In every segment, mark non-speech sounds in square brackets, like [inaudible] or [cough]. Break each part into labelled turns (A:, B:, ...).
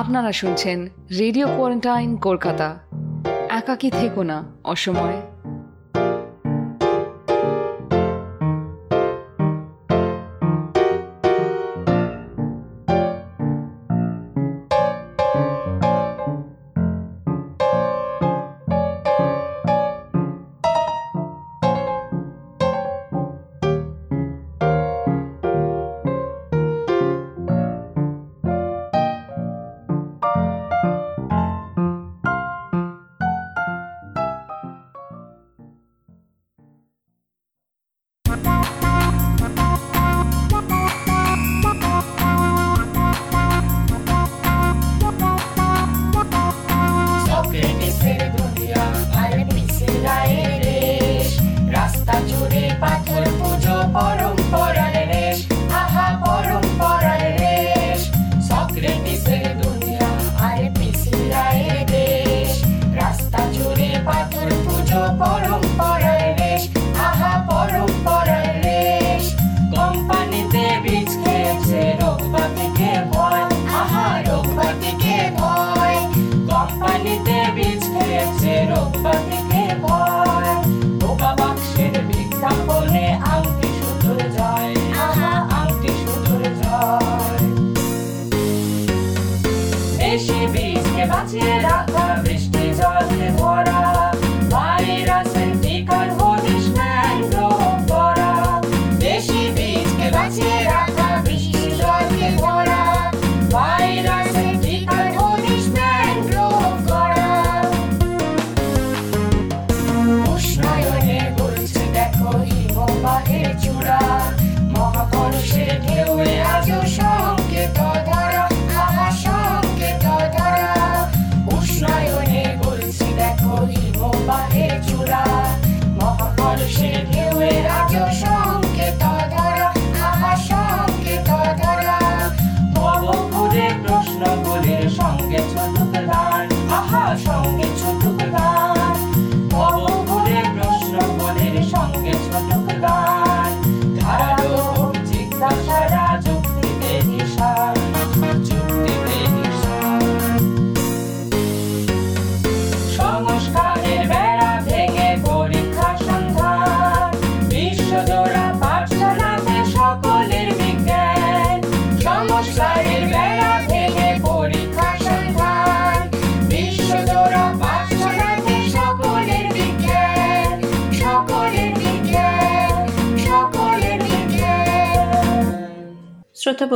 A: আপনারা শুনছেন radio quarantine Kolkata. একাকি থেকো না অসময়।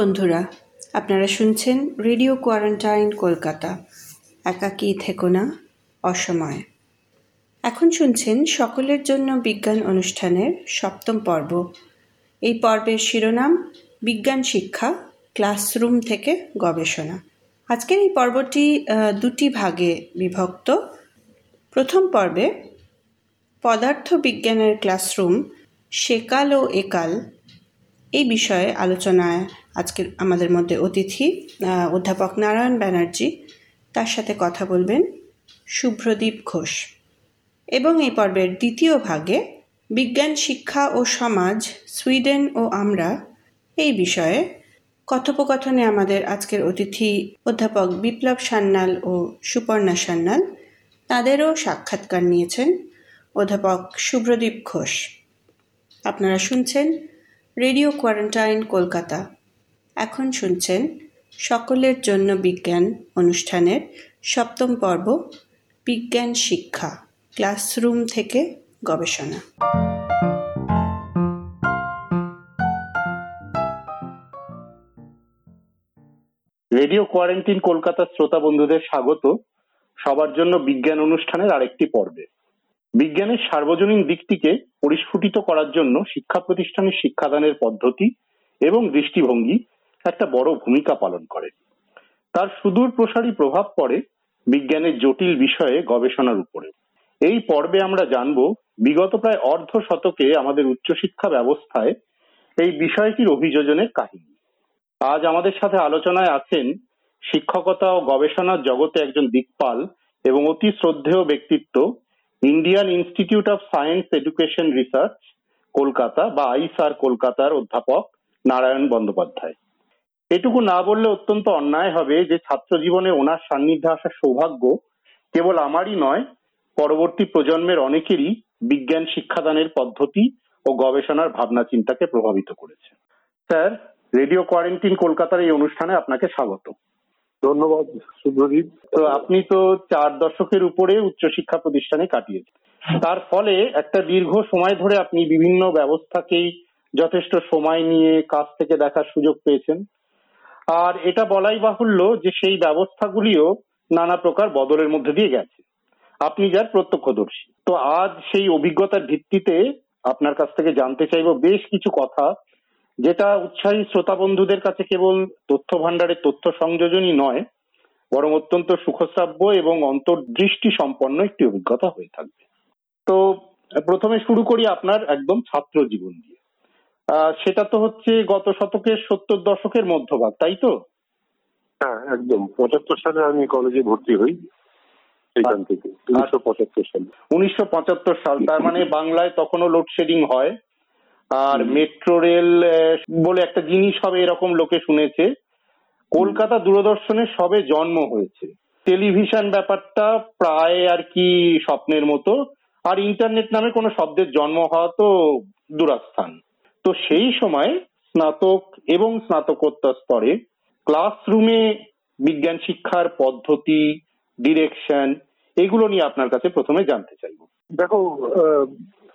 B: বন্ধুরা, আপনারা শুনছেন রেডিও কোয়ারেন্টাইন কলকাতা। একাকী থেকো না, অসময়। এখন শুনছেন সকলের জন্য বিজ্ঞান অনুষ্ঠানের সপ্তম পর্ব। এই পর্বের শিরোনাম, বিজ্ঞান শিক্ষা, ক্লাসরুম থেকে গবেষণা। আজকের এই পর্বটি দুটি ভাগে বিভক্ত। প্রথম পর্বে পদার্থ বিজ্ঞানের ক্লাসরুম, সেকাল ও একাল। এই বিষয়ে আলোচনায় আজকে আমাদের মধ্যে অতিথি অধ্যাপক নারায়ণ ব্যানার্জি, তার সাথে কথা বলবেন শুভ্রদীপ ঘোষ। এবং এই পর্বের দ্বিতীয় ভাগে বিজ্ঞান, শিক্ষা ও সমাজ, সুইডেন ও আমরা এই বিষয়ে কথোপকথনে আমাদের আজকের অতিথি অধ্যাপক বিপ্লব সান্যাল ও সুপর্ণা সান্যাল, তাদেরও সাক্ষাৎকার নিয়েছেন অধ্যাপক শুভ্রদীপ ঘোষ। আপনারা শুনছেন রেডিও কোয়ারেন্টাইন কলকাতা। এখন শুনছেন সকলের জন্য বিজ্ঞান অনুষ্ঠানের সপ্তম পর্ব, বিজ্ঞান শিক্ষা, ক্লাসরুম থেকে গবেষণা।
C: রেডিও কোয়ারেন্টিন কলকাতার শ্রোতা বন্ধুদের স্বাগত। সবার জন্য বিজ্ঞান অনুষ্ঠানের আরেকটি পর্বে। বিজ্ঞানের সার্বজনীন দিকটিকে পরিস্ফুটিত করার জন্য শিক্ষা প্রতিষ্ঠানের শিক্ষাদানের পদ্ধতি এবং দৃষ্টিভঙ্গি একটা বড় ভূমিকা পালন করে। তার সুদূর প্রসারী প্রভাব পড়ে বিজ্ঞানের জটিল বিষয়ে গবেষণার উপরে। এই পর্বে আমরা জানব, বিগত প্রায় অর্ধ শতকে আমাদের উচ্চশিক্ষা ব্যবস্থায় এই বিষয়টির অভিযোজনের কাহিনী। আজ আমাদের সাথে আলোচনায় আছেন শিক্ষকতা ও গবেষণার জগতে একজন দিকপাল এবং অতি শ্রদ্ধেয় ব্যক্তিত্ব, Indian institute of science education research, Kolkata বা আইসার কলকাতার অধ্যাপক নারায়ণ বন্দ্যোপাধ্যায়। এটুকু না বললে অত্যন্ত অন্যায় হবে যে ছাত্র জীবনে ওনার সান্নিধ্যে আসার সৌভাগ্য কেবল আমারই নয় পরবর্তী প্রজন্মের অনেকেরই বিজ্ঞান শিক্ষাদানের পদ্ধতি ও গবেষণার ভাবনা চিন্তাকে প্রভাবিত করেছে। স্যার রেডিও কোয়ারেন্টিন কলকাতার এই অনুষ্ঠানে আপনাকে স্বাগত।
D: ধন্যবাদ শুভ্রদীপ
C: তো আপনি তো চার দশকের উপরে উচ্চশিক্ষা প্রতিষ্ঠানে কাটিয়েছেন। তার ফলে একটা দীর্ঘ সময় ধরে আপনি বিভিন্ন ব্যবস্থাকেই যথেষ্ট সময় নিয়ে কাছ থেকে দেখার সুযোগ পেয়েছেন। আর এটা বলাই বাহুল্য যে সেই ব্যবস্থাগুলিও নানা প্রকার বদলের মধ্যে দিয়ে গেছে। আপনি যার প্রত্যক্ষদর্শী। তো আজ সেই অভিজ্ঞতার ভিত্তিতে আপনার কাছ থেকে জানতে চাইব বেশ কিছু কথা, যেটা উৎসাহী শ্রোতা বন্ধুদের কাছে কেবল তথ্য ভান্ডারের তথ্য সংযোজনই নয়, বরং অত্যন্ত সুখশ্রাব্য এবং অন্তর্দৃষ্টি সম্পন্ন একটি অভিজ্ঞতা হয়ে থাকবে। তো প্রথমে শুরু করি আপনার একদম ছাত্র জীবন দিয়ে। সেটা তো হচ্ছে গত শতকের সত্তর দশকের মধ্যভাগ তাই তো?
D: হ্যাঁ একদম। পঁচাত্তর সালে আমি কলেজে ভর্তি হই সেখান থেকে উনিশশো পঁচাত্তর সালে।
C: উনিশশো পঁচাত্তর সাল তার মানে বাংলায় তখনও লোডশেডিং হয়। আর মেট্রো রেল বলে একটা জিনিস হবে এরকম লোকে শুনেছে। কলকাতা দূরদর্শনের সবে জন্ম হয়েছে। টেলিভিশন ব্যাপারটা প্রায় আর কি স্বপ্নের মতো। আর ইন্টারনেট নামে কোনো শব্দের জন্ম হওয়া তো দূরস্থান। তো সেই সময় স্নাতক এবং স্নাতকোত্তর স্তরে ক্লাসরুমে বিজ্ঞান শিক্ষার পদ্ধতি ডিরেকশন এগুলো নিয়ে আপনার কাছে প্রথমে জানতে চাইব।
D: দেখো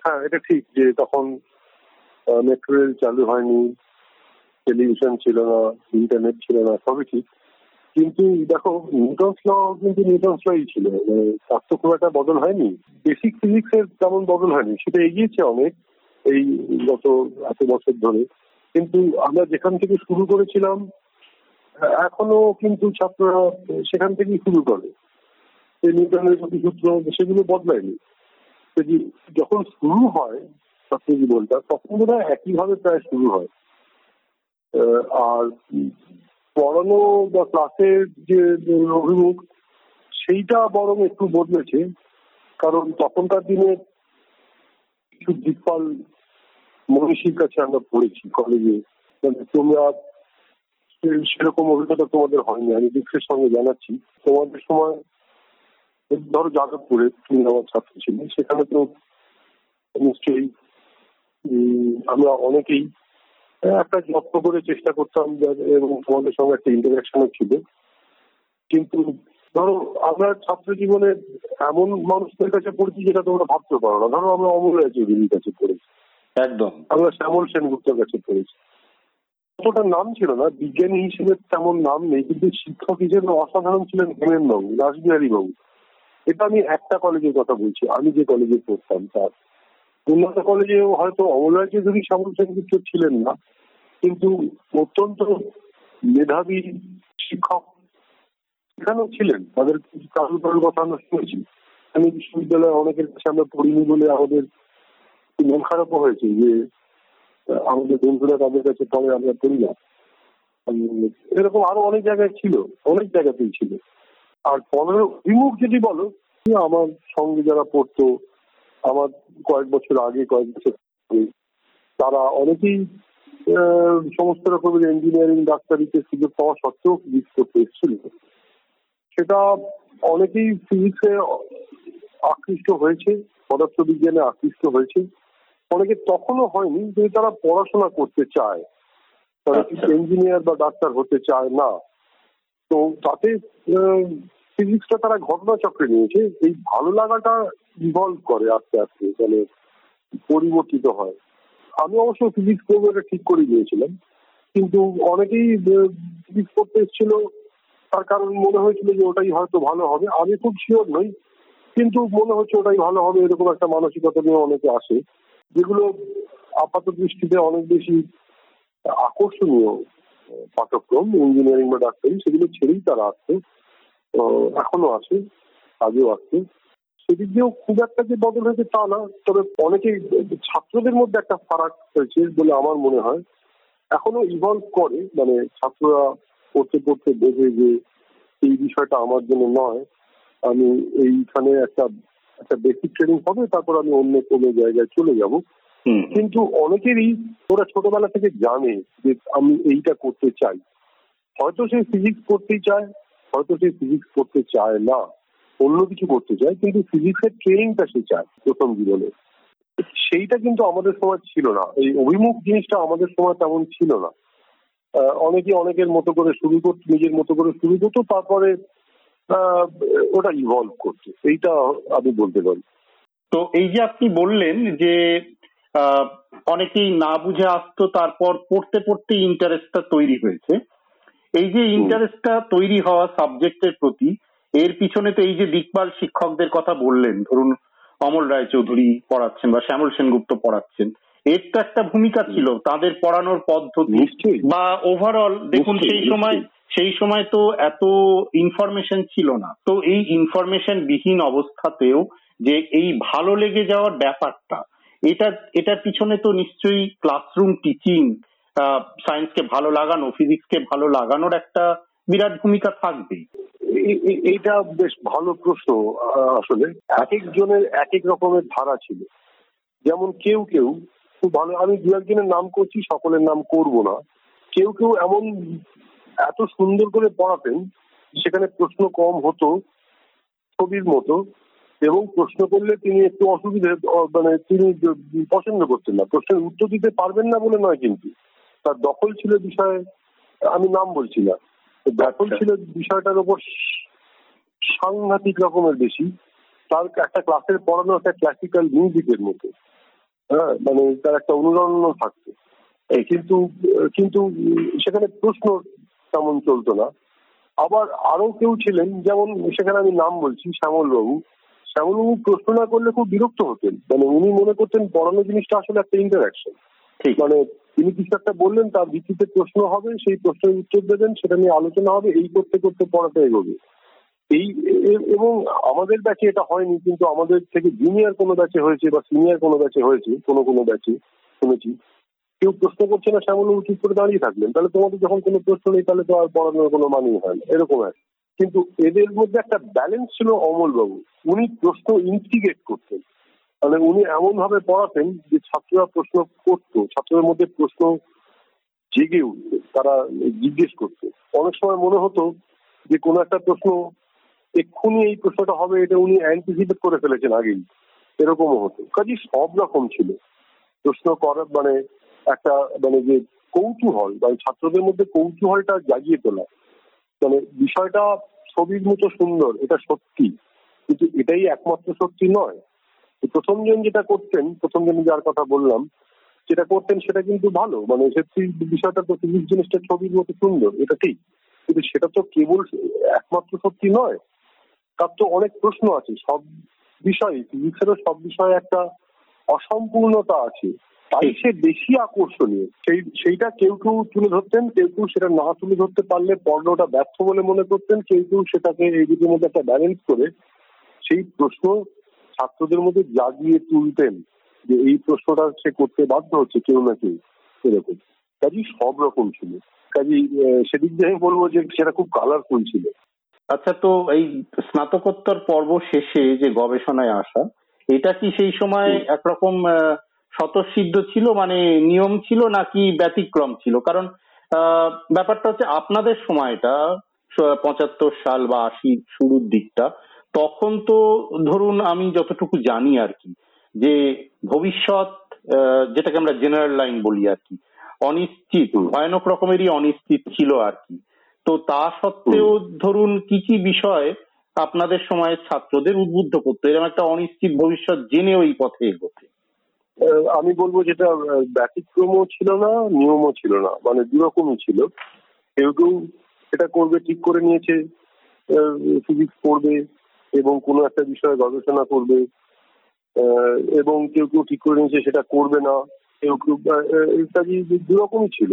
D: হ্যাঁ এটা ঠিক যে তখন মেট্রো রেল চালু হয়নি টেলিভিশন ছিল না ইন্টারনেট ছিল না, সবই ঠিক। কিন্তু দেখো নিউটনস ল কিন্তু নিউটনস লই ছিল। মানে তার তো খুব একটা বদল হয়নি। বেসিক ফিজিক্স এর তেমন বদল হয়নি। সেটা এগিয়েছে অনেক। এই গত এত বছর ধরে। কিন্তু আমরা যেখান থেকে শুরু করেছিলাম, এখনও কিন্তু ছাত্ররা সেখান থেকেই শুরু করে। নিউটনের প্রতি সূত্র সেগুলো বদলায়নি। যখন শুরু হয়, ছাত্র জীবনটা, তখন হয় একইভাবে প্রায় শুরু হয়। আর পড়ানো বা ক্লাসের যে অভিমুখ, সেইটা বরং একটু বদলেছে। কারণ তখনকার দিনে কিছু দিকপাল মনীষীর কাছে আমরা পড়েছি কলেজে মানে তোমরা সেরকম অভিজ্ঞতা তোমাদের হয়নি। আমি দুঃখের সঙ্গে জানাচ্ছি। তোমাদের সময় ধরো যাদবপুরে তুমি আমার ছাত্র ছিলে। সেখানে তো নিশ্চয়ই আমরা অনেকেই একটা যত্ন করে চেষ্টা করতাম এবং তোমাদের সঙ্গে একটা ইন্টারাকশনও ছিল। কিন্তু ধরো আমরা ছাত্র জীবনে এমন মানুষদের কাছে পড়েছি যেটা তোমরা ভাবতে পারো না। ধরো আমরা অমূল্য চৌধুরীর কাছে পড়েছি।
C: একদম।
D: আমরা শ্যামল সেনগুপ্তের কাছে পড়েছি। অতটা নাম ছিল না, বিজ্ঞানী হিসেবে তেমন নাম নেই, কিন্তু শিক্ষক হিসেবে অসাধারণ ছিলেন হেমেন বাবু, রাসবিহারী বাবু। এটা আমি একটা কলেজের কথা বলছি, আমি যে কলেজে পড়তাম তার। উন্নত কলেজে হয়তো অমলরায় চৌধুরী, শ্যামল সেনগুপ্ত ছিলেন না, কিন্তু অত্যন্ত মেধাবী শিক্ষক সেখানেও ছিলেন, তাদের কারণ কথা আমরা শুনেছি। আমি বিশ্ববিদ্যালয়ে অনেকের কাছে আমরা পড়িনি বলে আমাদের মন খারাপও হয়েছে যে আমাদের বন্ধুরা তাদের কাছে পড়ে আমরা করি না। এরকম আরও অনেক জায়গায় ছিল, অনেক জায়গাতেই ছিল। আর পনেরো, বিমুখ যদি বলো আমার সঙ্গে যারা পড়তো, আমার কয়েক বছর আগে, কয়েক বছর তারা অনেকেই সমস্ত রকমের ইঞ্জিনিয়ারিং ডাক্তারিতে সুযোগ পাওয়া সত্ত্বেও ফিজিক্স করতে এসেছিল। সেটা অনেকেই ফিজিক্সে আকৃষ্ট হয়েছে, পদার্থবিজ্ঞানে আকৃষ্ট হয়েছে। অনেকে তখনও হয়নি যে তারা পড়াশোনা করতে চায়। তারা
C: আচ্ছা।
D: ইঞ্জিনিয়ার বা ডাক্তার হতে চায় না। তো তাতে ফিজিক্সটা তারা ঘটনা চক্রে নিয়েছে। এই ভালো লাগাটা ইভলভ করে আস্তে আস্তে মানে পরিবর্তিত হয়। আমি অবশ্য ফিজিক্স পড়ব এটা ঠিক করে গিয়েছিলাম কিন্তু অনেকেই ফিজিক্স পড়তে এসেছিল। তার কারণ মনে হয়েছিল যে ওটাই হয়তো ভালো হবে। আমি খুব শিওর নই। কিন্তু মনে হচ্ছে ওটাই ভালো হবে এরকম একটা মানসিকতা নিয়ে অনেকে আসে। যেগুলো আপাত দৃষ্টিতে অনেক বেশি আকর্ষণীয় আহ, পাঠ্যক্রম ইঞ্জিনিয়ারিং বা ডাক্তারি সেগুলো ছেড়েই তারা আসছে এখনও আছে আগেও আসছে। সেদিক দিয়েও খুব একটা যে বদল হয়েছে তা না তবে অনেকে ছাত্রদের মধ্যে একটা ফারাক হয়েছে বলে আমার মনে হয়। এখনও ইভলভ করে মানে ছাত্ররা পড়তে পড়তে বোঝে যে এই বিষয়টা আমার জন্য নয়। আমি এইখানে একটা একটা বেসিক ট্রেনিং হবে তারপর আমি অন্য কোনো জায়গায় চলে যাব। কিন্তু অনেকেরই ওরা ছোটবেলা থেকে জানে যে আমি এইটা করতে চাই। হয়তো সে ফিজিক্স করতেই চায় হয়তো সে ফিজিক্স করতে চায় না। অন্য কিছু করতে চায় কিন্তু ফিজিক্সের ট্রেনিংটা সে চায় প্রথম জীবনে। সেইটা কিন্তু আমাদের সময় ছিল না। এই অভিমুখ জিনিসটা আমাদের সময় তেমন ছিল না। অনেকে অনেকের মতো করে শুরু করতো নিজের মতো করে শুরু করতো তারপরে ওটা ইভলভ করছে। এইটা আমি বলতে পারি।
C: তো এই যে আপনি বললেন যে অনেকেই না বুঝে আসতো তারপর পড়তে পড়তে ইন্টারেস্টটা তৈরি হয়েছে। এই যে ইন্টারেস্টটা তৈরি হওয়া সাবজেক্টের প্রতি এর পিছনে তো এই যে দিকপাল শিক্ষকদের কথা বললেন ধরুন অমল রায়চৌধুরী পড়াচ্ছেন বা শ্যামল সেনগুপ্ত পড়াচ্ছেন এর তো একটা ভূমিকা ছিল তাদের পড়ানোর পদ্ধতি
D: নিশ্চয়ই।
C: বা ওভারঅল দেখুন সেই সময় সেই সময় তো এত ইনফরমেশন ছিল না। তো এই ইনফরমেশন বিহীন অবস্থাতেও যে এই ভালো লেগে যাওয়ার ব্যাপারটা, এটা, এটার পিছনে তো নিশ্চয়ই ক্লাসরুম টিচিং সায়েন্সকে ভালো লাগানো ফিজিক্সকে ভালো লাগানোর একটা বিরাট ভূমিকা
D: এ- এইটা বেশ ভালো প্রশ্ন আসলে। এক একজনের এক এক রকমের ধারা ছিল। যেমন কেউ কেউ খুব ভালো, আমি দু একজনের নাম করছি, সকলের নাম করব না। কেউ কেউ এমন এত সুন্দর করে পড়াতেন সেখানে প্রশ্ন কম হতো ছবির মতো এবং প্রশ্ন করলে তিনি একটু অসুবিধে মানে তিনি পছন্দ করতেন না। প্রশ্নের উত্তর দিতে পারবেন না বলে নয় কিন্তু। তার দখল ছিল বিষয়ে আমি নাম বলছি না। দখল
C: আচ্ছা।
D: ছিল বিষয়টার উপর সাংঘাতিক রকমের বেশি। তার একটা ক্লাসের পড়ানো একটা ক্লাসিক্যাল মিউজিকের মতো। হ্যাঁ মানে তার একটা অনুরণন থাকতো। কিন্তু কিন্তু সেখানে প্রশ্ন তেমন চলতো না। আবার আরও কেউ ছিলেন যেমন সেখানে আমি নাম বলছি শ্যামল বাবু শ্যামল বাবু প্রশ্ন না করলে খুব বিরক্ত হতেন। মানে উনি মনে করতেন পড়ানো জিনিসটা আসলে একটা ইন্টারাকশন
C: ঠিক।
D: মানে তিনি কিছু একটা বললেন তার ভিত্তিতে প্রশ্ন হবে সেই প্রশ্নের উত্তর দেবেন সেটা নিয়ে আলোচনা হবে এই করতে করতে পড়াতে এগোবে। এই এবং আমাদের ব্যাচে এটা হয়নি কিন্তু আমাদের থেকে জুনিয়র কোনো ব্যাচে হয়েছে বা সিনিয়র কোনো ব্যাচে হয়েছে কোনো কোনো ব্যাচে শুনেছি। কেউ প্রশ্ন করছে না সেমন চুপ করে দাঁড়িয়ে থাকলেন তাহলে তোমাদের যখন কোনো প্রশ্ন নেই, তাহলে তো আর পড়ানোর কোনো মানেই হয় না। এরকম এক কিন্তু এদের মধ্যে একটা ব্যালেন্স ছিল অমল বাবু উনি প্রশ্ন ইনস্টিগেট করতেন। মানে উনি এমন ভাবে পড়াতেন যে ছাত্ররা প্রশ্ন করতো, ছাত্রদের মধ্যে প্রশ্ন জেগে উঠতো, তারা জিজ্ঞেস করতো। অনেক সময় মনে হতো যে কোনো একটা প্রশ্ন, এক্ষুনি এই প্রশ্নটা হবে, এটা উনি অ্যান্টিসিপেট করে ফেলেছেন আগেই। এরকমও হতো। কাজে সব রকম ছিল। প্রশ্ন করার মানে একটা মানে যে কৌতূহল মানে ছাত্রদের মধ্যে কৌতূহলটা জাগিয়ে তোলা। মানে বিষয়টা ছবির মতো সুন্দর, এটা সত্যি। কিন্তু এটাই একমাত্র সত্যি নয়। তো প্রথম জন যেটা করতেন প্রথম জন যার কথা বললাম, যেটা করতেন সেটা কিন্তু ভালো। মানে সত্যি বিষয়টা তো ফিজিক্স জিনিসটা ছবির মতো সুন্দর, এটা ঠিক। কিন্তু সেটা তো কেবল একমাত্র সত্যি নয়। তার তো অনেক প্রশ্ন আছে। সব বিষয়ে ফিজিক্সেরও সব বিষয়ে একটা অসম্পূর্ণতা আছে। তাই সে বেশি আকর্ষণীয়। সেই সেইটা কেউ কেউ তুলে ধরতেন কেউ কেউ সেটা না তুলে ধরতে পারলে পর্ণটা ব্যর্থ বলে মনে করতেন কেউ কেউ সেটাকে এই দুটোর মধ্যে একটা ব্যালেন্স করে সেই প্রশ্ন ছাত্রদের মধ্যে জাগিয়ে তুলতেন যে এই প্রশ্নটা সে করতে বাধ্য হচ্ছে কেউ না কেউ এরকম। কাজেই সব রকম ছিল। কাজেই সেদিক দিয়ে আমি বলব যে সেটা খুব কালারফুল ছিল।
C: আচ্ছা তো এই স্নাতকোত্তর পর্ব শেষে যে গবেষণায় আসা এটা কি সেই সময় একরকম আহ, স্বতঃসিদ্ধ ছিল মানে নিয়ম ছিল নাকি ব্যতিক্রম ছিল? কারণ আহ, ব্যাপারটা হচ্ছে আপনাদের সময়টা পঁচাত্তর সাল বা আশি শুরুর দিকটা তখন তো ধরুন আমি যতটুকু জানি আর কি যে ভবিষ্যৎ যেটাকে আমরা জেনারেল লাইন বলি আর কি অনিশ্চিত ভয়ানক রকমেরই অনিশ্চিত ছিল আর কি। তো তা সত্ত্বেও ধরুন কি কি বিষয় আপনাদের সময়ের ছাত্রদের উদ্বুদ্ধ করতো? এরকম একটা অনিশ্চিত ভবিষ্যৎ জেনে ওই পথে এগোতে।
D: আমি বলব যেটা ব্যতিক্রমও ছিল না, নিয়মও ছিল না মানে দুরকমই ছিল। কেউ কেউ এটা করবে, ঠিক করে নিয়েছে ফিজিক্স পড়বে এবং কোনো একটা বিষয়ে গবেষণা করবে এবং কেউ কেউ ঠিক করে নিয়েছে, সেটা করবে না, কেউ কেউ ইত্যাদি দুরকমই ছিল।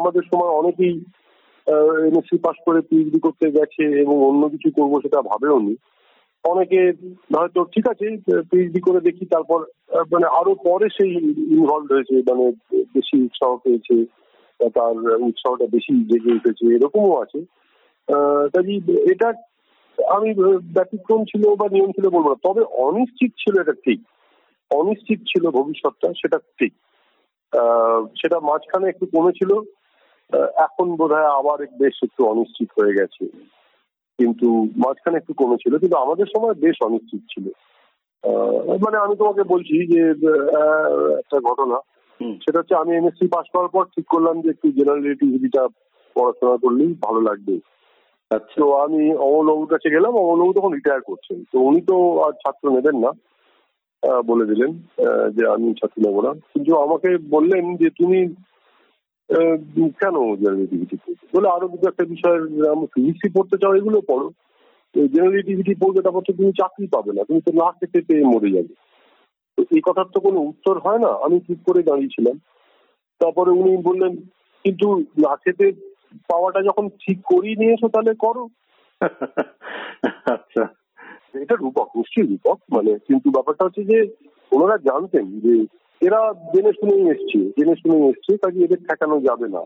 D: আমাদের সময় অনেকেই এমএসসি পাস করে পিএইচডি করতে গেছে এবং অন্য কিছু করব সেটা ভাবেও নি অনেকে হয়তো, ঠিক আছে পিএইচডি করে দেখি, তারপর মানে আরও পরে সেই ইনভলভ হয়েছে মানে বেশি উৎসাহ পেয়েছে তার উৎসাহটা বেশি জেগে উঠেছে, এরকমও আছে। কাজেই এটা আমি ব্যতিক্রম ছিল বা নিয়ম ছিল বলব না, তবে অনিশ্চিত ছিল এটা ঠিক। অনিশ্চিত ছিল ভবিষ্যৎটা, সেটা ঠিক। সেটা মাঝখানে একটু কমেছিল এখন বোধহয় আবার এক বেশ একটু অনিশ্চিত হয়ে গেছে। কিন্তু মাঝখানে একটু কমেছিল, কিন্তু আমাদের সময় বেশ অনিশ্চিত ছিল। মানে আমি তোমাকে বলছি যে একটা ঘটনা। সেটা হচ্ছে আমি এমএসসি পাশ করার পর ঠিক করলাম যে একটু জেনারেল রিলেটিভিটিটা পড়াশোনা করলেই ভালো লাগবে।
C: আচ্ছা।
D: তো আমি অমলবাবুর কাছে গেলাম অমলবাবু তখন রিটায়ার করছেন। তো উনি তো আর ছাত্র নেবেন না বলে দিলেন আহ, যে আমি ছাত্র নেব না। কিন্তু আমাকে বললেন যে তুমি কেন জেনারেলিটিভিটি পড়ছো বলে আরও দুটো একটা বিষয়ের ফিজিক্সই পড়তে চাও এগুলো পড়ো। জেনারেলিটিভিটি পড়বে তারপর তো তুমি চাকরি পাবে না তুমি তো না খেতে পেয়ে মরে যাবে। তো এই কথার তো কোনো উত্তর হয় না আমি চুপ করে দাঁড়িয়েছিলাম। তারপরে উনি বললেন কিন্তু না খেতে পাওয়াটা যখন ঠিক করিয়ে নিয়েছো তাহলে করো। [laughs]
C: আচ্ছা।
D: এটা রূপক নিশ্চয়ই রূপক মানে কিন্তু ব্যাপারটা হচ্ছে যে ওনারা জানতেন যে এরা জেনে শুনেই এসছে জেনে শুনেই এসছে কাজে এদের ঠেকানো যাবে না।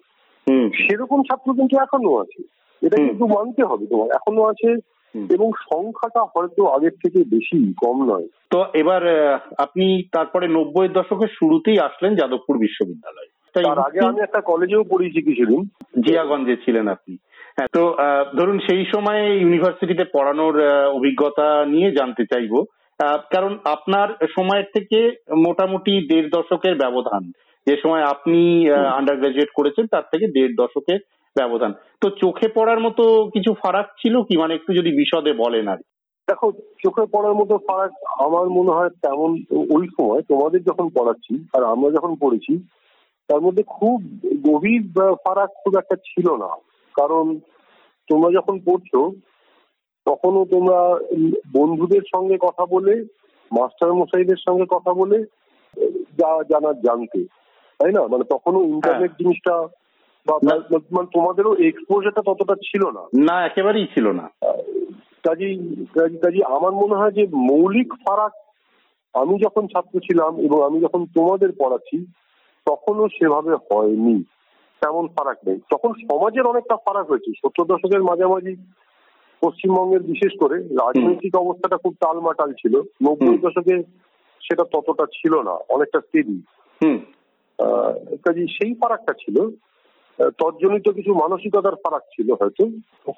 D: সেরকম ছাত্র কিন্তু এখনও আছে। এটা কিন্তু মানতে হবে তোমার এখনও আছে। এবং সংখ্যাটা হয়তো আগের থেকে বেশি কম নয়।
C: তো এবার আপনি তারপরে নব্বই দশকের শুরুতেই আসলেন যাদবপুর বিশ্ববিদ্যালয়।
D: তার আগে আমি একটা কলেজেও পড়িয়েছি কিছুদিন।
C: জিয়াগঞ্জে ছিলেন আপনি। হ্যাঁ তো ধরুন সেই সময় ইউনিভার্সিটিতে পড়ানোর অভিজ্ঞতা নিয়ে জানতে চাইব। কারণ আপনার সময়ের থেকে মোটামুটি দেড় দশকের ব্যবধান। যে সময় আপনি আন্ডার গ্রাজুয়েট করেছেন তার থেকে দেড় দশকের ব্যবধান। তো চোখে পড়ার মতো কিছু ফারাক ছিল কি? মানে একটু যদি বিশদে বলেন আর
D: দেখো চোখে পড়ার মতো ফারাক আমার মনে হয় তেমন ওই সময় তোমাদের যখন পড়াচ্ছি আর আমরা যখন পড়েছি তার মধ্যে খুব গভীর ফারাক খুব একটা ছিল না। কারণ তোমরা যখন পড়ছো তখনও তোমরা বন্ধুদের সঙ্গে কথা বলে মাস্টার মশাইদের সঙ্গে কথা বলে যা জানার জানতে। তাই না? মানে তখনও ইন্টারনেট জিনিসটা। বা- মানে তোমাদেরও এক্সপোজারটা ততটা ছিল না।
C: না একেবারেই ছিল না।
D: কাজী কাজী আমার মনে হয় যে মৌলিক ফারাক আমি যখন ছাত্র ছিলাম এবং আমি যখন তোমাদের পড়াচ্ছি তখনও সেভাবে হয়নি। তেমন ফারাক নেই। তখন সমাজের অনেকটা ফারাক হয়েছে। সত্তর দশকের মাঝামাঝি পশ্চিমবঙ্গের বিশেষ করে রাজনৈতিক অবস্থাটা খুব টালমাটাল ছিল। নব্বই দশকে সেটা ততটা ছিল না। অনেকটা স্টেডি
C: হুম।
D: কাজে সেই ফারাকটা ছিল। তজ্জনিত কিছু মানসিকতার ফারাক ছিল হয়তো।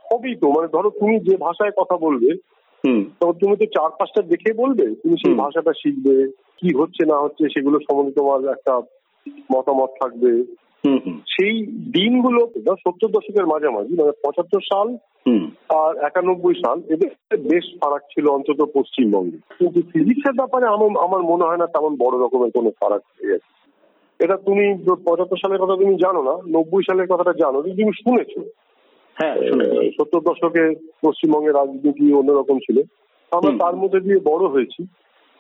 D: হবেই তো মানে ধরো তুমি যে ভাষায় কথা বলবে তো তুমি তো চার পাঁচটা দেখে বলবে তুমি সেই ভাষাটা শিখবে কি হচ্ছে না হচ্ছে সেগুলো সম্বন্ধে তোমার একটা মতামত থাকবে। সেই দিনগুলো সত্তর দশকের মাঝামাঝি মানে পঁচাত্তর সাল
C: হুম।
D: আর একানব্বই সাল এদের বেশ ফারাক ছিল অন্তত পশ্চিমবঙ্গে। কিন্তু ফিজিক্সের ব্যাপারে আমার আমার মনে হয় না তেমন বড় রকমের কোনো ফারাক হয়ে গেছে এটা তুমি পঁচাত্তর সালের কথা তুমি জানো না নব্বই সালের কথাটা জানো তুমি শুনেছো।
C: হ্যাঁ
D: সত্তর দশকে পশ্চিমবঙ্গের রাজনীতি অন্যরকম ছিল। আমরা তার মধ্যে দিয়ে বড় হয়েছি।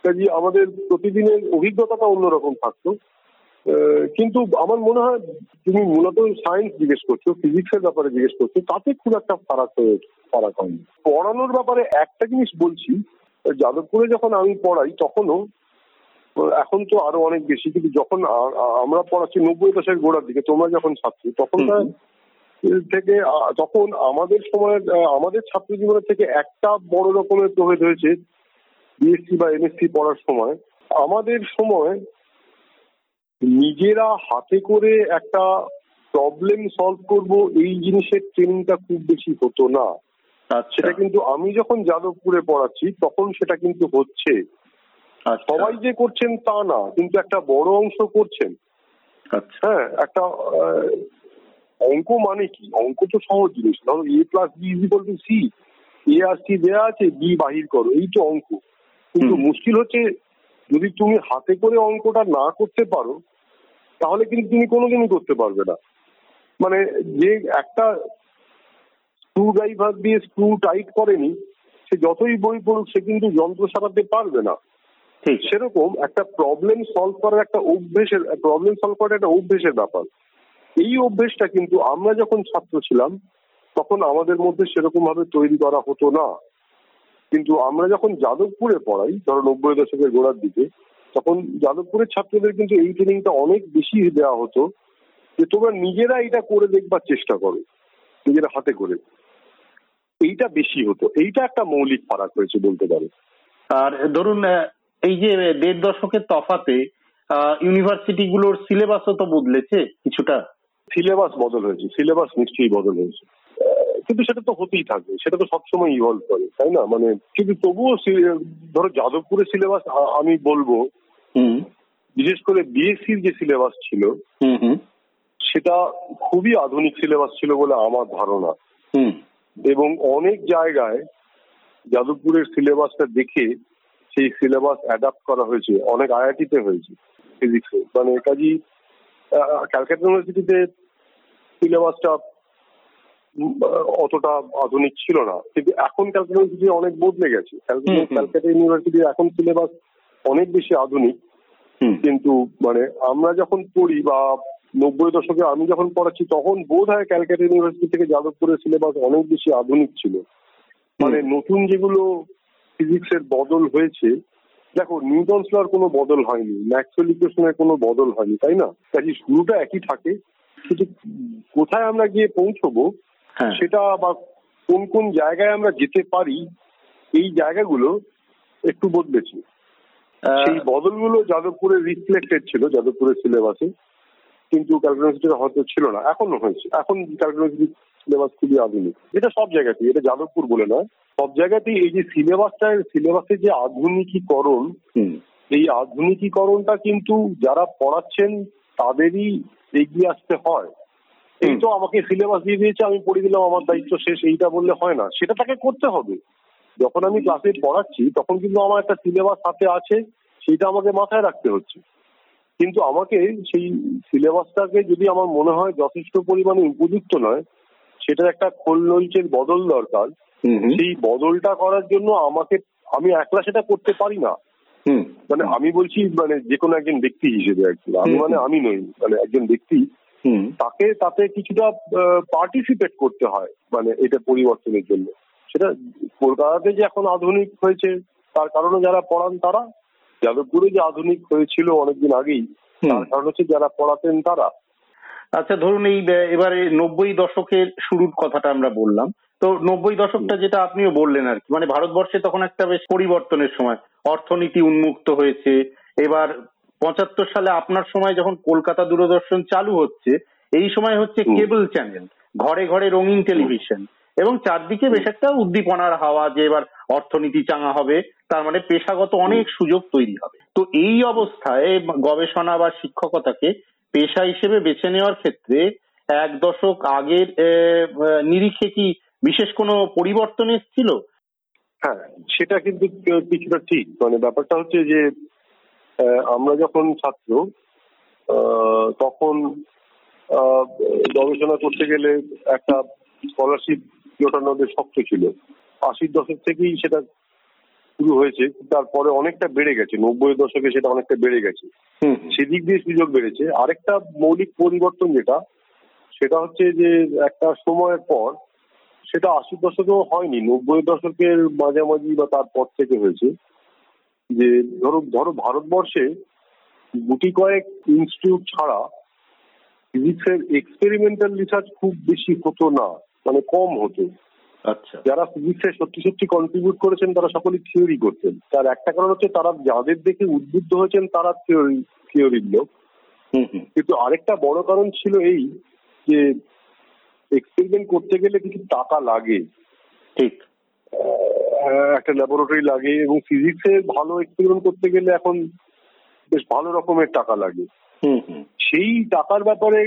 D: কাজে আমাদের প্রতিদিনের অভিজ্ঞতাটা অন্যরকম থাকতো। কিন্তু আমার মনে হয় তুমি মূলত সায়েন্স জিজ্ঞেস করছ ফিজিক্সের ব্যাপারে জিজ্ঞেস করছ তাতে খুব একটা ফারাক হয়ে ফারাক হয়নি। পড়ানোর ব্যাপারে একটা জিনিস বলছি যাদবপুরে যখন আমি পড়াই তখনও এখন তো আরও অনেক বেশি কিন্তু যখন আমরা পড়াচ্ছি নব্বই দশকের গোড়ার দিকে তোমরা যখন ছাত্র তখন থেকে তখন আমাদের সময় আমাদের ছাত্র জীবনের থেকে একটা বড় রকমের প্রভেদ হয়েছে বিএসসি বা এমএসসি পড়ার সময়। আমাদের সময় নিজেরা হাতে করে একটা প্রবলেম সলভ করব এই জিনিসের ট্রেনিংটা খুব বেশি হতো না।
C: আচ্ছা।
D: সেটা কিন্তু আমি যখন যাদবপুরে পড়াচ্ছি তখন সেটা কিন্তু হচ্ছে। সবাই যে করছেন তা না কিন্তু একটা বড় অংশ করছেন।
C: আচ্ছা।
D: হ্যাঁ একটা অঙ্ক মানে কি? অঙ্ক তো সহজ জিনিস ধরো A plus B is equal to C A R C দেওয়া আছে বি বাহির করো এই তো অঙ্ক। কিন্তু মুশকিল হচ্ছে যদি তুমি হাতে করে অঙ্কটা না করতে পারো তাহলে কিন্তু তুমি কোনোদিনই করতে পারবে না। মানে যে একটা স্ক্রু ড্রাইভার দিয়ে স্ক্রু টাইট করেনি সে যতই বই পড়ুক সে কিন্তু যন্ত্র সারাতে পারবে না। সেরকম একটা প্রবলেম সলভ করার একটা অভ্যেসের প্রবলেম সলভ করার একটা অভ্যেসের ব্যাপার। এই অভ্যেসটা কিন্তু আমরা যখন ছাত্র ছিলাম তখন আমাদের মধ্যে সেরকম ভাবে তৈরি করা হতো না। কিন্তু আমরা যখন যাদবপুরে পড়াই ধরো নব্বই দশকের গোড়ার দিকে তখন যাদবপুরের ছাত্রদের কিন্তু এই ট্রেনিংটা অনেক বেশি দেওয়া হতো যে তোমরা নিজেরা এটা করে দেখবার চেষ্টা করো নিজেরা হাতে করে। এইটা বেশি হতো। এইটা একটা মৌলিক ফারাক হয়েছে বলতে পারো।
C: আর ধরুন এই যে দেড় দশকের তফাতে ইউনিভার্সিটি গুলোর সিলেবাসও তো বদলেছে কিছুটা।
D: সিলেবাস বদল হয়েছে সিলেবাস নিশ্চয়ই বদল হয়েছে। কিন্তু সেটা তো হতেই থাকবে সেটা তো সবসময় ইভলভ করে তাই না? মানে কিন্তু তবুও ধরো যাদবপুরের সিলেবাস আমি বলব
C: হুম।
D: বিশেষ করে বিএসসির যে সিলেবাস ছিল সেটা খুবই আধুনিক সিলেবাস ছিল বলে আমার ধারণা।
C: হুম।
D: এবং অনেক জায়গায় যাদবপুরের সিলেবাসটা দেখে সেই সিলেবাস অ্যাডাপ্ট করা হয়েছে অনেক আইআইটিতে হয়েছে ফিজিক্সে মানে কাজী ক্যালকাটা ইউনিভার্সিটিতে সিলেবাসটা অতটা আধুনিক ছিল না। কিন্তু এখন ক্যালকাটা ইউনিভার্সিটি অনেক বদলে গেছে। ক্যালকাটা ইউনিভার্সিটির এখন সিলেবাস অনেক বেশি আধুনিক। কিন্তু মানে আমরা যখন পড়ি বা নব্বই দশকে আমি যখন পড়াচ্ছি তখন বোধ হয় ক্যালকাটা ইউনিভার্সিটি থেকে যাদবপুরের সিলেবাস অনেক বেশি আধুনিক ছিল। মানে নতুন যেগুলো ফিজিক্সের বদল হয়েছে দেখো নিউটন লর কোনো বদল হয়নি ম্যাক্সওয়েল ইকুয়েশনের কোনো বদল হয়নি তাই না? কাজে শুরুটা একই থাকে। কিন্তু কোথায় আমরা গিয়ে পৌঁছবো
C: হ্যাঁ।
D: সেটা বা কোন কোন জায়গায় আমরা যেতে পারি এই জায়গাগুলো একটু বদলেছে। সেই বদলগুলো যাদবপুরে রিফ্লেক্টেড ছিল যাদবপুরের সিলেবাসে কিন্তু ক্যালকুলেশনটা হয়তো ছিল না এখনও হয়েছে। এখন ক্যালকুলেশন সিলেবাস খুবই আধুনিক। এটা সব জায়গাতেই এটা যাদবপুর বলে নয় সব জায়গাতেই এই যে সিলেবাসটা সিলেবাসের যে আধুনিকীকরণ এই আধুনিকীকরণটা কিন্তু যারা পড়াচ্ছেন তাদেরই এগিয়ে আসতে হয়। এই তো আমাকে সিলেবাস দিয়ে দিয়েছে আমি পড়ে দিলাম আমার দায়িত্ব শেষ এইটা বললে হয় না। সেটা তাকে করতে হবে। যখন আমি ক্লাসে পড়াচ্ছি তখন কিন্তু আমার একটা সিলেবাস হাতে আছে সেটা আমাকে মাথায় রাখতে হচ্ছে। কিন্তু আমাকে সেই সিলেবাসটাকে যদি আমার মনে হয় যথেষ্ট পরিমাণে উপযুক্ত নয় সেটার একটা খোল নলচের বদল দরকার। সেই বদলটা করার জন্য আমাকে আমি একলা সেটা করতে পারি না। মানে আমি বলছি মানে যে কোনো একজন ব্যক্তি হিসেবে আমি মানে আমি নই মানে একজন ব্যক্তি।
C: হুম।
D: তাকে তাতে কিছুটা পার্টিসিপেট করতে হয় মানে এটা পরিবর্তনের জন্য। সেটা কলকাতাতে যে এখন আধুনিক হয়েছে তার কারণে যারা পড়ান তারা যাদবপুরে যে আধুনিক হয়েছিল অনেকদিন আগেই তার কারণ হচ্ছে যারা পড়াতেন তারা।
C: আচ্ছা ধরুন এই এবারে নব্বই দশকের শুরুর কথাটা আমরা বললাম। তো নব্বই দশকটা যেটা আপনিও বললেন আর কি। মানে ভারতবর্ষে তখন একটা বেশ পরিবর্তনের সময়। অর্থনীতি উন্মুক্ত হয়েছে। এবার পঁচাত্তর সালে আপনার সময় যখন কলকাতা দূরদর্শন চালু হচ্ছে এই সময় হচ্ছে। Cable channel. ঘরে ঘরে রঙিন টেলিভিশন। এবং চারদিকে বেশ একটা উদ্দীপনার হাওয়া যে এবার অর্থনীতি চাঙা হবে তার মানে পেশাগত অনেক সুযোগ তৈরি হবে। তো এই অবস্থায় গবেষণা বা শিক্ষকতাকে পেশা হিসেবে বেছে নেওয়ার ক্ষেত্রে এক দশক আগের নিরিখে কি বিশেষ কোনো পরিবর্তন এসেছিল?
D: হ্যাঁ সেটা কিন্তু কিছুটা ঠিক। মানে ব্যাপারটা হচ্ছে যে আমরা যখন ছাত্র তখন গবেষণা করতে গেলে একটা স্কলারশিপ জোটানো বেশ শক্ত ছিল। আশির দশক থেকেই সেটা শুরু হয়েছে তারপরে অনেকটা বেড়ে গেছে। নব্বই দশকে সেটা অনেকটা বেড়ে গেছে। সেদিক দিয়ে সুযোগ বেড়েছে। আরেকটা মৌলিক পরিবর্তন যেটা সেটা হচ্ছে যে একটা সময়ের পর সেটা আশির দশকেও হয়নি নব্বই দশকের মাঝামাঝি বা তারপর থেকে হয়েছে। যে ধরো ধরো ভারতবর্ষে গুটি কয়েক ইনস্টিটিউট ছাড়া ফিজিক্সের এক্সপেরিমেন্টাল রিসার্চ খুব বেশি হতো না মানে কম হতো।
C: আচ্ছা।
D: যারা ফিজিক্সে সত্যি সত্যি কন্ট্রিবিউট করেছেন তারা সকলে থিওরি করতেন। তার একটা কারণ হচ্ছে তারা যাদের দেখে উদ্বুদ্ধ হয়েছেন তারা থিওরি থিওরির লোক।
C: হুম হুম।
D: কিন্তু আরেকটা বড় কারণ ছিল এই যে এক্সপেরিমেন্ট করতে গেলে কিছু টাকা লাগে।
C: ঠিক।
D: একটা ল্যাবরেটরি লাগে এবং ফিজিক্সে ভালো এক্সপেরিমেন্ট করতে গেলে এখন বেশ ভালো রকমের টাকা লাগে। সেই টাকার ব্যাপারে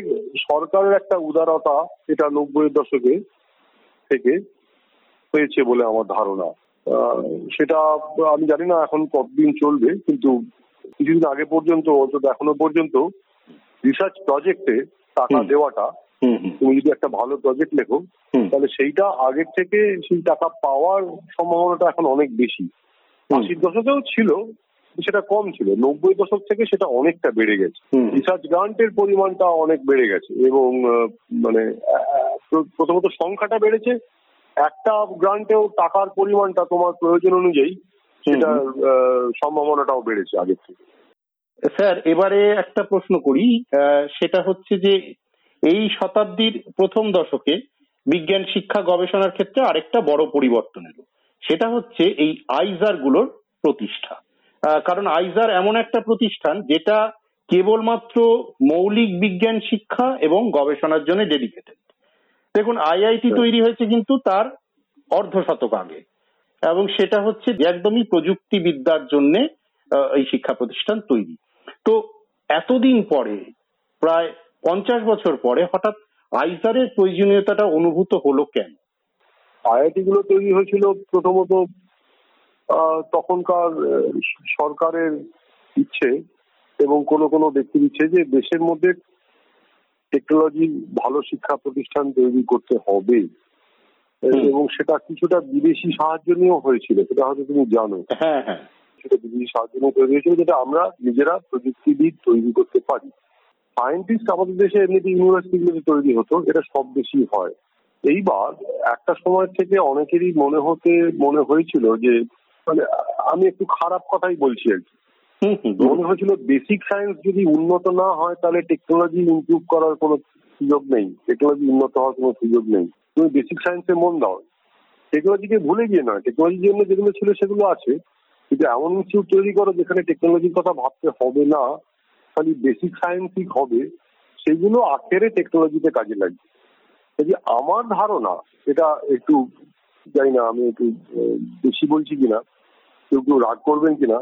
D: সরকারের একটা উদারতা এটা নব্বই দশকে থেকে হয়েছে বলে আমার ধারণা। সেটা আমি জানি না এখন কতদিন চলবে কিন্তু কিছুদিন আগে পর্যন্ত অন্তত এখনও পর্যন্ত রিসার্চ প্রজেক্টে টাকা দেওয়াটা তুমি যদি একটা ভালো প্রজেক্ট লেখো তাহলে সেইটা আগের থেকে সেই টাকা পাওয়ার সম্ভাবনাটা এখন অনেক বেশি। আশির দশকেও ছিল সেটা কম ছিল। নব্বই দশক থেকে সেটা অনেকটা বেড়ে গেছে। রিসার্চ গ্রান্টের পরিমাণটা অনেক বেড়ে গেছে এবং মানে প্রথমত সংখ্যাটা বেড়েছে। একটা গ্রান্টেও টাকার পরিমাণটা তোমার প্রয়োজন অনুযায়ী সেটার আহ, সম্ভাবনাটাও বেড়েছে আগের থেকে।
C: স্যার এবারে একটা প্রশ্ন করি। সেটা হচ্ছে যে এই শতাব্দীর প্রথম দশকে বিজ্ঞান শিক্ষা গবেষণার ক্ষেত্রে আরেকটা বড় পরিবর্তন এলো। সেটা হচ্ছে এই আইজারগুলোর প্রতিষ্ঠা কারণ আইজার এমন একটা প্রতিষ্ঠান যেটা কেবলমাত্র মৌলিক বিজ্ঞান শিক্ষা এবং গবেষণার জন্য ডেডিকেটেড দেখুন আইআইটি। তৈরি হয়েছে কিন্তু তার অর্ধ শতক আগে। এবং সেটা হচ্ছে একদমই প্রযুক্তিবিদ্যার জন্য এই শিক্ষা প্রতিষ্ঠান তৈরি। তো এতদিন পরে প্রায় পঞ্চাশ বছর পরে হঠাৎ আইসারের প্রয়োজনীয়তাটা অনুভূত হলো কেন?
D: আইআইটি গুলো তৈরি হয়েছিল প্রথমত তখনকার সরকারের ইচ্ছে এবং কোনো কোনো ব্যক্তির ইচ্ছে যে দেশের মধ্যে টেকনোলজি ভালো শিক্ষা প্রতিষ্ঠান তৈরি করতে হবে। এবং সেটা কিছুটা বিদেশি সাহায্য নিয়েও হয়েছিল সেটা হয়তো তুমি জানো।
C: হ্যাঁ হ্যাঁ।
D: সেটা বিদেশি সাহায্য নিয়ে তৈরি হয়েছিল যেটা আমরা নিজেরা প্রযুক্তিবিদ তৈরি করতে পারি। সায়েন্টিস্ট আমাদের দেশে এমনিতে ইউনিভার্সিটিগুলোতে তৈরি হতো এটা সব বেশি হয়। এইবার একটা সময় থেকে অনেকেরই মনে হতে মনে হয়েছিল যে মানে আমি একটু খারাপ কথাই বলছি আর কি। মনে হয়েছিল বেসিক সায়েন্স যদি উন্নত না হয় তাহলে টেকনোলজি ইমপ্রুভ করার কোনো সুযোগ নেই। টেকনোলজি উন্নত হওয়ার কোনো সুযোগ নেই। তুমি বেসিক সায়েন্সে মন দাও। টেকনোলজিকে ভুলে গিয়ে নয়। টেকনোলজির জন্য যেগুলো ছিল সেগুলো আছে। কিন্তু এমন ইনস্টিটিউট তৈরি করো যেখানে টেকনোলজির কথা ভাবতে হবে না। খালি বেসিক সায়েন্সই হবে, সেগুলো আখেরে টেকনোলজিতে কাজে লাগবে। যদি আমার ধারণা, এটা একটু জানি না, আমি একটু বেশি বলছি কিনা, কেউ কেউ রাগ করবেন কিনা,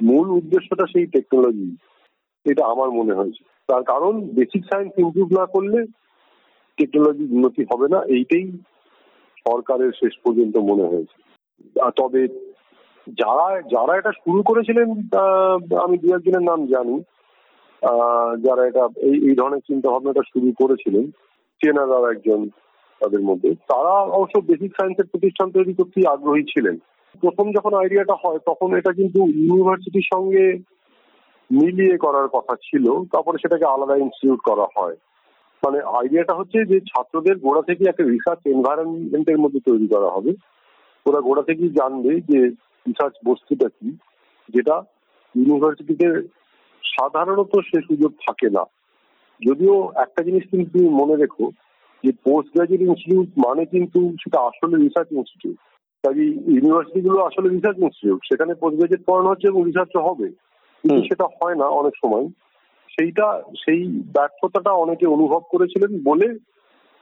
D: মূল উদ্দেশ্যটা সেই টেকনোলজি এটা আমার মনে হয়েছে। তার কারণ বেসিক সায়েন্স ইমপ্রুভ না করলে টেকনোলজি উন্নতি হবে না, এইটাই সরকারের শেষ পর্যন্ত মনে হয়েছে। তবে, যারা যারা এটা শুরু করেছিলেন আমি দু একজনের নাম জানি যারা এটা, এই এই ধরনের চিন্তা ভাবনাটা শুরু করেছিলেন চেনারাও একজন তাদের মধ্যে। তারা অবশ্য বেসিক সায়েন্সের প্রতিষ্ঠান তৈরি করতেই আগ্রহী ছিলেন। প্রথম যখন আইডিয়াটা হয়, তখন এটা কিন্তু ইউনিভার্সিটির সঙ্গে মিলিয়ে করার কথা ছিল। তারপরে সেটাকে আলাদা ইনস্টিটিউট করা হয়। মানে আইডিয়াটা হচ্ছে যে ছাত্রদের গোড়া থেকে একটা রিসার্চ এনভায়রনমেন্টের মধ্যে তৈরি করা হবে। ওরা গোড়া থেকেই জানবে যে রিসার্চ বস্তুটা কি, যেটা ইউনিভার্সিটিতে সাধারণত সে সুযোগ থাকে না। যদিও একটা জিনিস কিন্তু তুমি মনে রেখো যে পোস্ট গ্রাজুয়েট ইনস্টিটিউট মানে কিন্তু সেটা আসলে রিসার্চ ইনস্টিটিউট কাজে ইউনিভার্সিটি গুলো আসলে রিসার্চ ইনস্টিটিউট সেখানে পোস্ট গ্রাজুয়েট পড়ানো হচ্ছে এবং রিসার্চও হবে। কিন্তু। সেটা হয় না অনেক সময়। সেইটা সেই ব্যর্থতাটা অনেকে অনুভব করেছিলেন বলে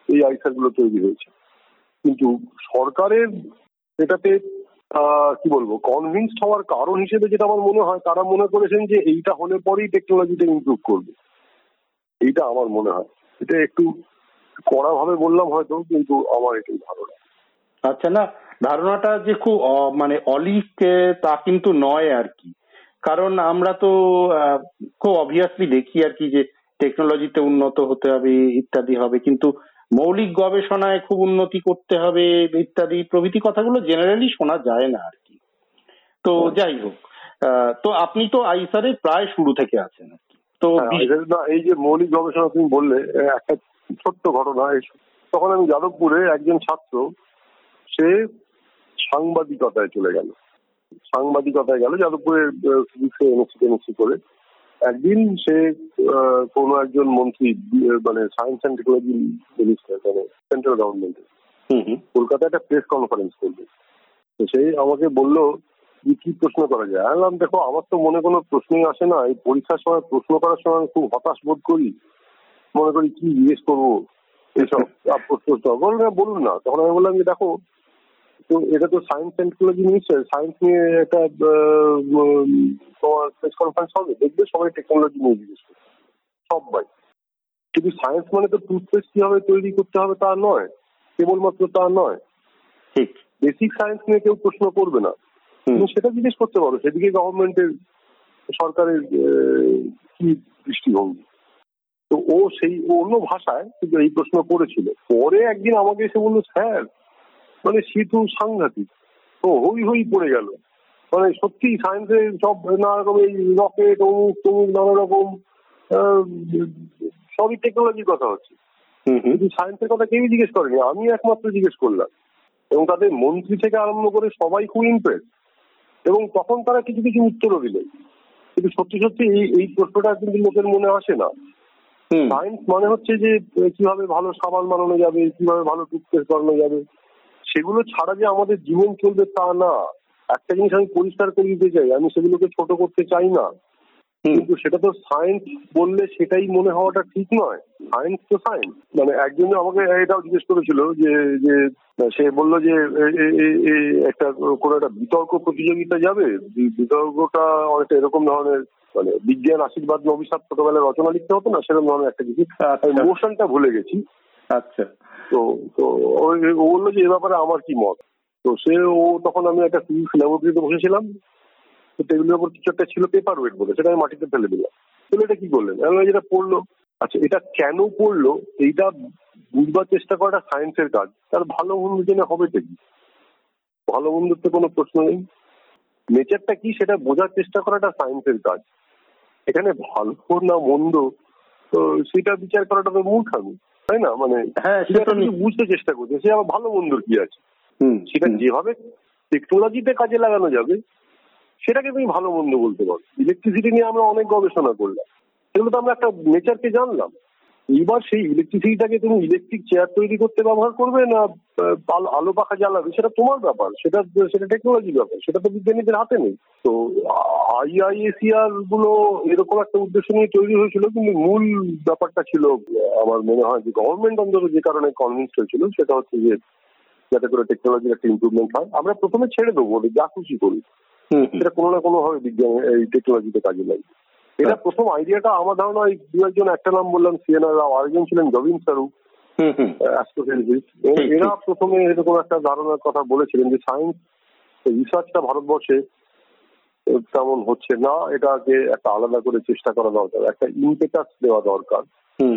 D: এই আইসারগুলো তৈরি হয়েছে। কিন্তু সরকারের এটাতে কি বলব কনভিন্সড হওয়ার কারণ হিসেবে যেটা আমার মনে হয়, তারা মনে করেছেন যে এইটা হলে পরেই টেকনোলজিটা ইমপ্রুভ করবে। এইটা আমার মনে হয়। এটা একটু কড়া ভাবে বললাম হয়তো, কিন্তু আমার এটাই ধারণা।
C: আচ্ছা না, ধারণাটা যে খুব মানে অলিক তা কিন্তু নয় আর কি। কারণ আমরা তো খুব অবভিয়াসলি দেখি আর কি যে টেকনোলজিতে উন্নত হতে হবে, ইত্যাদি হবে। কিন্তু মৌলিক গবেষণায় খুব উন্নতি করতে হবে ইত্যাদি প্রভৃতি কথাগুলো জেনারেলি শোনা যায় না আর কি। তো যাই হোক তো আপনি তো আইসারে প্রায় শুরু থেকে আছেন তো
D: হ্যাঁ, এই যে মৌলিক গবেষণা তুমি বললে একটা ছোট্ট ঘটনা তখন আমি যাদবপুরে একজন ছাত্র সে সাংবাদিকতায় চলে গেল। সাংবাদিকতায় গেল যাদবপুরে ফিজিক্সে এনএসসি টেনএসসি করে। একদিন সে কোনো একজন মন্ত্রী মানে সায়েন্স অ্যান্ড টেকনোলজি মিনিস্টার মানে সেন্ট্রাল গভর্নমেন্টের কলকাতায় একটা প্রেস কনফারেন্স করবে। তো সেই আমাকে বলল যে কি প্রশ্ন করা যায়? আমি বললাম দেখো আমার তো মনে কোনো প্রশ্নই আসে না। এই পরীক্ষার সময় প্রশ্ন করার সময় আমি খুব হতাশ বোধ করি। মনে করি কি জিজ্ঞেস করব এসব। [laughs] প্রশ্ন বলুন না। তখন আমি বললাম যে দেখো তো এটা তো science and technology minister science নিয়ে একটা তোমার প্রেস কনফারেন্স হবে দেখবে সবাই টেকনোলজি নিয়ে জিজ্ঞেস করবে সবাই। কিন্তু সায়েন্স মানে তো টুথপেস্ট কীভাবে তৈরি করতে হবে তা নয় কেবলমাত্র তা নয়।
C: ঠিক।
D: বেসিক সায়েন্স নিয়ে কেউ প্রশ্ন করবে না। তুমি সেটা জিজ্ঞেস করতে পারো সেদিকে গভর্নমেন্টের সরকারের কি দৃষ্টিভঙ্গি। তো ও সেই অন্য ভাষায় কিন্তু এই প্রশ্ন করেছিল। পরে একদিন আমাকে এসে বলল স্যার মানে সিটু সাংঘাতিক। তো হই হই পড়ে গেল। মানে সত্যি সায়েন্সে সব নানা রকম এই রকেট অমুক তমুক নানা রকম সবই টেকনোলজির কথা হচ্ছে। কিন্তু সায়েন্সের কথা কেউই জিজ্ঞেস করেনি আমি একমাত্র জিজ্ঞেস করলাম। এবং তাদের মন্ত্রী থেকে আরম্ভ করে সবাই খুব ইমপ্রেস এবং তখন তারা কিছু কিছু উত্তরও দিলেন। কিন্তু সত্যি সত্যি এই এই প্রশ্নটা কিন্তু লোকের মনে আসে না।
C: হুম।
D: সায়েন্স মানে হচ্ছে যে কীভাবে ভালো সাবান বানানো যাবে কীভাবে ভালো টুথপেস্ট বানানো যাবে। সেগুলো ছাড়া যে আমাদের জীবন চলবে তা না। একটা জিনিস আমি পরিষ্কার করে দিতে চাই আমি সেগুলোকে ছোট করতে চাই না। কিন্তু সেটা তো সায়েন্স বললে সেটাই মনে হওয়াটা ঠিক নয়। সায়েন্স তো সায়েন্স মানে একজন আমাকে এটাও জিজ্ঞেস করেছিল যে যে সে বলল যে একটা কোনো একটা বিতর্ক প্রতিযোগিতা যাবে। বিতর্কটা অনেকটা এরকম ধরনের মানে বিজ্ঞান আশীর্বাদ অভিশাপ ছোটবেলায় রচনা লিখতে হতো না সেরকম ধরনের একটা কিছু
C: আচ্ছা।
D: মোশনটা ভুলে গেছি।
C: আচ্ছা।
D: তো তো ও বলল যে এ ব্যাপারে আমার কি মত? তো সে, ও তখন আমি একটা ফিজিক্স ল্যাবরেটরিতে বসেছিলাম। তো টেবিলের উপর কিছু একটা ছিল পেপার ওয়েট বলে, সেটা আমি মাটিতে ফেলে দিলাম। তাহলে এটা কি করলেন? যেটা পড়ল। আচ্ছা এটা কেন পড়ল? এইটা বুঝবার চেষ্টা করাটা সায়েন্সের কাজ। তার ভালো মন্দ জেনে হবে তো কি? ভালো মন্দের তো কোনো প্রশ্ন নেই। নেচারটা কি সেটা বোঝার চেষ্টা করাটা সায়েন্সের কাজ। এখানে ভালো না মন্দ, তো সেটা বিচার করাটা তো মূর্খামি। তাই না? মানে
C: হ্যাঁ
D: সেটা বুঝতে চেষ্টা করছে। সে আবার ভালো বন্ধুর কি আছে?
C: হুম
D: সেটা। যেভাবে টেকনোলজিতে কাজে লাগানো যাবে সেটাকে তুমি ভালো মন্দ বলতে পারো। ইলেকট্রিসিটি নিয়ে আমরা অনেক গবেষণা করলাম। সেগুলো তো আমরা একটা নেচারকে জানলাম। এবার সেই ইলেকট্রিসিটিটাকে তুমি ইলেকট্রিক চেয়ার তৈরি করতে ব্যবহার করবে না আলো- পাখা জ্বালাবে? সেটা তোমার ব্যাপার। সেটা সেটা টেকনোলজির ব্যাপার। সেটা তো বিজ্ঞানীদের হাতে নেই। তো আইআইএসিআরগুলো এরকম একটা উদ্দেশ্য নিয়ে তৈরি হয়েছিল কিন্তু মূল ব্যাপারটা ছিল আমার মনে হয় যে গভর্নমেন্ট অন্তত যে কারণে কনভিন্স হয়েছিল সেটা হচ্ছে যে যাতে করে টেকনোলজির একটা ইমপ্রুভমেন্ট হয়। আমরা প্রথমে ছেড়ে দেবো যা খুশি করি। সেটা কোনো না কোনো ভাবে বিজ্ঞান এই টেকনোলজিতে কাজে লাগে এটা প্রথম আইডিয়াটা আমার ধারণা এই দু একজন একটা নাম বললাম সিএনআর রাও আরেকজন ছিলেন জবিন সারু অ্যাস্ট্রোফিজিক্স এরা প্রথমে এরকম একটা ধারণার কথা বলেছিলেন যে সায়েন্স রিসার্চটা ভারতবর্ষে তেমন হচ্ছে না এটাকে একটা আলাদা করে চেষ্টা করা দরকার একটা ইম্পেটাস দেওয়া দরকার।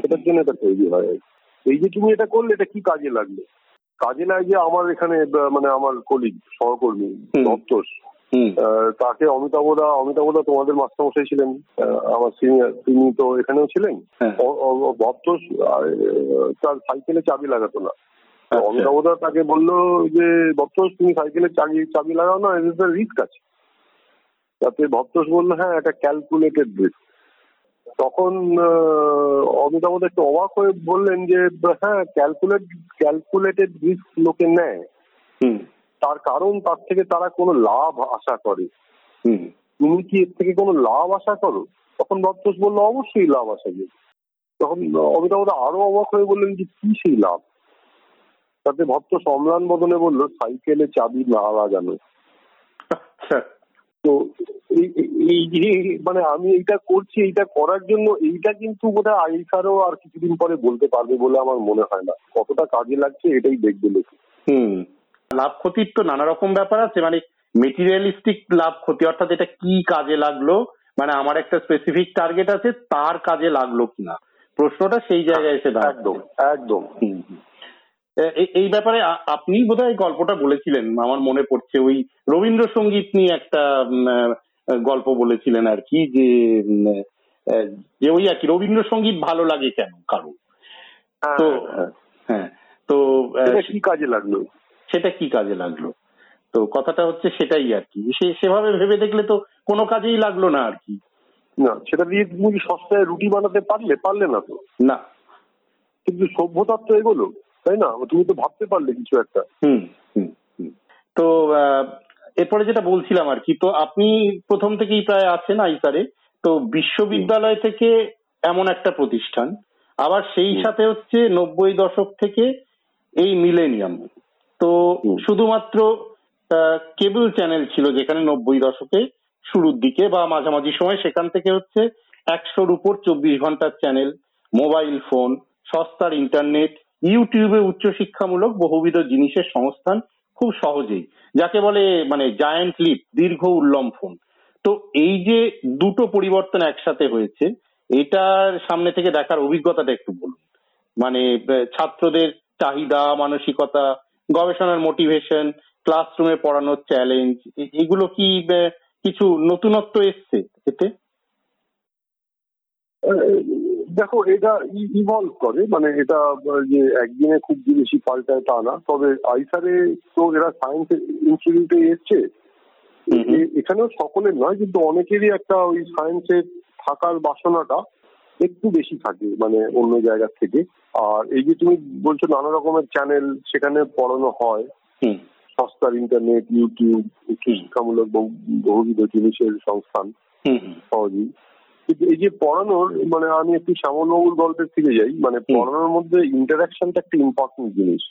D: এটার জন্য এটা তৈরি হয়। এই যে তুমি এটা করলে এটা কি কাজে লাগল? কাজে লাগে আমার এখানে মানে আমার কলিগ সহকর্মী
C: হুম।
D: দত্তস
C: হুম।
D: আহ, তাকে অমিতাভদা অমিতাভদা তোমাদের মাস্টারমশাই ছিলেন আমার সিনিয়র তিনি তো এখানেও ছিলেন।
C: হ্যাঁ।
D: ভক্তোষ তার সাইকেলে চাবি লাগাতো না।
C: আচ্ছা।
D: অমিতাভদা তাকে বলল যে ভক্তোষ তুমি সাইকেলে চাবি চাবি লাগাও না এর রিস্ক আছে। তাতে ভক্তোষ বলল হ্যাঁ একটা ক্যালকুলেটেড রিস্ক তখন অমিতাভদা একটু অবাক হয়ে বললেন যে হ্যাঁ ক্যালকুলেট ক্যালকুলেটেড রিস্ক লোকে নেয়।
C: হুম।
D: তার কারণ তার থেকে তারা কোনো লাভ আশা করে।
C: হুম।
D: তুমি কি এর থেকে কোনো লাভ আশা করো? তখন ভক্তোষ বলল অবশ্যই লাভ আশা করি। তখন অমিতাভদা আরও অবাক হয়ে বললেন যে কি সেই লাভ? তাতে ভক্ত সম্রান বদনে বলল সাইকেলে চাবি না লাগানো। তো এই যে মানে আমি এইটা করছি এইটা করার জন্য এইটা কিন্তু বোধহয় আইসারও আর কিছুদিন পরে বলতে পারবে বলে আমার মনে হয় না। কতটা কাজে লাগছে এটাই দেখবে লোক।
C: হুম। লাভ ক্ষতির তো নানা রকম ব্যাপার আছে মানে মেটেরিয়ালিস্টিক লাভ ক্ষতি অর্থাৎ এটা কি কাজে লাগল মানে আমার একটা স্পেসিফিক টার্গেট আছে তার কাজে লাগল কিনা? প্রশ্নটা সেই জায়গায় এসে
D: একদম একদম।
C: এই ব্যাপারে আপনি বোধহয় গল্পটা বলেছিলেন আমার মনে পড়ছে ওই রবীন্দ্রসঙ্গীত নিয়ে একটা গল্প বলেছিলেন আর কি যে যে ওই আর কি রবীন্দ্রসঙ্গীত ভালো লাগে কেন কারণ
D: হ্যাঁ,
C: তো
D: হ্যাঁ।
C: হ্যাঁ তো
D: কি কাজে লাগল?
C: সেটা কি কাজে লাগল? তো কথাটা হচ্ছে সেটাই আর কি। সেভাবে ভেবে দেখলে তো কোনো কাজেই লাগল না আর কি।
D: না সেটা দিয়ে তুমি সস্তায় রুটি বানাতে পারলে? পারলে না তো।
C: না।
D: কিন্তু সভ্যতার তো এগোলো তাই না? তুমি তো ভাবতে পারলে কিছু একটা।
C: হুম হুম হুম। তো এরপরে যেটা বলছিলাম আর কি তো আপনি প্রথম থেকেই প্রায় আছেন আইসারে তো বিশ্ববিদ্যালয় থেকে এমন একটা প্রতিষ্ঠান। আবার সেই সাথে হচ্ছে নব্বই দশক থেকে এই মিলেনিয়াম। তো। শুধুমাত্র কেবল চ্যানেল ছিল যেখানে নব্বই দশকে শুরুর দিকে বা মাঝামাঝি সময় সেখান থেকে হচ্ছে একশোর উপর চব্বিশ ঘণ্টার চ্যানেল মোবাইল ফোন সস্তার ইন্টারনেট ইউটিউবে উচ্চশিক্ষামূলক বহুবিধ জিনিসের সংস্থান খুব সহজেই যাকে বলে মানে জায়ান্ট লিপ দীর্ঘ উল্লম্ফন তো এই যে দুটো পরিবর্তন একসাথে হয়েছে এটার সামনে থেকে দেখার অভিজ্ঞতাটা একটু বলুন মানে ছাত্রদের চাহিদা মানসিকতা গবেষণার মোটিভেশন ক্লাসরুমে পড়ানোর চ্যালেঞ্জ এগুলো কি কিছু নতুনত্ব এসছে এতে
D: দেখো এটা ইভলভ করে মানে এটা যে একদিনে খুব বেশি পাল্টায় তা না তবে আইসারে তো এরা সায়েন্স ইনস্টিটিউটে এসছে। এখানেও সকলের নয় কিন্তু অনেকেরই একটা ওই সায়েন্সে থাকার বাসনাটা একটু বেশি থাকে মানে অন্য জায়গা থেকে। আর এই যে তুমি বলছো নানা রকমের চ্যানেল সেখানে পড়ানো হয়। সস্তার ইন্টারনেট ইউটিউব শিক্ষামূলক বহু- বহুবিধ জিনিসের সংস্থান। সহজেই। কিন্তু এই যে পড়ানোর মানে আমি একটু শ্যামলবাবুর গল্পের থেকে যাই মানে পড়ানোর মধ্যে ইন্টারাকশনটা একটা ইম্পর্টেন্ট জিনিস।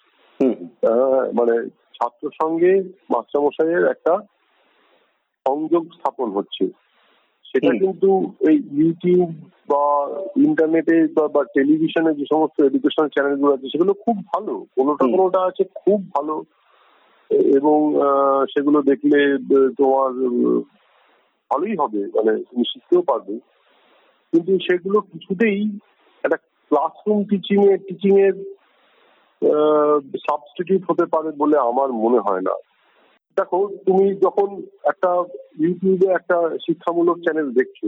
D: মানে ছাত্র সঙ্গে মাস্টারমশাইয়ের একটা সংযোগ স্থাপন হচ্ছে। সেটা কিন্তু এই ইউটিউব বা ইন্টারনেটে বা টেলিভিশনে যে সমস্ত এডুকেশনাল চ্যানেলগুলো আছে সেগুলো খুব ভালো। কোনোটা কোনোটা আছে খুব ভালো। এবং সেগুলো দেখলে তোমার ভালোই হবে। মানে তুমি শিখতেও পারবে। কিন্তু সেগুলো কিছুতেই একটা ক্লাসরুম টিচিং এর টিচিং এর সাবস্টিটিউট হতে পারে বলে আমার মনে হয় না। দেখো তুমি যখন একটা ইউটিউবে একটা শিক্ষামূলক চ্যানেল দেখছ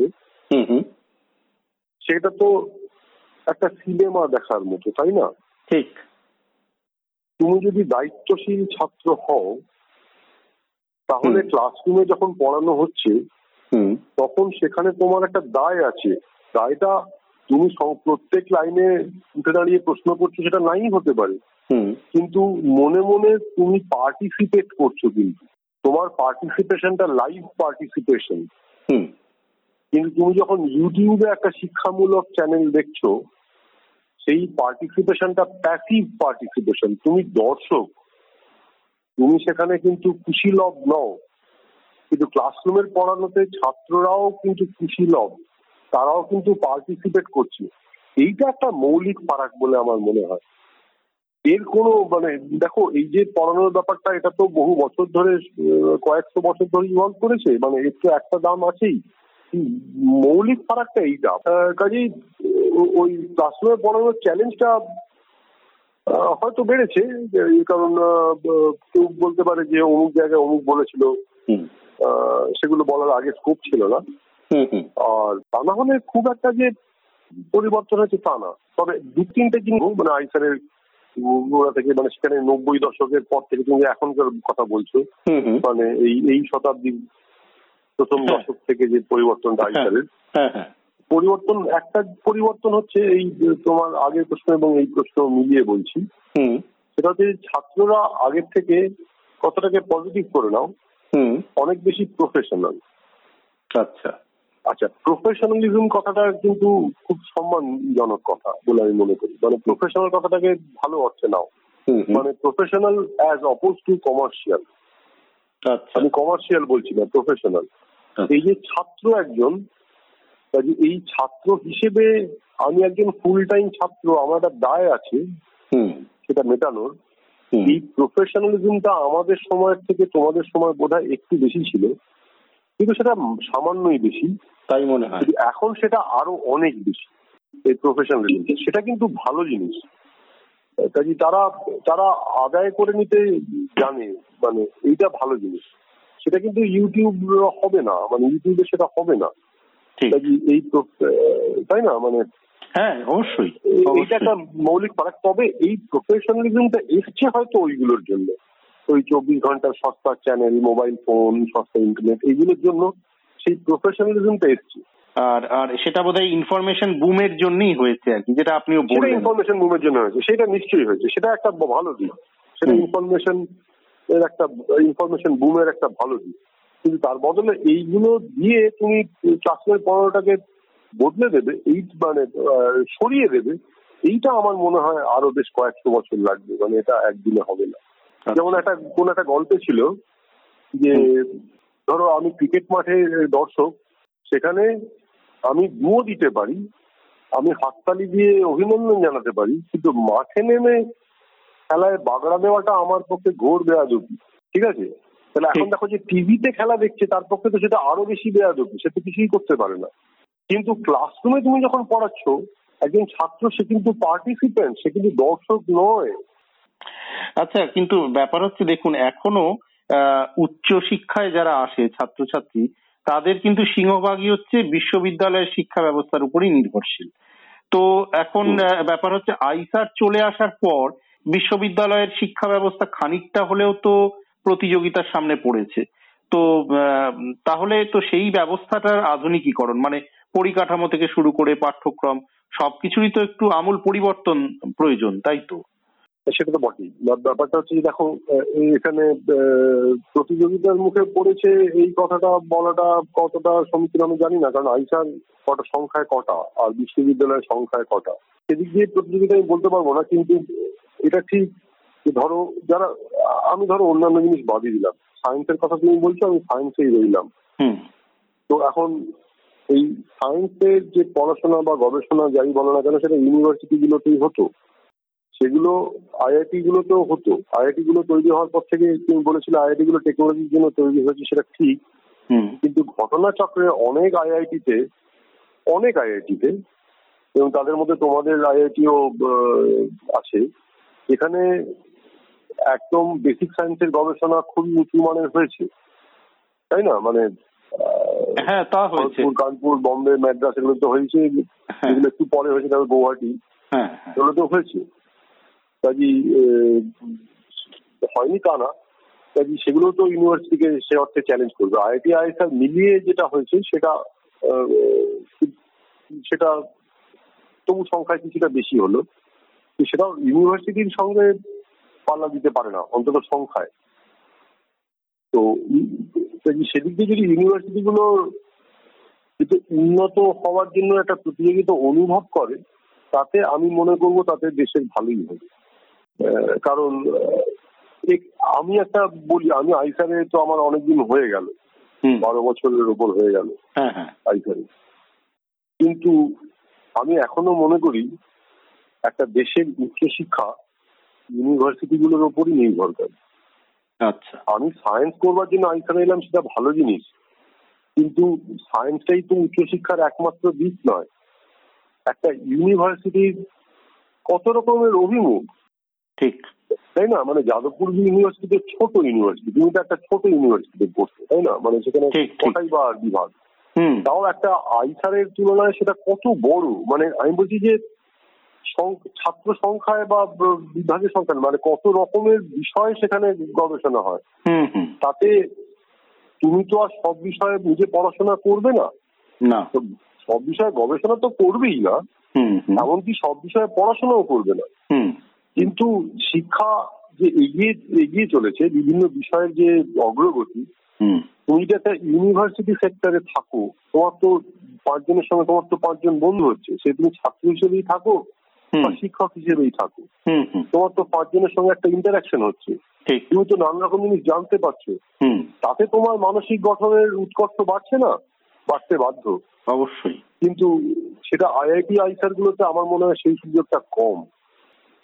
D: সেটা তো একটা সিনেমা দেখার মতো তাই না?
C: ঠিক।
D: তুমি যদি দায়িত্বশীল ছাত্র হও তাহলে ক্লাসরুমে যখন পড়ানো হচ্ছে
C: হুম।
D: তখন সেখানে তোমার একটা দায় আছে। দায়টা তুমি প্রত্যেক লাইনে উঠে দাঁড়িয়ে প্রশ্ন করছ সেটা নাই হতে পারে। কিন্তু মনে মনে তুমি পার্টিসিপেট করছ কিন্তু। তোমার পার্টিসিপেশনটা লাইভ পার্টিসিপেশন
C: হুম।
D: কিন্তু তুমি যখন ইউটিউবে একটা শিক্ষামূলক চ্যানেল দেখছ সেই পার্টিসিপেশনটা প্যাসিভ পার্টিসিপেশন তুমি দর্শক। তুমি সেখানে কিন্তু কুশীলভ নও। কিন্তু ক্লাসরুমের পড়ানোতে ছাত্ররাও কিন্তু কুশীলভ। তারাও কিন্তু পার্টিসিপেট করছে। এইটা একটা মৌলিক ফারাক বলে আমার মনে হয়। এর কোনো মানে দেখো এই যে পড়ানোর ব্যাপারটা এটা তো বহু বছর ধরে কয়েকশো বছর ধরে ইভলভ করেছে। মানে এর তো একটা দাম আছেই। মৌলিক ফারাকটা এইটা আহ, কাজেই ওই ক্লাসরুমে পড়ানোর চ্যালেঞ্জটা হয়তো বেড়েছে। এই কারণ কেউ বলতে পারে যে অমুক জায়গায় অমুক বলেছিল। সেগুলো বলার আগে স্কোপ ছিল না। আর তা না হলে খুব একটা যে পরিবর্তন হয়েছে তা না। তবে দু তিনটে জিনিস মানে আইসারের ওরা থেকে মানে সেখানে নব্বই দশকের পর থেকে তুমি এখনকার কথা বলছো মানে এই এই শতাব্দীর প্রথম
C: হ্যাঁ।
D: দশক থেকে যে পরিবর্তনটা আইসারের
C: হ্যাঁ হ্যাঁ।
D: পরিবর্তন একটা পরিবর্তন হচ্ছে এই তোমার আগের প্রশ্ন এবং এই প্রশ্ন মিলিয়ে বলছি।
C: হুম।
D: সেটা হচ্ছে ছাত্ররা আগের থেকে কতটাকে পজিটিভ করে নাও
C: হুম।
D: অনেক বেশি প্রফেশনাল
C: আচ্ছা।
D: আচ্ছা প্রফেশনালিজম কথাটা কিন্তু খুব সম্মানজনক কথা বলে আমি মনে করি। মানে প্রফেশনাল কথাটাকে ভালো অর্থে নাও। মানে professional as oppose to commercial আমি কমার্শিয়াল বলছি না প্রফেশনাল
C: আচ্ছা।
D: এই যে ছাত্র একজন এই ছাত্র হিসেবে আমি একজন ফুল টাইম ছাত্র আমার একটা দায় আছে
C: হুম।
D: সেটা মেটানোর। এই প্রফেশনালিজমটা আমাদের সময়ের থেকে তোমাদের সময় বোধহয় একটু বেশি ছিল। কিন্তু সেটা সামান্যই বেশি।
C: তাই মনে হয়।
D: এখন সেটা আরও অনেক বেশি এই প্রফেশনালিজম সেটা কিন্তু ভালো জিনিস। কাজে তারা তারা আদায় করে নিতে জানে মানে এইটা ভালো জিনিস। সেটা কিন্তু ইউটিউব হবে না মানে ইউটিউবে সেটা হবে না। এই তাই না? মানে
C: হ্যাঁ অবশ্যই।
D: এইটা একটা মৌলিক ফারাক। তবে এই প্রফেশনালিজমটা এসছে হয়তো ওইগুলোর জন্য। ওই চব্বিশ ঘণ্টার সস্তা চ্যানেল মোবাইল ফোন সস্তা ইন্টারনেট এইগুলোর জন্য সেই প্রফেশনালিজমটা এসছে।
C: আর আর সেটা বোধহয় ইনফরমেশন বুমের জন্যই হয়েছে আর কি যেটা আপনিও বললেন।
D: ইনফরমেশন মুভের জন্য হয়েছে সেটা নিশ্চয়ই হয়েছে সেটা একটা ভালো দিক। সেটা ইনফরমেশন এর একটা ইনফরমেশন বুমের একটা ভালো দিক। কিন্তু তার বদলে এইগুলো দিয়ে তুমি ক্লাসের পড়ানোটাকে বদলে দেবে এই মানে সরিয়ে দেবে এইটা আমার মনে হয় আরও বেশ কয়েকশো বছর লাগবে মানে এটা একদিনে হবে না। যেমন একটা কোন একটা গল্পে ছিল যে ধরো আমি ক্রিকেট মাঠে দর্শক সেখানে আমি দুও দিতে পারি আমি হাততালি দিয়ে অভিনন্দন জানাতে পারি কিন্তু মাঠে নেমে খেলায় বাগড়া দেওয়াটা আমার পক্ষে ঘোর বেয়াদবি ঠিক আছে? তাহলে এখন দেখো যে টিভিতে খেলা দেখছে তার পক্ষে তো সেটা আরও বেশি বেয়াদবি সে তো কিছুই করতে পারে না। কিন্তু ক্লাসরুমে তুমি যখন পড়াচ্ছ একজন ছাত্র সে কিন্তু পার্টিসিপেন্ট সে কিন্তু দর্শক নয়।
C: আচ্ছা কিন্তু ব্যাপার হচ্ছে দেখুন এখনও আহ, উচ্চ শিক্ষায় যারা আসে ছাত্রছাত্রী তাদের কিন্তু সিংহভাগই হচ্ছে বিশ্ববিদ্যালয়ের শিক্ষা ব্যবস্থার উপরই নির্ভরশীল। তো এখন ব্যাপার হচ্ছে আইসার চলে আসার পর বিশ্ববিদ্যালয়ের শিক্ষা ব্যবস্থা খানিকটা হলেও তো প্রতিযোগিতার সামনে পড়েছে। তো আহ, তাহলে তো সেই ব্যবস্থাটার আধুনিকীকরণ মানে পরিকাঠামো থেকে শুরু করে পাঠ্যক্রম সবকিছুরই তো একটু আমূল পরিবর্তন প্রয়োজন তাই তো?
D: সেটা তো বটেই। ব্যাপারটা হচ্ছে দেখো এখানে প্রতিযোগিতার মুখে পড়েছে এই কথাটা বলাটা কতটা সমীচীন আমি জানি না কারণ আইসার কটা সংখ্যায় কটা আর বিশ্ববিদ্যালয়ের সংখ্যায় কটা। সেদিক দিয়ে প্রতিযোগিতা আমি বলতে পারব না কিন্তু এটা ঠিক যে ধরো যারা আমি ধরো অন্যান্য জিনিস বাদই দিলাম। সায়েন্সের কথা তুমি বলছো আমি সায়েন্সেই রইলাম।
C: হুম।
D: তো এখন এই সায়েন্সের যে পড়াশোনা বা গবেষণা যাই বলো না কেন সেটা ইউনিভার্সিটি গুলোতেই হতো। সেগুলো আইআইটি গুলোতেও হতো। আইআইটি গুলো তৈরি হওয়ার পর থেকে তুমি বলেছিলে আইআইটি গুলো টেকনোলজির জন্য তৈরি হয়েছে সেটা ঠিক। কিন্তু ঘটনাচক্রে অনেক আইআইটিতে অনেক আইআইটিতে এবং তাদের মধ্যে তোমাদের আইআইটিও আছে। এখানে একদম বেসিক সায়েন্সের গবেষণা খুবই উঁচু মানের হয়েছে। তাই না? মানে
C: হ্যাঁ তা হয়েছে।
D: কানপুর বম্বে ম্যাড্রাস এগুলো তো হয়েছে।
C: হ্যাঁ।
D: এগুলো একটু পরে হয়েছে তারপর গৌহাটি
C: হ্যাঁ হ্যাঁ।
D: এগুলো তো হয়েছে। কাজী হয়নি তা না। কাজী সেগুলো তো ইউনিভার্সিটিকে সে অর্থে চ্যালেঞ্জ করবে। আইআইটি আইএসআর মিলিয়ে যেটা হয়েছে, সেটা সেটা তবু সংখ্যায় কিছুটা বেশি হলো। সেটাও ইউনিভার্সিটির সঙ্গে পাল্লা দিতে পারে না, অন্তত সংখ্যায়। তো সেদিক দিয়ে যদি ইউনিভার্সিটি গুলো কিন্তু উন্নত হওয়ার জন্য একটা প্রতিযোগিতা অনুভব করে, তাতে আমি মনে করব তাতে দেশের ভালোই হবে। কারণ আমি একটা বলি আমি আইসারে তো আমার অনেকদিন হয়ে গেল। বারো বছরের ওপর হয়ে গেল
C: হ্যাঁ হ্যাঁ।
D: আইসারে। কিন্তু আমি এখনও মনে করি একটা দেশের উচ্চশিক্ষা ইউনিভার্সিটি গুলোর ওপরই নির্ভর করে।
C: আচ্ছা।
D: আমি সায়েন্স করবার জন্য আইসারে এলাম সেটা ভালো জিনিস। কিন্তু সায়েন্সটাই তো উচ্চশিক্ষার একমাত্র দিক নয়। একটা ইউনিভার্সিটির কত রকমের অভিমুখ
C: ঠিক।
D: তাই না? মানে যাদবপুর ইউনিভার্সিটি ছোট ইউনিভার্সিটি তুমি তো একটা ছোট ইউনিভার্সিটি পড়ছো তাই না? মানে সেখানে। কটাই বা বিভাগ?
C: হুম।
D: তাও একটা আইসারের তুলনায় সেটা কত বড়? মানে আমি বলছি যে ছাত্র সংখ্যায় বা বিভাগের সংখ্যা মানে কত রকমের বিষয় সেখানে গবেষণা হয়।
C: হুম হুম।
D: তাতে তুমি তো আর সব বিষয়ে নিজে পড়াশোনা করবে না।
C: না।
D: সব বিষয়ে গবেষণা তো করবেই না। এমনকি সব বিষয়ে পড়াশোনাও করবে না।
C: হুম।
D: কিন্তু শিক্ষা যে এগিয়ে এগিয়ে চলেছে বিভিন্ন বিষয়ের যে অগ্রগতি
C: হুম।
D: তুমি যদি একটা ইউনিভার্সিটি সেক্টরে থাকো তোমার তো পাঁচজনের সঙ্গে তোমার তো পাঁচজন বন্ধু হচ্ছে সে তুমি ছাত্র হিসেবেই থাকো বা শিক্ষক হিসেবেই থাকো।
C: হুম হুম।
D: তোমার তো পাঁচজনের সঙ্গে একটা ইন্টারাকশন হচ্ছে।
C: ঠিক।
D: তুমি তো নানা রকম জিনিস জানতে পারছ।
C: হুম।
D: তাতে তোমার মানসিক গঠনের উৎকর্ষ বাড়ছে না? বাড়তে বাধ্য।
C: অবশ্যই।
D: কিন্তু সেটা আইআইটি আইসার গুলোতে আমার মনে হয় সেই সুযোগটা কম।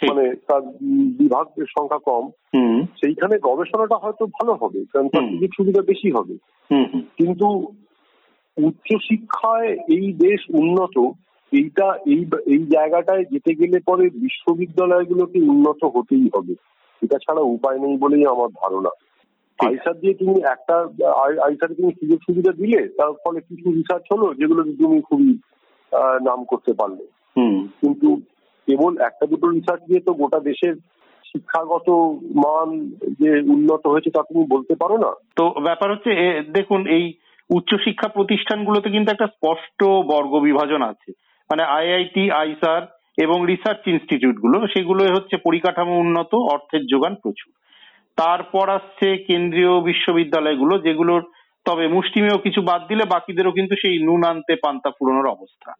D: মানে তার বিভাগের সংখ্যা কম।
C: হুম।
D: সেইখানে গবেষণাটা হয়তো ভালো হবে কারণ তার সুযোগ সুবিধা বেশি হবে। কিন্তু উচ্চশিক্ষায় এই দেশ উন্নত এইটা এই এই জায়গাটায় যেতে গেলে পরে বিশ্ববিদ্যালয়গুলোকে উন্নত হতেই হবে। এটা ছাড়া উপায় নেই বলেই আমার ধারণা। আইসার দিয়ে তুমি একটা আই- আইসারে তুমি সুযোগ সুবিধা দিলে তার ফলে কিছু রিসার্চ হলো যেগুলোতে তুমি খুবই আহ, নাম করতে পারলে।
C: হুম।
D: কিন্তু কেবল একটা দুটো রিসার্চ দিয়ে তো গোটা দেশের শিক্ষাগত মান যে উন্নত হয়েছে তা তুমি বলতে পারো না?
C: তো ব্যাপার হচ্ছে দেখুন, এই উচ্চশিক্ষা প্রতিষ্ঠানগুলোতে কিন্তু একটা স্পষ্ট বর্গ বিভাজন আছে। মানে আইআইটি, আইসার এবং রিসার্চ ইনস্টিটিউটগুলো সেগুলো হচ্ছে পরিকাঠামো উন্নত, অর্থের যোগান প্রচুর। তারপর আসছে কেন্দ্রীয় বিশ্ববিদ্যালয়গুলো, যেগুলোর তবে মুষ্টিমেয় কিছু বাদ দিলে বাকিদেরও কিন্তু সেই নুন আনতে পান্তা ফুরোনোর অবস্থা।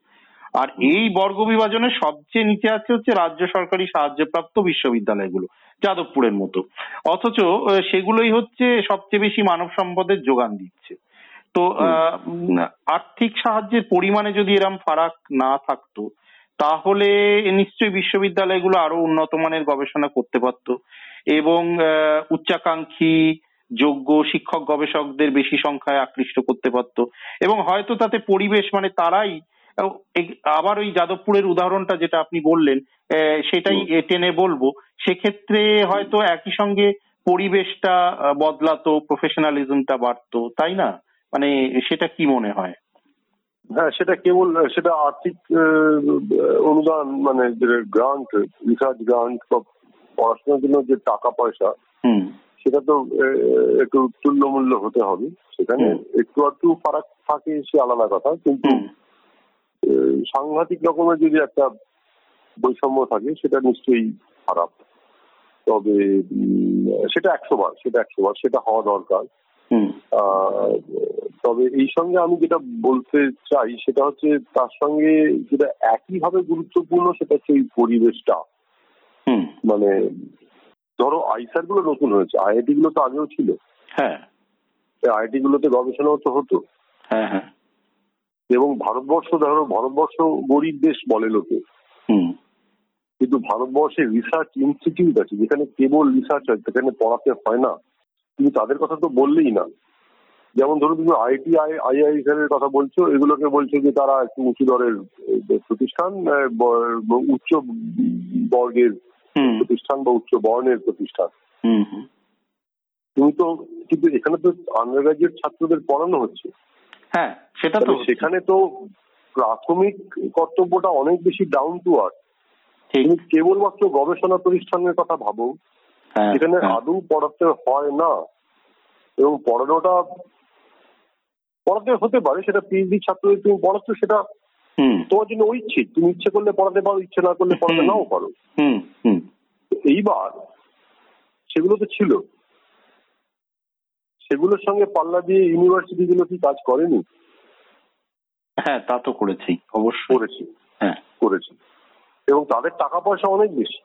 C: আর এই বর্গ বিভাজনের সবচেয়ে নিচে আছে হচ্ছে রাজ্য সরকারি সাহায্যপ্রাপ্ত বিশ্ববিদ্যালয়গুলো যাদবপুরের মতো। অথচ সেগুলোই হচ্ছে সবচেয়ে বেশি মানব সম্পদের যোগান দিচ্ছে। তো আহ, আর্থিক সাহায্যের পরিমাণে যদি এরম ফারাক না থাকতো তাহলে নিশ্চয়ই বিশ্ববিদ্যালয়গুলো আরও উন্নত মানের গবেষণা করতে পারতো এবং আহ, উচ্চাকাঙ্ক্ষী যোগ্য শিক্ষক গবেষকদের বেশি সংখ্যায় আকৃষ্ট করতে পারতো। এবং হয়তো তাতে পরিবেশ মানে তারাই আবার ওই যাদবপুরের উদাহরণটা যেটা আপনি বললেন সেটাই টেনে বলব। সেক্ষেত্রে হয়তো একই সঙ্গে পরিবেশটা বদলাতো প্রফেশনালিজমটা বাড়তো তাই না? মানে সেটা কি মনে হয়?
D: হ্যাঁ সেটা কেবল সেটা আর্থিক অনুদান মানে গ্রান্ট রিসার্চ গ্রান্ট বা পড়াশোনার জন্য যে টাকা পয়সা
C: হুম।
D: সেটা তো একটু তুল্যমূল্য হতে হবে। সেখানে একটু একটু ফারাক থাকে সে আলাদা কথা। কিন্তু সাংঘাতিক রকমের যদি একটা বৈষম্য থাকে সেটা নিশ্চয়ই খারাপ। তবে সেটা একশো বার সেটা একশো বার সেটা হওয়া দরকার। তবে এই সঙ্গে আমি যেটা বলতে চাই সেটা হচ্ছে তার সঙ্গে যেটা একইভাবে গুরুত্বপূর্ণ সেটা হচ্ছে এই পরিবেশটা।
C: হুম।
D: মানে ধরো আইসারগুলো নতুন হয়েছে। আইআইটি গুলো তো আগেও ছিল।
C: হ্যাঁ।
D: আইআইটি গুলোতে গবেষণাও তো হতো।
C: হ্যাঁ হ্যাঁ।
D: এবং ভারতবর্ষ ধরো ভারতবর্ষ গরিব দেশ বলে লোকে।
C: হুম।
D: কিন্তু ভারতবর্ষে রিসার্চ ইনস্টিটিউট আছে যেখানে কেবল রিসার্চ হয় সেখানে পড়াতে হয় না। তুমি তাদের কথা তো বললেই না। যেমন ধরো তুমি আইটি আইআইএস এর কথা বলছো এগুলোকে বলছো যে তারা একটু উঁচু দরের প্রতিষ্ঠান উচ্চ বর্গের প্রতিষ্ঠান বা উচ্চ বর্ণের প্রতিষ্ঠান।
C: হুম হুম।
D: তুমি তো কিন্তু এখানে তো আন্ডার গ্রাজুয়েট ছাত্রদের পড়ানো হচ্ছে।
C: হ্যাঁ সেটা তো
D: সেখানে তো প্রাথমিক কর্তব্যটা অনেক বেশি ডাউন টু আর্থ তুমি কেবলমাত্র গবেষণা প্রতিষ্ঠানের কথা ভাবো সেখানে
C: হ্যাঁ।
D: আদৌ পড়াতে হয় না। এবং পড়ানোটা পড়াতে হতে পারে সেটা পিএইচডি ছাত্রদের তুমি পড়াচ্ছ সেটা
C: হুম।
D: তোমার জন্য ঐচ্ছিক। তুমি ইচ্ছে করলে পড়াতে পারো ইচ্ছে না করলে পড়াতে নাও পারো।
C: হুম হুম।
D: তো এইবার সেগুলো তো ছিল। সেগুলোর সঙ্গে পাল্লা দিয়ে ইউনিভার্সিটি গুলো কি কাজ করেনি?
C: হ্যাঁ তা তো করেছি অবশ্যই।
D: করেছে।
C: হ্যাঁ।
D: করেছি। এবং তাদের টাকা পয়সা অনেক বেশি।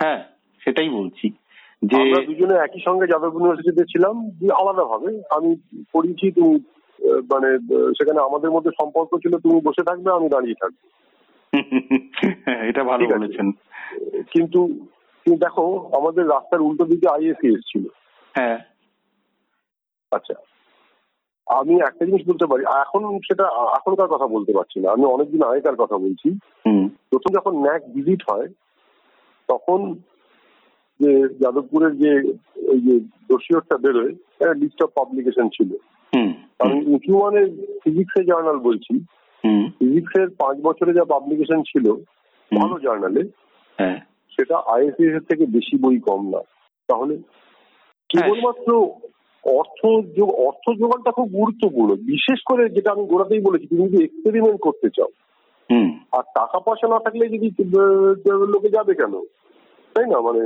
C: হ্যাঁ সেটাই বলছি যে
D: আমরা দুজনে একই সঙ্গে যাদব ইউনিভার্সিটিতে ছিলাম যে আলাদা ভাবে আমি পড়িয়েছি তুমি মানে সেখানে আমাদের মধ্যে সম্পর্ক ছিল তুমি বসে থাকবে আমি দাঁড়িয়ে থাকব।
C: হ্যাঁ, এটা ভালো বলেছেন।
D: কিন্তু তুমি দেখো আমাদের রাস্তার উল্টো দিকে আইএসসি এসেছিল।
C: হ্যাঁ।
D: আচ্ছা। আমি একটা জিনিস বলতে পারি এখন সেটা এখনকার কথা বলতে পারছি না। আমি অনেকদিন আগেকার কথা বলছি।
C: হুম।
D: প্রথম যখন ন্যাক ভিজিট হয় তখন যে যাদবপুরের যে ওই যে দোষীয়টা বেরোয় একটা লিস্ট অফ পাবলিকেশন ছিল।
C: হুম।
D: আমি উঁচু মানের ফিজিক্সের জার্নাল বলছি।
C: হুম।
D: ফিজিক্সের পাঁচ বছরে যা পাবলিকেশন ছিল ভালো জার্নালে
C: হ্যাঁ।
D: সেটা আইএসএস এর থেকে বেশি বই কম না। তাহলে কেবলমাত্র অর্থ অর্থ যোগানটা খুব গুরুত্বপূর্ণ। বিশেষ করে যেটা আমি গোড়াতেই বলেছি তুমি যদি এক্সপেরিমেন্ট করতে চাও
C: হুম।
D: আর টাকা পয়সা না থাকলে যদি লোকে যাবে কেন? তাই না? মানে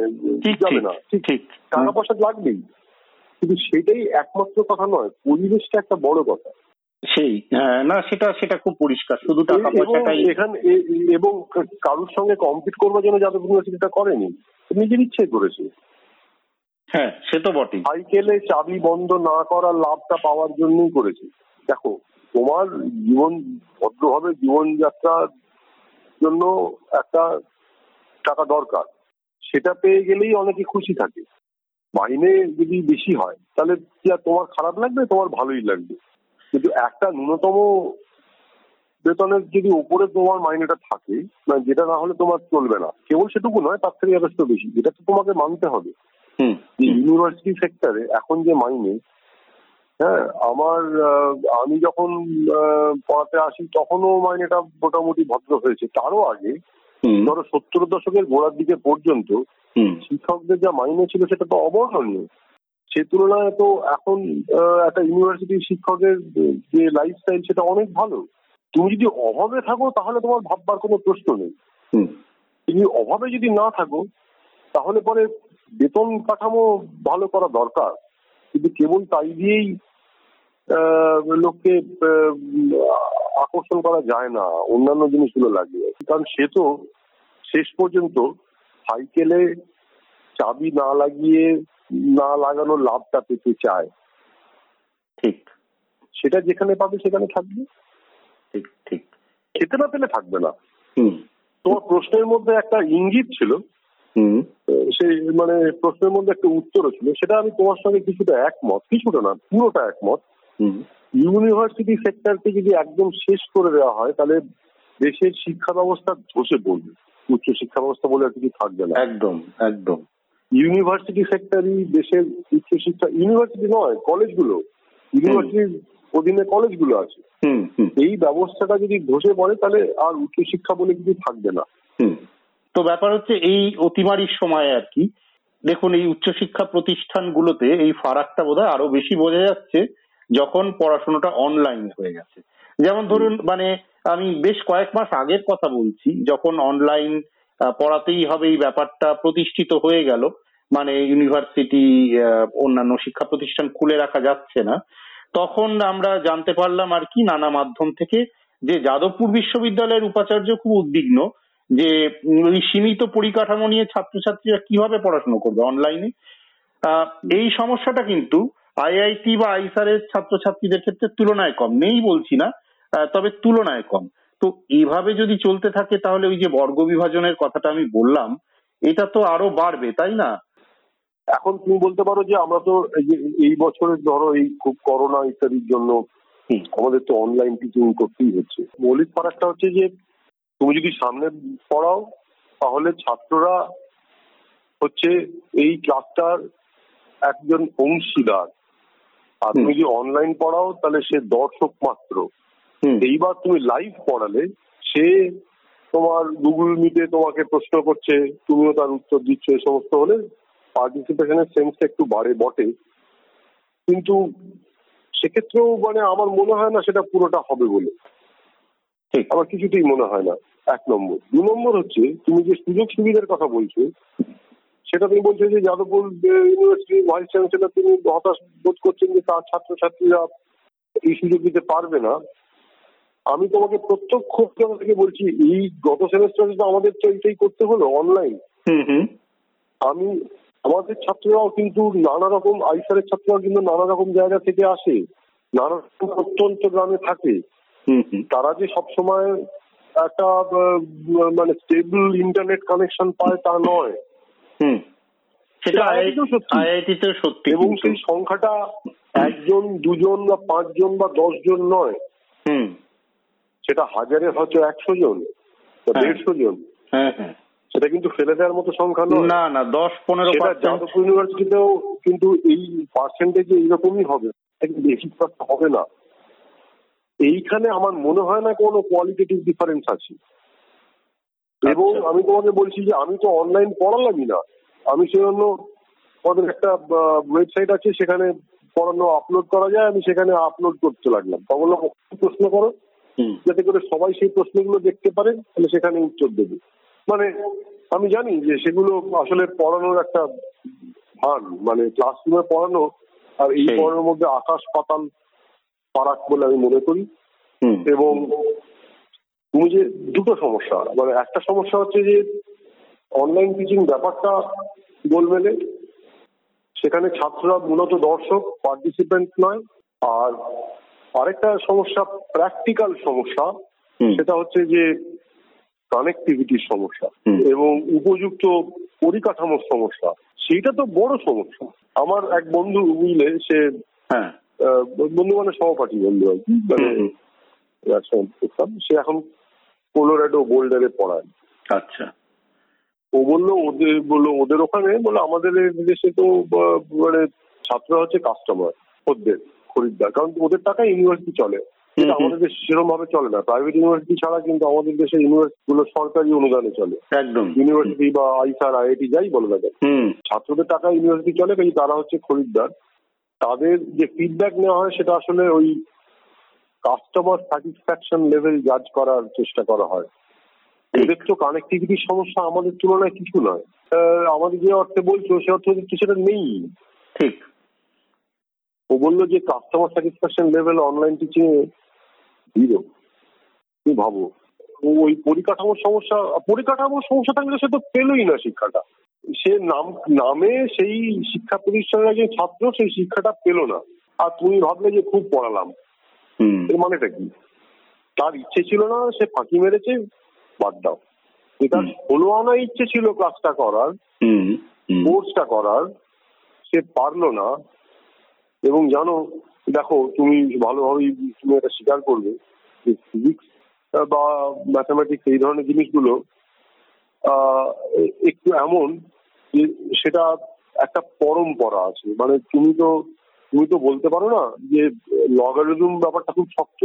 D: যাবে না।
C: ঠিক ঠিক।
D: টাকা পয়সা লাগবেই। কিন্তু সেটাই একমাত্র কথা নয় পরিবেশটা একটা বড় কথা।
C: সেই হ্যাঁ, না সেটা সেটা খুব পরিষ্কার। শুধু টাকা পয়সাটাই
D: এখানে এবং কারোর সঙ্গে কম্পিট করবার জন্য যাদব ইউনিভার্সিটিটা করেনি। নিজের ইচ্ছে করেছে।
C: হ্যাঁ সে তো বটেই।
D: সাইকেলে চাবি বন্ধ না করার লাভটা পাওয়ার জন্যই করেছে। দেখো, তোমার জীবন, ভদ্রভাবে জীবনযাত্রার জন্য একটা টাকা দরকার। সেটা পেয়ে গেলেই অনেকে খুশি থাকে। মাইনে যদি বেশি হয়, তাহলে কি আর তোমার খারাপ লাগবে? তোমার ভালোই লাগবে। কিন্তু একটা ন্যূনতম বেতনের যদি উপরে তোমার মাইনেটা থাকে মানে যেটা না হলে তোমার চলবে না। কেবল সেটুকু নয়, তার থেকে যথেষ্ট বেশি। যেটা তো তোমাকে মানতে হবে। ইউনিভার্সিটি সেক্টরে এখন যে মাইনে হ্যাঁ আমার আমি যখন পড়াতে আসি তখনও মাইনেটা মোটামুটি ভদ্র হয়েছে। তারও আগে ধরো সত্তর দশকের গোড়ার দিকে পর্যন্ত
C: হুম।
D: শিক্ষকদের যা মাইনে ছিল সেটা তো অবর্ণনীয়। সে তুলনায় তো এখন একটা ইউনিভার্সিটির শিক্ষকের যে লাইফস্টাইল সেটা অনেক ভালো। তুমি যদি অভাবে থাকো তাহলে তোমার ভাববার কোনো প্রশ্ন নেই।
C: হুম।
D: তুমি অভাবে যদি না থাকো তাহলে পরে বেতন কাঠামো ভালো করা দরকার। কিন্তু কেবল তাই দিয়েই লোককে আকর্ষণ করা যায় না অন্যান্য জিনিসগুলো লাগে কারণ সে তো শেষ পর্যন্ত সাইকেলে চাবি না লাগিয়ে না লাগানো লাভটা পেতে চায়।
C: ঠিক।
D: সেটা যেখানে পাবে সেখানে থাকবে।
C: ঠিক ঠিক।
D: খেতে না পেলে থাকবে না।
C: হুম।
D: তোমার প্রশ্নের মধ্যে একটা ইঙ্গিত ছিল সেই মানে প্রশ্নের মধ্যে একটা উত্তরও ছিল সেটা আমি তোমার সঙ্গে কিছুটা একমত কিছুটা না পুরোটা একমত। ইউনিভার্সিটি সেক্টরকে যদি একদম শেষ করে দেওয়া হয় তাহলে দেশের শিক্ষা ব্যবস্থা ধসে পড়বে। উচ্চ শিক্ষা ব্যবস্থা বলে আর কিছু থাকবে না।
C: একদম একদম।
D: ইউনিভার্সিটি সেক্টরই দেশের উচ্চ শিক্ষা ইউনিভার্সিটি নয় কলেজগুলো। ইউনিভার্সিটির অধীনে কলেজগুলো আছে। এই ব্যবস্থাটা যদি ধসে পড়ে তাহলে আর উচ্চ শিক্ষা বলে কিছু থাকবে না।
C: তো ব্যাপার হচ্ছে এই অতিমারির সময় আর কি। দেখুন এই উচ্চশিক্ষা প্রতিষ্ঠানগুলোতে এই ফারাকটা বোধহয় আরও বেশি বোঝা যাচ্ছে যখন পড়াশোনাটা অনলাইন হয়ে গেছে। যেমন ধরুন মানে আমি বেশ কয়েক মাস আগের কথা বলছি যখন অনলাইন পড়াতেই হবে এই ব্যাপারটা প্রতিষ্ঠিত হয়ে গেল মানে ইউনিভার্সিটি অন্যান্য শিক্ষা প্রতিষ্ঠান খুলে রাখা যাচ্ছে না তখন আমরা জানতে পারলাম আর কি নানা মাধ্যম থেকে যে যাদবপুর বিশ্ববিদ্যালয়ের উপাচার্য খুব উদ্বিগ্ন যে ওই সীমিত পরিকাঠামো নিয়ে ছাত্রছাত্রীরা কীভাবে পড়াশোনা করবে অনলাইনে এই সমস্যাটা কিন্তু আইআইটি বা আইসারের ছাত্রছাত্রীদের ক্ষেত্রে তুলনায় কম। নেই বলছি না তবে তুলনায় কম। তো এভাবে যদি চলতে থাকে তাহলে ওই যে বর্গ বিভাজনের কথাটা আমি বললাম এটা তো আরও বাড়বে তাই না?
D: এখন তুমি বলতে পারো যে আমরা তো এই যে এই বছরের ধরো এই খুব করোনা ইত্যাদির জন্য আমাদের তো অনলাইন টিচিং করতেই হচ্ছে। মৌলিক ফারাকটা হচ্ছে যে তুমি যদি সামনে পড়াও তাহলে ছাত্ররা হচ্ছে এই ক্লাসটার একজন অংশীদার। আর তুমি যদি অনলাইন পড়াও তাহলে সে দর্শক মাত্র। এইবার তুমি লাইভ পড়ালে সে তোমার গুগল মিটে তোমাকে প্রশ্ন করছে তুমিও তার উত্তর দিচ্ছ এই সমস্ত হলে পার্টিসিপেশনের সেন্সটা একটু বাড়ে বটে। কিন্তু সেক্ষেত্রেও মানে আমার মনে হয় না সেটা পুরোটা হবে বলে।
C: ঠিক
D: আমার কিছুতেই মনে হয় না। এক নম্বর। দু নম্বর হচ্ছে তুমি যে সুযোগ সুবিধার কথা বলছো সেটা তুমি বলছো যে যাদবপুর ইউনিভার্সিটির ভাইস চ্যান্সেলর তিনি হতাশ বোধ করছেন যে তার ছাত্রছাত্রীরা এই সুযোগ দিতে পারবে না। আমি তোমাকে প্রত্যক্ষ থেকে বলছি এই গত সেমিস্টারে তো আমাদের তো এইটাই করতে হলো অনলাইন। আমি আমাদের ছাত্ররাও কিন্তু নানা রকম আইসারের ছাত্ররাও কিন্তু নানা রকম জায়গা থেকে আসে নানা রকম প্রত্যন্ত গ্রামে থাকে। তারা যে সবসময় একটা মানে স্টেবল ইন্টারনেট কানেকশন পায় তা নয়।
C: হুম। সেটা
D: সত্যি। এবং সেই সংখ্যাটা একজন দুজন বা পাঁচজন বা দশজন নয়।
C: হুম।
D: সেটা হাজারে হয়তো একশো জন বা
C: হ্যাঁ।
D: দেড়শো জন।
C: হ্যাঁ হ্যাঁ।
D: সেটা কিন্তু ফেলে দেওয়ার মতো সংখ্যা নয়।
C: না না দশ পনেরো
D: সেটা যাদবপুর ইউনিভার্সিটিতেও কিন্তু এই পার্সেন্টেজ এইরকমই হবে। বেশি হবে না। এইখানে আমার মনে হয় না কোনো কোয়ালিটেটিভ ডিফারেন্স আছে। এবং
C: আচ্ছা।
D: আমি তোমাকে বলছি যে আমি তো অনলাইন পড়ালামই না। আমি সেজন্য আমাদের একটা ওয়েবসাইট আছে সেখানে পড়ানো আপলোড করা যায় আমি সেখানে আপলোড করতে লাগলাম। বললাম, প্রশ্ন করো। যাতে করে সবাই সেই প্রশ্নগুলো দেখতে পারে তাহলে সেখানে উত্তর দেবে। মানে আমি জানি যে সেগুলো আসলে পড়ানোর একটা ভান মানে ক্লাসরুমে পড়ানো আর এই পড়ানোর মধ্যে আকাশ পাতাল ফারাক বলে আমি মনে করি। এবং তুমি যে দুটো সমস্যা। মানে একটা সমস্যা হচ্ছে যে অনলাইন টিচিং ব্যাপারটা গোলমেলে সেখানে ছাত্ররা মূলত দর্শক পার্টিসিপেন্ট নয়। আর আরেকটা সমস্যা প্র্যাকটিক্যাল সমস্যা সেটা হচ্ছে যে কানেক্টিভিটির সমস্যা। এবং উপযুক্ত পরিকাঠামোর সমস্যা। সেইটা তো বড় সমস্যা। আমার এক বন্ধু বুঝলে সে
C: হ্যাঁ।
D: বন্ধু মানে সহপাঠী বন্ধু আর কি। মানে। একসঙ্গে পড়তাম। সে এখন কোলোরাডো বোল্ডারে পড়ায়।
C: আচ্ছা।
D: ও বলল ওদের বলল ওদের ওখানে বলল আমাদের দেশে তো মানে ছাত্ররা হচ্ছে কাস্টমার ওদের খরিদ্দার। কারণ ওদের টাকায় ইউনিভার্সিটি চলে। কিন্তু। আমাদের দেশে সেরকম ভাবে চলে না। প্রাইভেট ইউনিভার্সিটি ছাড়া কিন্তু আমাদের দেশে ইউনিভার্সিটি গুলো সরকারি অনুদানে চলে।
C: একদম।
D: ইউনিভার্সিটি বা আইসার আইআইটি যাই বলো না ছাত্রদের টাকা ইউনিভার্সিটি চলে কিন্তু তারা হচ্ছে খরিদ্দার। তাদের যে ফিডব্যাক নেওয়া হয় সেটা আসলে ওই কাস্টমার স্যাটিসফ্যাকশন লেভেল জাজ করার চেষ্টা করা হয়। এদের তো কানেক্টিভিটির সমস্যা আমাদের তুলনায় কিছু নয়। আমাদের যে অর্থে বলছো সে অর্থে সেটা নেই।
C: ঠিক।
D: ও বলল যে customer satisfaction level online teaching এ জিরো তুমি ভাবো ও ওই পরিকাঠামোর সমস্যা পরিকাঠামোর সমস্যা থাকলে সে তো পেলই না শিক্ষাটা। সে নাম নামে সেই শিক্ষা প্রতিষ্ঠানের একজন ছাত্র সেই শিক্ষাটা পেল না। আর তুমি ভাবলে যে খুব পড়ালাম।
C: হুম।
D: এর মানেটা কি? তার ইচ্ছে ছিল না সে ফাঁকি মেরেছে বাদ দাও। যেটা
C: হুম।
D: ষোলো আনা ইচ্ছে ছিল ক্লাসটা করার কোর্সটা করার সে পারল না। এবং জানো দেখো তুমি ভালোভাবেই তুমি এটা স্বীকার করবে যে ফিজিক্স বা ম্যাথামেটিক্স এই ধরনের জিনিসগুলো আহ, একটু এমন সেটা একটা পরম্পরা আছে। মানে তুমি তো তুমি তো বলতে পারো না যে লগারিদম ব্যাপারটা খুব শক্ত।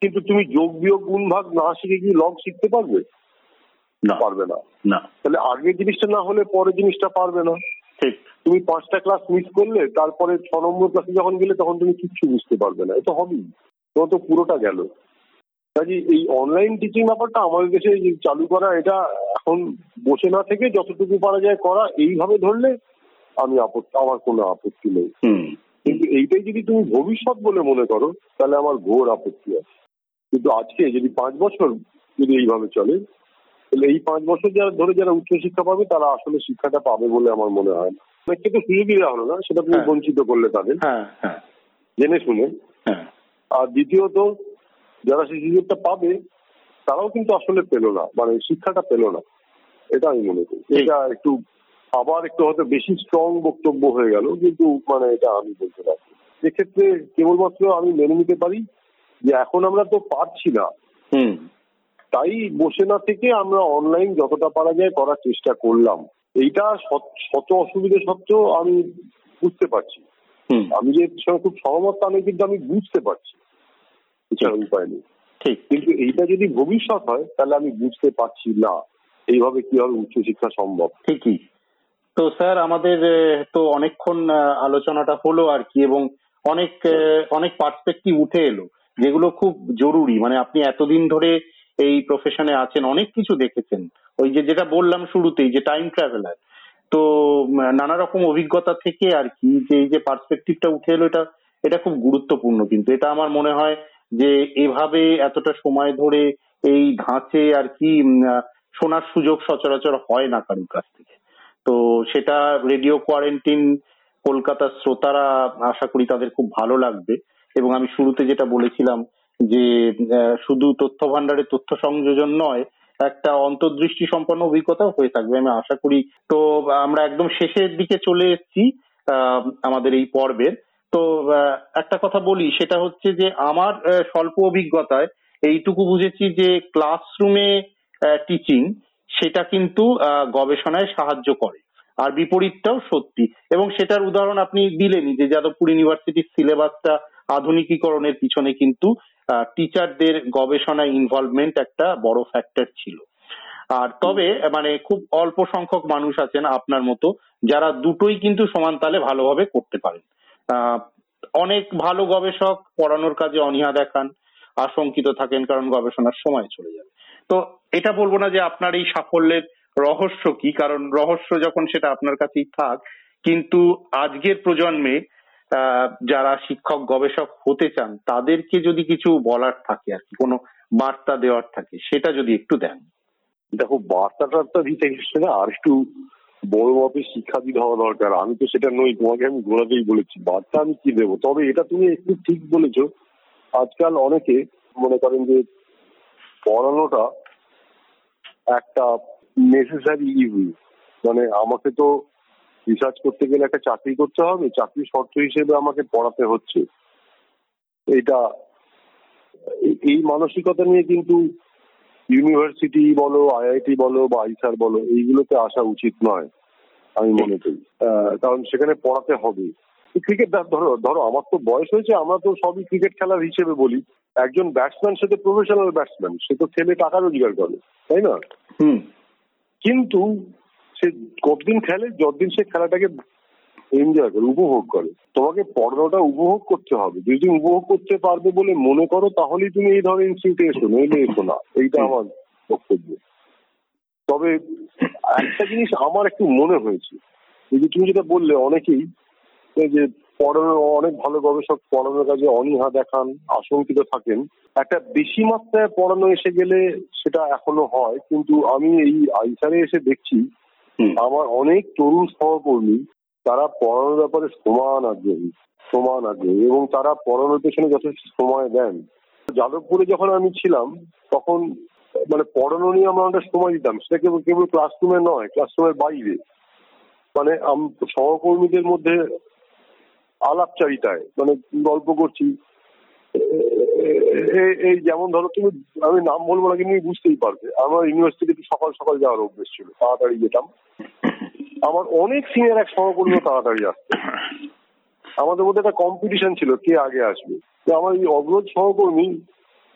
D: কিন্তু তুমি যোগ বিয়োগ গুণ ভাগ না শিখে কি লগ শিখতে পারবে?
C: না।
D: পারবে না।
C: না।
D: তাহলে আগের জিনিসটা না হলে পরের জিনিসটা পারবে না।
C: ঠিক।
D: তুমি পাঁচটা ক্লাস মিস করলে তারপরে ছ নম্বর ক্লাসে যখন গেলে তখন তুমি কিচ্ছু বুঝতে পারবে না। এটা হবেই। তোমার তো পুরোটা গেল। কাজে এই অনলাইন টিচিং ব্যাপারটা আমাদের দেশে চালু করা এটা এখন বসে না থেকে যতটুকু পারা যায় করা এইভাবে ধরলে আমি আপত্তি আমার কোনো আপত্তি নেই।
C: হুম।
D: কিন্তু এইটাই যদি তুমি ভবিষ্যৎ বলে মনে করো তাহলে আমার ঘোর আপত্তি আছে। কিন্তু আজকে যদি পাঁচ বছর যদি এইভাবে চলে তাহলে এই পাঁচ বছর যারা ধরে যারা উচ্চশিক্ষা পাবে তারা আসলে শিক্ষাটা পাবে বলে আমার মনে হয় না। অনেককে তো সুযোগই দেওয়া হলো না সেটা তুমি
C: হ্যাঁ।
D: বঞ্চিত করলে তাদের।
C: হ্যাঁ হ্যাঁ।
D: জেনে শুনে। আর দ্বিতীয়ত যারা সেই সুযোগটা পাবে তারাও কিন্তু আসলে পেল না মানে শিক্ষাটা পেল না। এটা আমি মনে করি। এটা একটু আবার একটু হয়তো বেশি স্ট্রং বক্তব্য হয়ে গেল কিন্তু মানে এটা আমি বলতে পারছি এক্ষেত্রে কেবলমাত্র আমি মেনে নিতে পারি যে এখন আমরা তো পারছি না।
C: হুম।
D: তাই বসে না থেকে আমরা অনলাইন যতটা পারা যায় করার চেষ্টা করলাম। এইটা শত- অসুবিধা সত্ত্বেও আমি বুঝতে পারছি। আমি যে খুব সহমত তা কিন্তু আমি বুঝতে পারছি। উপায় নেই
C: ঠিক।
D: কিন্তু এইটা যদি ভবিষ্যৎ হয় তাহলে আমি বুঝতে পারছি না এইভাবে কীভাবে উচ্চশিক্ষা সম্ভব।
C: ঠিকই। তো স্যার আমাদের তো অনেকক্ষণ আলোচনাটা হলো আর কি এবং অনেক অনেক পার্সপেক্টিভ উঠে এলো যেগুলো খুব জরুরি। মানে আপনি এতদিন ধরে এই প্রফেশনে আছেন অনেক কিছু দেখেছেন। ওই যে যেটা বললাম শুরুতেই যে টাইম ট্রাভেলার তো নানা রকম অভিজ্ঞতা থেকে আর কি যে এই যে পার্সপেক্টিভটা উঠে এলো এটা এটা খুব গুরুত্বপূর্ণ। কিন্তু এটা আমার মনে হয় যে এভাবে এতটা সময় ধরে এই ধাঁচে আর কি শোনার সুযোগ সচরাচর হয় না কারোর কাছ থেকে। তো সেটা রেডিও কোয়ারেন্টিন কলকাতার শ্রোতারা আশা করি তাদের খুব ভালো লাগবে। এবং আমি শুরুতে যেটা বলেছিলাম যে শুধু তথ্য ভান্ডারের তথ্য সংযোজন নয়, একটা অন্তর্দৃষ্টি সম্পন্ন অভিজ্ঞতাও হয়ে থাকবে, আমি আশা করি। তো আমরা একদম শেষের দিকে চলে এসেছি আমাদের এই পর্বের। তো একটা কথা বলি, সেটা হচ্ছে যে আমার স্বল্প অভিজ্ঞতায় এইটুকু বুঝেছি যে ক্লাসরুমে টিচিং সেটা কিন্তু গবেষণায় সাহায্য করে। আর বিপরীতটাও সত্যি। এবং সেটার উদাহরণ আপনি দিলেনই যে যাদবপুর ইউনিভার্সিটির সিলেবাসটা আধুনিকীকরণের পিছনে কিন্তু টিচারদের গবেষণায় ইনভলভমেন্ট একটা বড় ফ্যাক্টর ছিল। আর তবে মানে খুব অল্প সংখ্যক মানুষ আছেন আপনার মতো, যারা দুটোই কিন্তু সমান তালে ভালোভাবে করতে পারেন। অনেক ভালো গবেষক পড়ানোর কাজে অনীহা দেখান, আশঙ্কিত থাকেন কারণ গবেষণার সময় চলে যাবে। তো এটা বলব না যে আপনার এই সাফল্যের রহস্য কি, কারণ রহস্য যখন সেটা আপনার কাছেই থাক, কিন্তু আজকের প্রজন্মে যারা শিক্ষক, গবেষক হতে চান, তাদেরকে যদি কিছু বলার থাকে আর কি, কোনো বার্তা দেওয়ার থাকে, সেটা যদি একটু দেন।
D: দেখো বার্তা টার্তা দিতে গেছে আর একটু বড় মাপের শিক্ষাবিদ হওয়া দরকার। আমি তো সেটা নই, তোমাকে আমি ঘোরাতেই বলেছি। বার্তা আমি কি দেবো? তবে এটা তুমি একটু ঠিক বলেছ। আজকাল অনেকে মনে করেন যে পড়ানোটা একটা নেসেসারি ইভি মানে আমাকে তো রিসার্চ করতে গেলে একটা চাকরি করতে হবে চাকরির শর্ত হিসেবে আমাকে পড়াতে হচ্ছে। এটা এই মানসিকতা নিয়ে কিন্তু ইউনিভার্সিটি বলো আইআইটি বলো বা আইসার বলো এইগুলোতে আসা উচিত নয় আমি মনে করি। কারণ সেখানে পড়াতে হবে। ক্রিকেট ধরো ধরো আমার তো বয়স হয়েছে আমরা তো সবই ক্রিকেট খেলার হিসেবে বলি। একজন ব্যাটসম্যান সে তো প্রফেশনাল ব্যাটসম্যান সে তো খেলে টাকা রোজগার করে তাই না?
C: হুম।
D: কিন্তু সে কতদিন খেলে যতদিন সে খেলাটাকে এনজয় করে উপভোগ করে। তোমাকে পড়ানোটা উপভোগ করতে হবে। যদি তুমি উপভোগ করতে পারবে বলে মনে করো তাহলেই তুমি এই ধরনের ইনস্টিটিউটে এসো নইলে এসো না। এইটা আমার বক্তব্য। তবে একটা জিনিস আমার একটু মনে হয়েছে। এই যে তুমি যেটা বললে অনেকেই যে পড়ানো অনেক ভালো গবেষক পড়ানোর কাজে অনীহা দেখান আশঙ্কিত থাকেন। একটা বেশি মাত্রায় পড়ানো এসে গেলে সেটা এখনও হয় কিন্তু আমি এই আইসারে এসে দেখছি আমার অনেক তরুণ সহকর্মী তারা পড়ানোর ব্যাপারে সমান আগ্রহী সমান আগ্রহী এবং তারা পড়ানোর পেছনে যথেষ্ট সময় দেন। যাদবপুরে যখন আমি ছিলাম, তখন মানে পড়ানো নিয়ে আমরা অনেকটা সময় দিতাম। সেটা কেবল কেবল ক্লাসরুমে নয় ক্লাসরুমের বাইরে। মানে সহকর্মীদের মধ্যে আলাপচারিতায় মানে গল্প করছি। এই যেমন ধরো তুমি, আমি নাম বলব না, কিন্তু বুঝতেই পারবে। আমার ইউনিভার্সিটিতে সকাল সকাল যাওয়ার অভ্যেস ছিল। তাড়াতাড়ি যেতাম। আমার অনেক সিনিয়র এক সহকর্মীও তাড়াতাড়ি আসতো আমাদের মধ্যে একটা কম্পিটিশন ছিল কে আগে আসবে। আমার এই অগ্রজ সহকর্মী,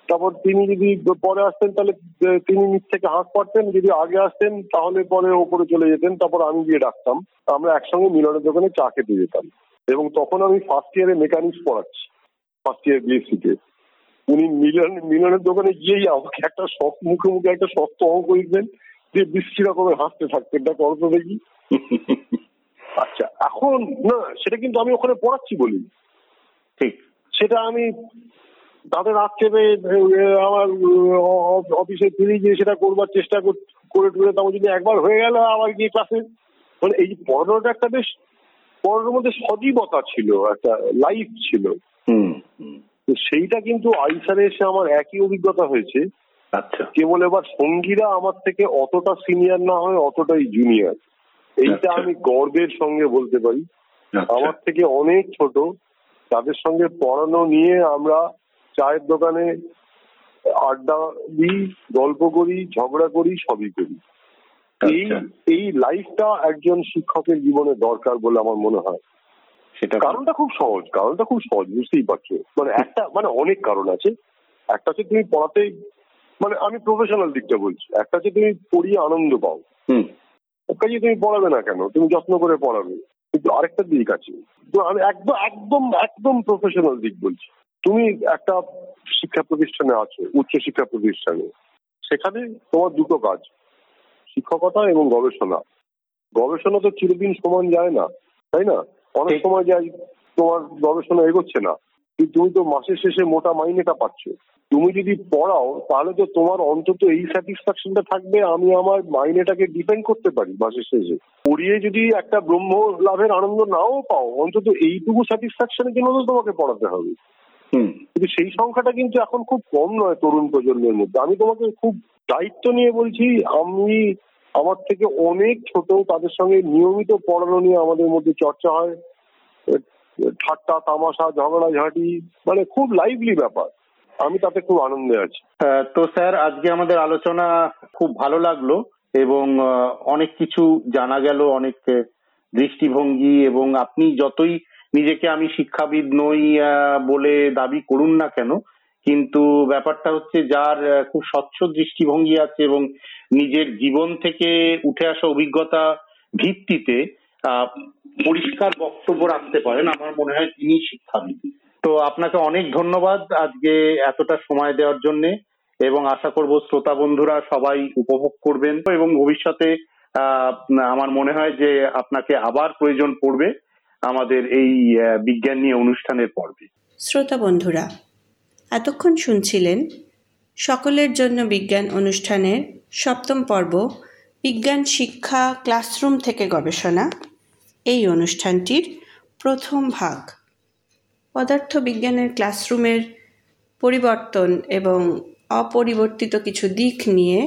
D: তারপর তিনি যদি পরে আসতেন তাহলে তিনি নিচ থেকে হাঁক পারতেন যদি আগে আসতেন তাহলে পরে ওপরে চলে যেতেন, তারপর আমি গিয়ে ডাকতাম। আমরা একসঙ্গে মিলনের দোকানে চা খেতে যেতাম। এবং তখন আমি ফার্স্ট ইয়ারে মেকানিক্স পড়াচ্ছি ফার্স্ট ইয়ার বিএসসি তে। উনি মিলন, মিলনের দোকানে গিয়েই আমাকে একটা শক্ত, মুখে মুখে একটা শক্ত অঙ্ক লিখবেন যে বিশ্রী রকমের হাসতে থাকতেন। এটা করতো দেখি। [laughs] আচ্ছা এখন না সেটা কিন্তু আমি ওখানে পড়াচ্ছি বলি
C: ঠিক।
D: সেটা আমি তাদের আক্ষেপে আমার অফিসে ফিরে গিয়ে সেটা করবার চেষ্টা কর- টুরে তখন যদি একবার হয়ে গেল আবার গিয়ে ক্লাসে মানে এই যে পড়ানোটা একটা বেশ পড়ানোর মধ্যে সজীবতা ছিল একটা লাইফ ছিল।
C: হুম হুম,
D: তো সেইটা কিন্তু আইসারে এসে আমার একই অভিজ্ঞতা হয়েছে।
C: আচ্ছা।
D: কেবল এবার সঙ্গীরা আমার থেকে অতটা সিনিয়র না হয় অতটাই জুনিয়র এইটা
C: আচ্ছা।
D: আমি গর্বের সঙ্গে বলতে পারি।
C: আচ্ছা।
D: আমার থেকে অনেক ছোট। তাদের সঙ্গে পড়ানো নিয়ে আমরা চায়ের দোকানে আড্ডা দিই গল্প করি ঝগড়া করি সবই করি। এই
C: আচ্ছা।
D: এই লাইফটা একজন শিক্ষকের জীবনে দরকার বলে আমার মনে হয়।
C: সেটা
D: কারণটা খুব সহজ কারণটা খুব সহজ বুঝতেই পারছ। মানে একটা মানে অনেক কারণ আছে। একটা হচ্ছে তুমি পড়াতে মানে আমি প্রফেশনাল দিকটা বলছি। একটা হচ্ছে তুমি পড়িয়ে আনন্দ পাও।
C: হুম।
D: কাজে তুমি পড়াবে না কেন? তুমি যত্ন করে পড়াবে। কিন্তু আরেকটা দিক আছে। তো আমি একদম একদম একদম প্রফেশনাল দিক বলছি। তুমি একটা শিক্ষা প্রতিষ্ঠানে আছো উচ্চ শিক্ষা প্রতিষ্ঠানে। সেখানে তোমার দুটো কাজ শিক্ষকতা এবং গবেষণা। গবেষণা তো চিরদিন সমান যায় না তাই না? অনেক সময় যায় তোমার গবেষণা এগোচ্ছে না। কিন্তু তুমি তো মাসের শেষে মোটা মাইনেটা পাচ্ছ। তুমি যদি পড়াও তাহলে তো তোমার অন্তত এই স্যাটিসফ্যাকশনটা থাকবে আমি আমার মাইনেটাকে ডিপেন্ড করতে পারি মাসের শেষে পড়িয়ে যদি একটা ব্রহ্ম লাভের আনন্দ নাও পাও অন্তত এইটুকু স্যাটিসফ্যাকশনের জন্য তো তোমাকে পড়াতে হবে।
C: হুম।
D: কিন্তু সেই সংখ্যাটা কিন্তু এখন খুব কম নয় তরুণ প্রজন্মের মধ্যে। আমি তোমাকে খুব দায়িত্ব নিয়ে বলছি আমি আমার থেকে অনেক ছোট তাদের সঙ্গে নিয়মিত পড়ানো নিয়ে আমাদের মধ্যে চর্চা হয়। ঠাট্টা তামাশা ঝগড়া ঝাঁটি মানে খুব লাইভলি ব্যাপার। আমি তাতে খুব আনন্দে আছি।
C: তো স্যার, আজকে আমাদের আলোচনা খুব ভালো লাগল এবং অনেক কিছু জানা গেল, অনেক দৃষ্টিভঙ্গি এবং আপনি যতই নিজেকে আমি শিক্ষাবিদ নই বলে দাবি করুন না কেন, কিন্তু ব্যাপারটা হচ্ছে যার খুব স্বচ্ছ দৃষ্টিভঙ্গি আছে এবং নিজের জীবন থেকে উঠে আসা অভিজ্ঞতা ভিত্তিতে পরিষ্কার বক্তব্য রাখতে পারেন, আমার মনে হয় তিনি শিক্ষাবিদ। তো আপনাকে অনেক ধন্যবাদ আজকে এতটা সময় দেওয়ার জন্য, এবং আশা করব শ্রোতা বন্ধুরা সবাই উপভোগ করবেন এবং ভবিষ্যতে আমার মনে হয় যে আপনাকে আবার প্রয়োজন পড়বে আমাদের এই বিজ্ঞান নিয়ে অনুষ্ঠানের পর্বে।
B: শ্রোতা বন্ধুরা, এতক্ষণ শুনছিলেন সকলের জন্য বিজ্ঞান অনুষ্ঠানের সপ্তম পর্ব, বিজ্ঞান শিক্ষা ক্লাসরুম থেকে গবেষণা। এই অনুষ্ঠানটির প্রথম ভাগ। পদার্থবিজ্ঞানের ক্লাসরুমের পরিবর্তন এবং অপরিবর্তিত কিছু দিক নিয়ে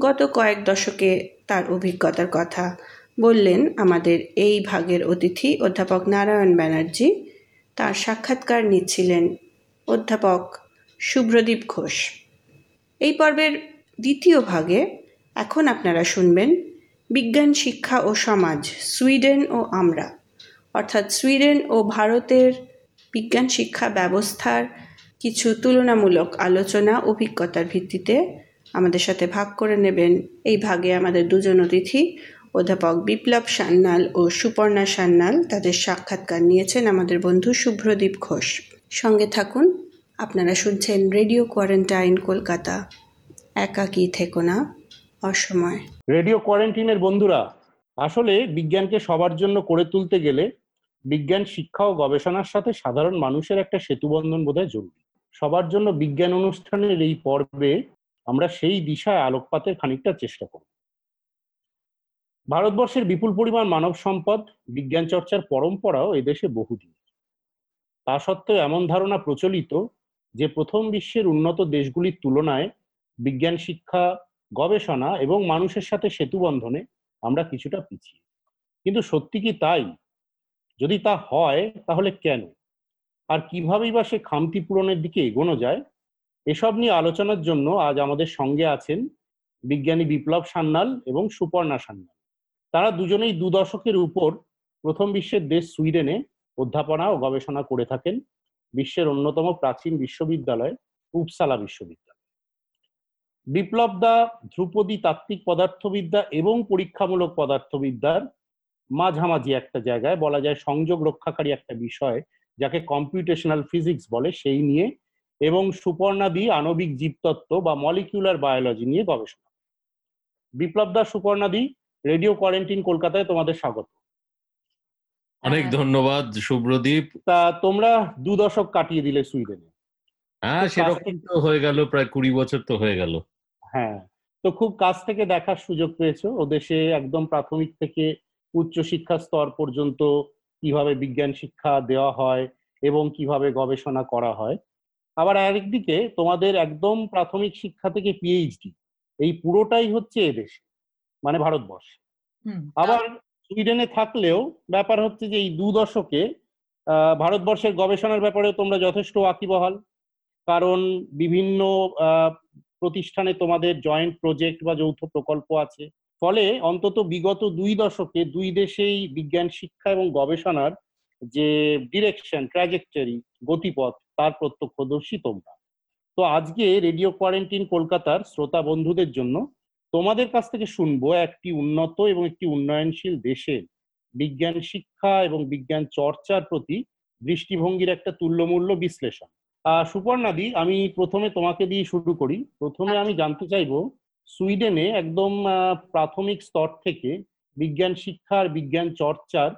B: গত কয়েক দশকে তার অভিজ্ঞতার কথা বললেন আমাদের এই ভাগের অতিথি অধ্যাপক নারায়ণ ব্যানার্জি। তার সাক্ষাৎকার নিচ্ছিলেন অধ্যাপক শুভ্রদীপ ঘোষ। এই পর্বের দ্বিতীয় ভাগে এখন আপনারা শুনবেন বিজ্ঞান, শিক্ষা ও সমাজ, সুইডেন ও আমরা, অর্থাৎ সুইডেন ও ভারতের বিজ্ঞান শিক্ষা ব্যবস্থার কিছু তুলনামূলক আলোচনা অভিজ্ঞতার ভিত্তিতে আমাদের সাথে ভাগ করে নেবেন। এই ভাগে আমাদের দুজন অতিথি, অধ্যাপক বিপ্লব সান্যাল ও সুপর্ণা সান্যাল তাদের সাক্ষাৎকার নিয়েছেন আমাদের বন্ধু শুভ্রদীপ ঘোষ। সঙ্গে থাকুন, আপনারা শুনছেন রেডিও কোয়ারেন্টাইন কলকাতা। একাকী থেকো না, অসময়।
E: রেডিও কোয়ারেন্টিনের বন্ধুরা, আসলে বিজ্ঞানকে সবার জন্য করে তুলতে গেলে বিজ্ঞান শিক্ষা ও গবেষণার সাথে সাধারণ মানুষের একটা সেতুবন্ধন বোধহয় জরুরি। সবার জন্য বিজ্ঞান অনুষ্ঠানের এই পর্বে আমরা সেই দিশায় আলোকপাতের খানিকটা চেষ্টা করব। ভারতবর্ষের বিপুল পরিমাণ মানব সম্পদ, বিজ্ঞান চর্চার পরম্পরাও এদেশে বহুদিন। তা সত্ত্বেও এমন ধারণা প্রচলিত যে প্রথম বিশ্বের উন্নত দেশগুলির তুলনায় বিজ্ঞান শিক্ষা, গবেষণা এবং মানুষের সাথে সেতু বন্ধনে আমরা কিছুটা পিছিয়ে। কিন্তু সত্যি কি তাই? যদি তা হয়, তাহলে কেন? আর কিভাবেই বা সে খামতি পূরণের দিকে এগোনো যায়? এসব নিয়ে আলোচনার জন্য আজ আমাদের সঙ্গে আছেন বিজ্ঞানী বিপ্লব সান্যাল এবং সুপর্ণা সান্যাল। তারা দুজনেই দু দশকের উপর প্রথম বিশ্বের দেশ সুইডেনে অধ্যাপনা ও গবেষণা করে থাকেন, বিশ্বের অন্যতম প্রাচীন বিশ্ববিদ্যালয় উপসালা বিশ্ববিদ্যালয়। বিপ্লব দা ধ্রুপদী তাত্ত্বিক পদার্থবিদ্যা এবং পরীক্ষামূলক পদার্থবিদ্যার মাঝামাঝি একটা জায়গায় বলা যায় সংযোগ রক্ষাকারী একটা বিষয় যাকে কম্পিউটেশনাল ফিজিক্স বলে সেই নিয়ে এবং সুপর্ণাদি আণবিক জীবতত্ত্ব বা মলিকিউলার বায়োলজি নিয়ে গবেষণা। বিপ্লব দা সুপর্ণাদি রেডিও কোয়ারেন্টিন কলকাতায় তোমাদের স্বাগত।
F: অনেক
A: হ্যাঁ।
F: ধন্যবাদ শুভ্রদীপ
E: তা তোমরা দু দশক কাটিয়ে দিলে সুইডেনে।
F: হ্যাঁ সেরকম তো হয়ে গেল প্রায় কুড়ি বছর তো হয়ে গেল।
E: হ্যাঁ তো খুব কাছ থেকে দেখার সুযোগ পেয়েছ। ও দেশে একদম প্রাথমিক থেকে উচ্চ শিক্ষা স্তর পর্যন্ত কীভাবে বিজ্ঞান শিক্ষা দেওয়া হয় এবং কীভাবে গবেষণা করা হয়। আবার আরেকদিকে তোমাদের একদম প্রাথমিক শিক্ষা থেকে পিএইচডি এই পুরোটাই হচ্ছে এদেশে মানে ভারতবর্ষে। আবার সুইডেনে থাকলেও ব্যাপার হচ্ছে যে এই দু দশকে আহ, ভারতবর্ষের গবেষণার ব্যাপারে তোমরা যথেষ্ট ওয়াকিবহাল। কারণ বিভিন্ন আহ, প্রতিষ্ঠানে তোমাদের জয়েন্ট প্রজেক্ট বা যৌথ প্রকল্প আছে। ফলে অন্তত বিগত দুই দশকে দুই দেশেই বিজ্ঞান শিক্ষা এবং গবেষণার যে ডিরেকশন ট্র্যাজেক্টরি গতিপথ তার প্রত্যক্ষদর্শী তোমরা। তো আজকে রেডিও কোয়ারেন্টিন কলকাতার শ্রোতা বন্ধুদের জন্য তোমাদের কাছ থেকে শুনব একটি উন্নত এবং একটি উন্নয়নশীল দেশের বিজ্ঞান শিক্ষা এবং বিজ্ঞান চর্চার প্রতি দৃষ্টিভঙ্গির একটা তুল্যমূল্য বিশ্লেষণ। আহ সুপর্ণাদি আমি প্রথমে তোমাকে দিয়ে শুরু করি। প্রথমে আমি জানতে চাইব সুইডেনে একদম প্রাথমিক স্তর থেকে বিজ্ঞান শিক্ষার বিজ্ঞান চর্চার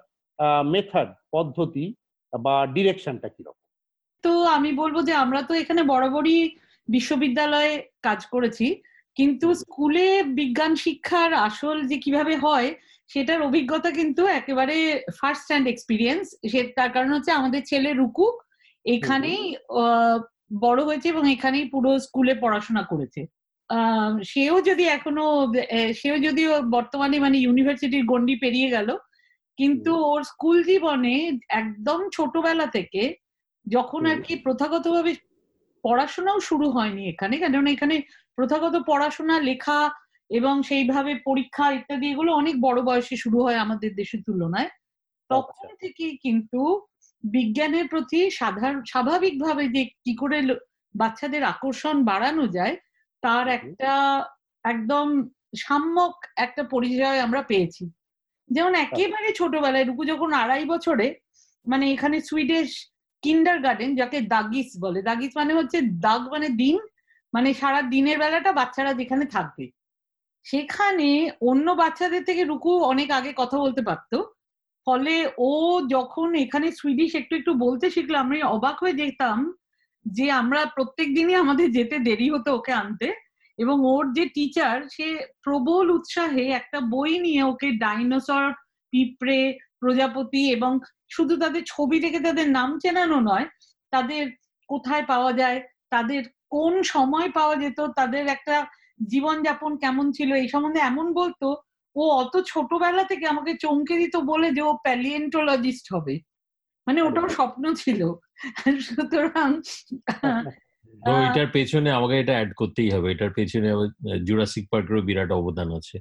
E: মেথড পদ্ধতি বা ডিরেকশনটা কীরকম?
G: তো আমি বলব যে আমরা তো এখানে বরাবরই বিশ্ববিদ্যালয়ে কাজ করেছি কিন্তু স্কুলে বিজ্ঞান শিক্ষার আসল যে কীভাবে হয় সেটার অভিজ্ঞতা কিন্তু একেবারে ফার্স্ট হ্যান্ড এক্সপিরিয়েন্স সে তার কারণ হচ্ছে আমাদের ছেলে রুকু এখানেই বড় হয়েছে এবং এখানেই পুরো স্কুলে পড়াশোনা করেছে। সেও যদি এখনও সেও যদিও বর্তমানে মানে ইউনিভার্সিটির গন্ডি পেরিয়ে গেল কিন্তু ওর স্কুল জীবনে একদম ছোটবেলা থেকে যখন আর কি প্রথাগতভাবে পড়াশোনাও শুরু হয়নি এখানে কারণ এখানে প্রথাগত পড়াশোনা লেখা এবং সেইভাবে পরীক্ষা ইত্যাদি এগুলো অনেক বড় বয়সে শুরু হয় আমাদের দেশের তুলনায়। তখন থেকেই কিন্তু বিজ্ঞানের প্রতি সাধারণ স্বাভাবিকভাবে যে কি করে বাচ্চাদের আকর্ষণ বাড়ানো যায় তার একটা একদম সাম্যক একটা পরিচয় আমরা পেয়েছি। যেমন একেবারে ছোটবেলায় রুকু যখন আড়াই বছরে মানে এখানে সুইডিশ কিন্ডার গার্ডেন যাকে দাগিস বলে দাগিস মানে হচ্ছে দাগ মানে দিন মানে সারা দিনের বেলাটা বাচ্চারা যেখানে থাকবে। সেখানে অন্য বাচ্চাদের থেকে রুকু অনেক আগে কথা বলতে পারতো ফলে ও যখন এখানে সুইডিশ একটু একটু বলতে শিখলো আমি অবাক হয়ে যেতাম যে আমরা প্রত্যেক দিনই আমাদের যেতে দেরি হতো ওকে আনতে এবং ওর যে টিচার সে প্রবল উৎসাহে একটা বই নিয়ে ওকে ডাইনোসর পিঁপড়ে প্রজাপতি এবং শুধু তাদের ছবি দেখে তাদের নাম চেনানো নয় তাদের কোথায় পাওয়া যায় তাদের কোন সময় পাওয়া যেত তাদের একটা জীবনযাপন কেমন ছিল এই সম্বন্ধে এমন বলতো ও অত ছোটবেলা থেকে আমাকে চমকে দিত বলে যে ও প্যালিয়েন্টোলজিস্ট হবে। মানে ওটাও স্বপ্ন ছিল। [laughs] সুতরাং
F: এটার পেছনে আমাকে এটা অ্যাড করতেই হবে। এটার পেছনে জুরাসিক পার্কেরও বিরাট অবদান আছে।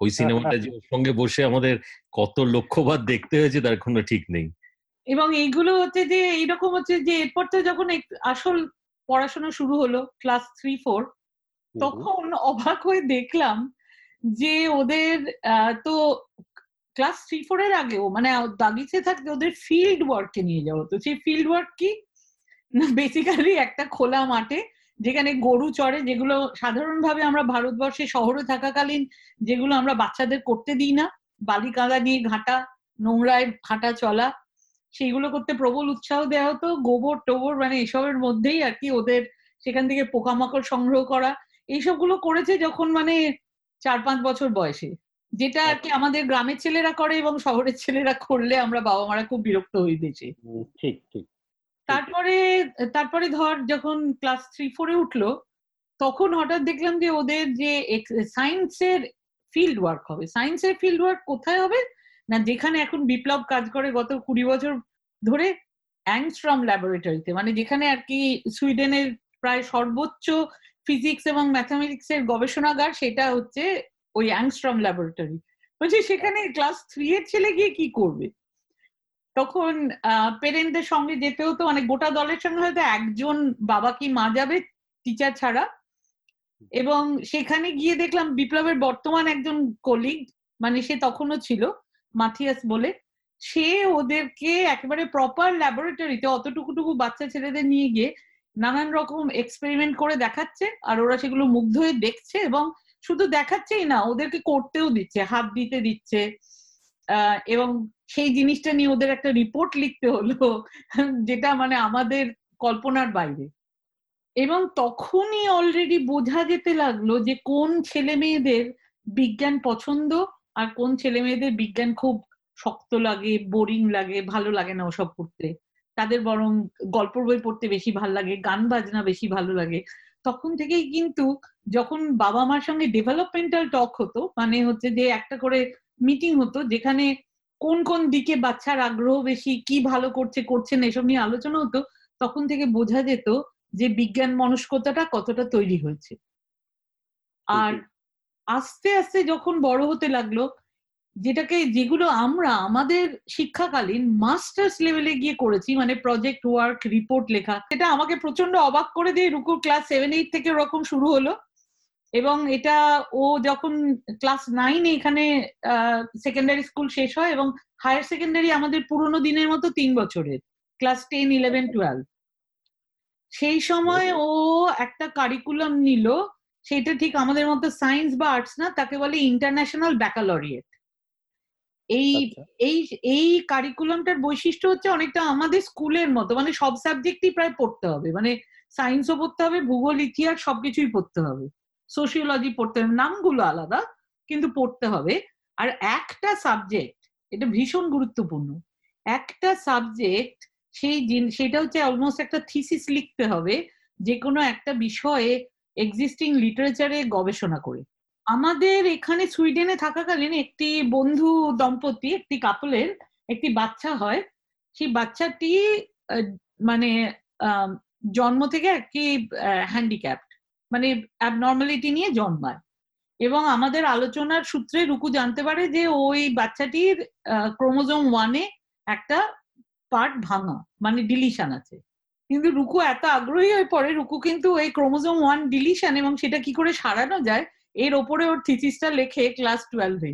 F: ওই সিনেমাটা যে ওর সঙ্গে বসে আমাদের কত লক্ষ্যবার দেখতে হয়েছে তার কোনো ঠিক নেই।
G: এবং এইগুলো হচ্ছে যে এইরকম হচ্ছে যে এরপর তো যখন আসল পড়াশোনা শুরু হলো ক্লাস থ্রি ফোর তখন অবাক হয়ে দেখলাম যে ওদের তো ক্লাস থ্রি ফোর এর আগেও মানে দাগিসে থাকতে ওদের ফিল্ড ওয়ার্কে নিয়ে যাওয়া হতো। সেই ফিল্ড ওয়ার্ক কি? বেসিক্যালি একটা খোলা মাঠে যেখানে গরু চড়ে, যেগুলো সাধারণভাবে আমরা ভারতবর্ষে শহরে থাকাকালীন যেগুলো আমরা বাচ্চাদের করতে দিই না, বালি কাঁদা নিয়ে ঘাটা নোংরায় হাঁটা চলা, সেইগুলো করতে প্রবল উৎসাহ দেওয়া হতো। গোবর টোবর মানে এসবের মধ্যেই আর কি ওদের সেখান থেকে পোকামাকড় সংগ্রহ করা, এইসবগুলো করেছে যখন মানে চার পাঁচ বছর বয়সে। যেটা আর কি আমাদের গ্রামের ছেলেরা করে এবং শহরের ছেলেরা করলে আমরা বাবা মারা খুব বিরক্ত দেশে
E: ঠিক ঠিক
G: তারপরে তারপরে ধর যখন ক্লাস থ্রি ফোরে উঠল তখন হঠাৎ দেখলাম যে ওদের যে সায়েন্সের ফিল্ড ওয়ার্ক হবে। সায়েন্সের ফিল্ড ওয়ার্ক কোথায় হবে? না যেখানে এখন বিপ্লব কাজ করে গত কুড়ি বছর ধরে অ্যাংস্ট্রম ল্যাবরেটরিতে মানে যেখানে আর কি সুইডেনের প্রায় সর্বোচ্চ ফিজিক্স এবং ম্যাথামেটিক্স এর গবেষণাগার সেটা হচ্ছে ওই অ্যাংস্ট্রম ল্যাবরেটরি বলছি, সেখানে ক্লাস থ্রি এর ছেলে গিয়ে কি করবে? তখন পেরেন্টদের সঙ্গে যেতেও তো মানে গোটা দলের সঙ্গে হয়তো একজন বাবা কি মা যাবে টিচার ছাড়া। এবং সেখানে গিয়ে দেখলাম বিপ্লবের বর্তমান একজন কলিগ মানে সে তখনও ছিল, মাথিয়াস বলে, সে ওদেরকে একেবারে প্রপার ল্যাবরেটরিতে অতটুকুটুকু বাচ্চা ছেলেদের নিয়ে গিয়ে নানান রকম এক্সপেরিমেন্ট করে দেখাচ্ছে, আর ওরা সেগুলো মুগ্ধ হয়ে দেখছে এবং শুধু দেখাচ্ছেই না, ওদেরকে করতেও দিচ্ছে, হাত দিতে দিচ্ছে। এবং সেই জিনিসটা নিয়ে ওদের একটা রিপোর্ট লিখতে হলো, যেটা মানে আমাদের কল্পনার বাইরে। এবং তখনই অলরেডি বোঝা যেতে লাগল যে কোন ছেলে মেয়েদের বিজ্ঞান পছন্দ আর কোন ছেলে মেয়েদের বিজ্ঞান খুব শক্ত লাগে বোরিং লাগে, ভালো লাগে না ওসব পড়তে। তাদের বরং গল্প বই পড়তে বেশি ভালো লাগে, গান বাজনা বেশি ভালো লাগে। তখন থেকেই কিন্তু যখন বাবা মার সঙ্গে ডেভেলপমেন্টাল টক হতো মানে হচ্ছে যে একটা করে মিটিং হতো যেখানে কোন কোন দিকে বাচ্চার আগ্রহ বেশি কি ভালো করছে করছে না এসব নিয়ে আলোচনা হতো তখন থেকে বোঝা যেত যে বিজ্ঞান মনস্কতাটা কতটা তৈরি হয়েছে। আর আস্তে আস্তে যখন বড় হতে লাগল যেটাকে যেগুলো আমরা আমাদের শিক্ষাকালীন মাস্টার্স লেভেলে গিয়ে করেছি মানে প্রজেক্ট ওয়ার্ক রিপোর্ট লেখা সেটা আমাকে প্রচণ্ড অবাক করে দিয়ে রুকুর ক্লাস সেভেন এইট থেকে ওরকম শুরু হলো। এবং এটা ও যখন ক্লাস নাইনে এখানে সেকেন্ডারি স্কুল শেষ হয় এবং হায়ার সেকেন্ডারি আমাদের পুরোনো দিনের মতো তিন বছরের ক্লাস টেন ইলেভেন টুয়েলভ সেই সময় ও। একটা কারিকুলাম নিল সেটা ঠিক আমাদের মতো সায়েন্স বা আর্টস না তাকে বলে ইন্টারন্যাশনাল ব্যাকালরিয়েট এই এই এই কারিকুলামটার বৈশিষ্ট্য হচ্ছে অনেকটা আমাদের স্কুলের মতো। মানে সব সাবজেক্টই প্রায় পড়তে হবে। মানে সায়েন্সও পড়তে হবে ভূগোল ইতিহাস সবকিছুই পড়তে হবে। সোশিওলজি পড়তে হবে নামগুলো আলাদা কিন্তু পড়তে হবে। আর একটা সাবজেক্ট এটা ভীষণ গুরুত্বপূর্ণ একটা সাবজেক্ট সেই সেটা হচ্ছে অলমোস্ট একটা থিসিস লিখতে হবে যে কোনো একটা বিষয়ে এক্সিস্টিং লিটারেচারে গবেষণা করে। আমাদের এখানে সুইডেনে থাকাকালীন একটি বন্ধু দম্পতি, একটি কাপলের, একটি বাচ্চা হয়। সেই বাচ্চাটি মানে জন্ম থেকে একটি হ্যান্ডিক্যাপ মানে অ্যাবনর্মালিটি নিয়ে জন্মায়। এবং আমাদের আলোচনার সূত্রে রুকু জানতে পারে যে ওই বাচ্চাটির ক্রোমোজোম ওয়ানে একটা পার্ট ভাঙা মানে ডিলিশন আছে। কিন্তু রুকু এত আগ্রহী হয়ে পড়ে, রুকু কিন্তু এই ক্রোমোজোম ওয়ান ডিলিশন এবং সেটা কি করে সারানো যায় এর ওপরে ওর থিসিসটা লেখে ক্লাস টুয়েলভে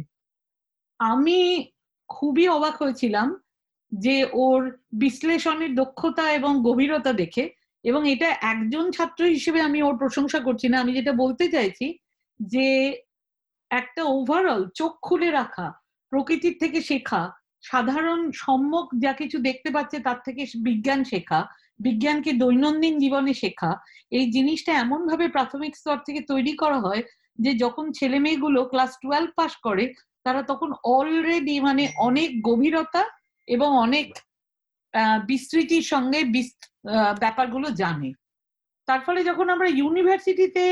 G: আমি খুবই অবাক হয়েছিলাম যে ওর বিশ্লেষণের দক্ষতা এবং গভীরতা দেখে, এবং এটা একজন ছাত্র হিসেবে আমি ওর প্রশংসা করছি না। আমি যেটা বলতে চাইছি যে একটা ওভারঅল চোখ খুলে রাখা, প্রকৃতির থেকে শেখা, সাধারণ সম্যক যা কিছু দেখতে পাচ্ছে তার থেকে বিজ্ঞান শেখা, বিজ্ঞানকে দৈনন্দিন জীবনে শেখা, এই জিনিসটা এমন ভাবে প্রাথমিক স্তর থেকে তৈরি করা হয় যে যখন ছেলে মেয়েগুলো ক্লাস টুয়েলভ পাস করে, তারা তখন অলরেডি মানে অনেক গভীরতা এবং অনেক বিস্তৃতির সঙ্গে ব্যাপারগুলো জানে। তার ফলে যখন আমরা ইউনিভার্সিটিতে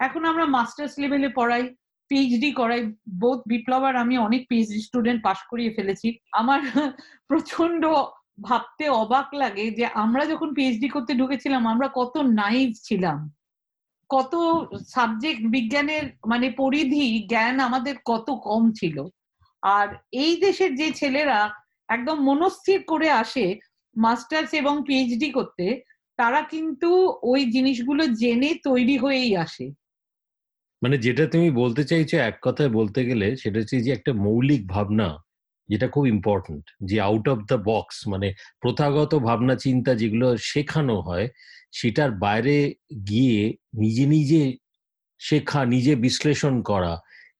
G: এখন আমরা মাস্টার্স লেভেলে পড়াই পিএইচডি করাই বোধ বিপ্লব আর আমি অনেক পিএইচডি স্টুডেন্ট পাশ করিয়ে ফেলেছি। আমার [laughs] প্রচণ্ড ভাবতে অবাক লাগে যে আমরা যখন পিএইচডি করতে ঢুকেছিলাম, আমরা কত নাইভ ছিলাম। কত সাবজেক্ট বিজ্ঞানের মানে পরিধি, জ্ঞান আমাদের কত কম ছিল। আর এই দেশের যে ছেলেরা একদম মনস্থির করে আসে মাস্টার্স এবং পিএইচডি করতে, তারা কিন্তু ওই জিনিসগুলো জেনে তৈরি হয়েই আসে।
F: মানে যেটা তুমি বলতে চাইছো এক কথায় বলতে গেলে, সেটা হচ্ছে যে একটা মৌলিক ভাবনা, যেটা খুব ইম্পর্টেন্ট যে আউট অফ দ্য বক্স মানে প্রথাগত ভাবনা চিন্তা যেগুলো শেখানো হয় সেটার বাইরে গিয়ে নিজে নিজে শেখা নিজে বিশ্লেষণ করা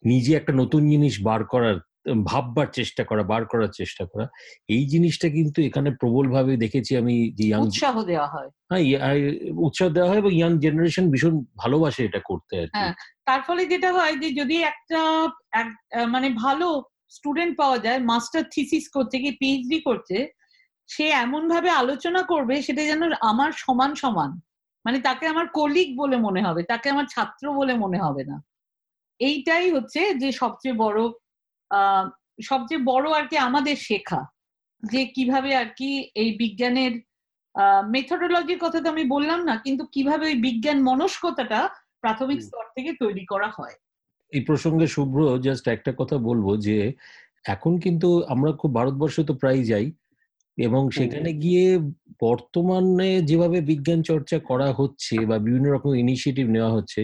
F: নিজে একটা নতুন জিনিস বার করার ভাববার চেষ্টা করা বার করার চেষ্টা করা এই জিনিসটা কিন্তু এখানে প্রবলভাবে দেখেছি আমি যে ইয়াং
G: উৎসাহ দেওয়া হয়।
F: হ্যাঁ উৎসাহ দেওয়া হয় এবং ইয়াং জেনারেশন ভীষণ ভালোবাসে এটা করতে আর
G: হ্যাঁ তার ফলে যেটা হয় যে যদি একটা মানে ভালো স্টুডেন্ট পাওয়া যায় মাস্টার থিসিস করছে কি পিএইচডি করছে সে এমন ভাবে আলোচনা করবে সেটা যেন আমার সমান সমান। মানে তাকে আমার কলিগ বলে মনে হবে তাকে আমার ছাত্র বলে মনে হবে না। এইটাই হচ্ছে যে সবচেয়ে বড় সবচেয়ে বড় আর কি আমাদের শেখা। যে কীভাবে আর কি এই বিজ্ঞানের মেথোডোলজির কথা তো আমি বললাম না কিন্তু কীভাবে ওই বিজ্ঞান মনস্কতাটা প্রাথমিক স্তর থেকে তৈরি করা হয়।
F: এই প্রসঙ্গে শুভ্র জাস্ট একটা কথা বলব যে এখন কিন্তু আমরা খুব ভারতবর্ষে তো প্রায় যাই এবং সেখানে গিয়ে বর্তমানে যেভাবে বিজ্ঞান চর্চা করা হচ্ছে বা বিভিন্ন রকম ইনিশিয়েটিভ নেওয়া হচ্ছে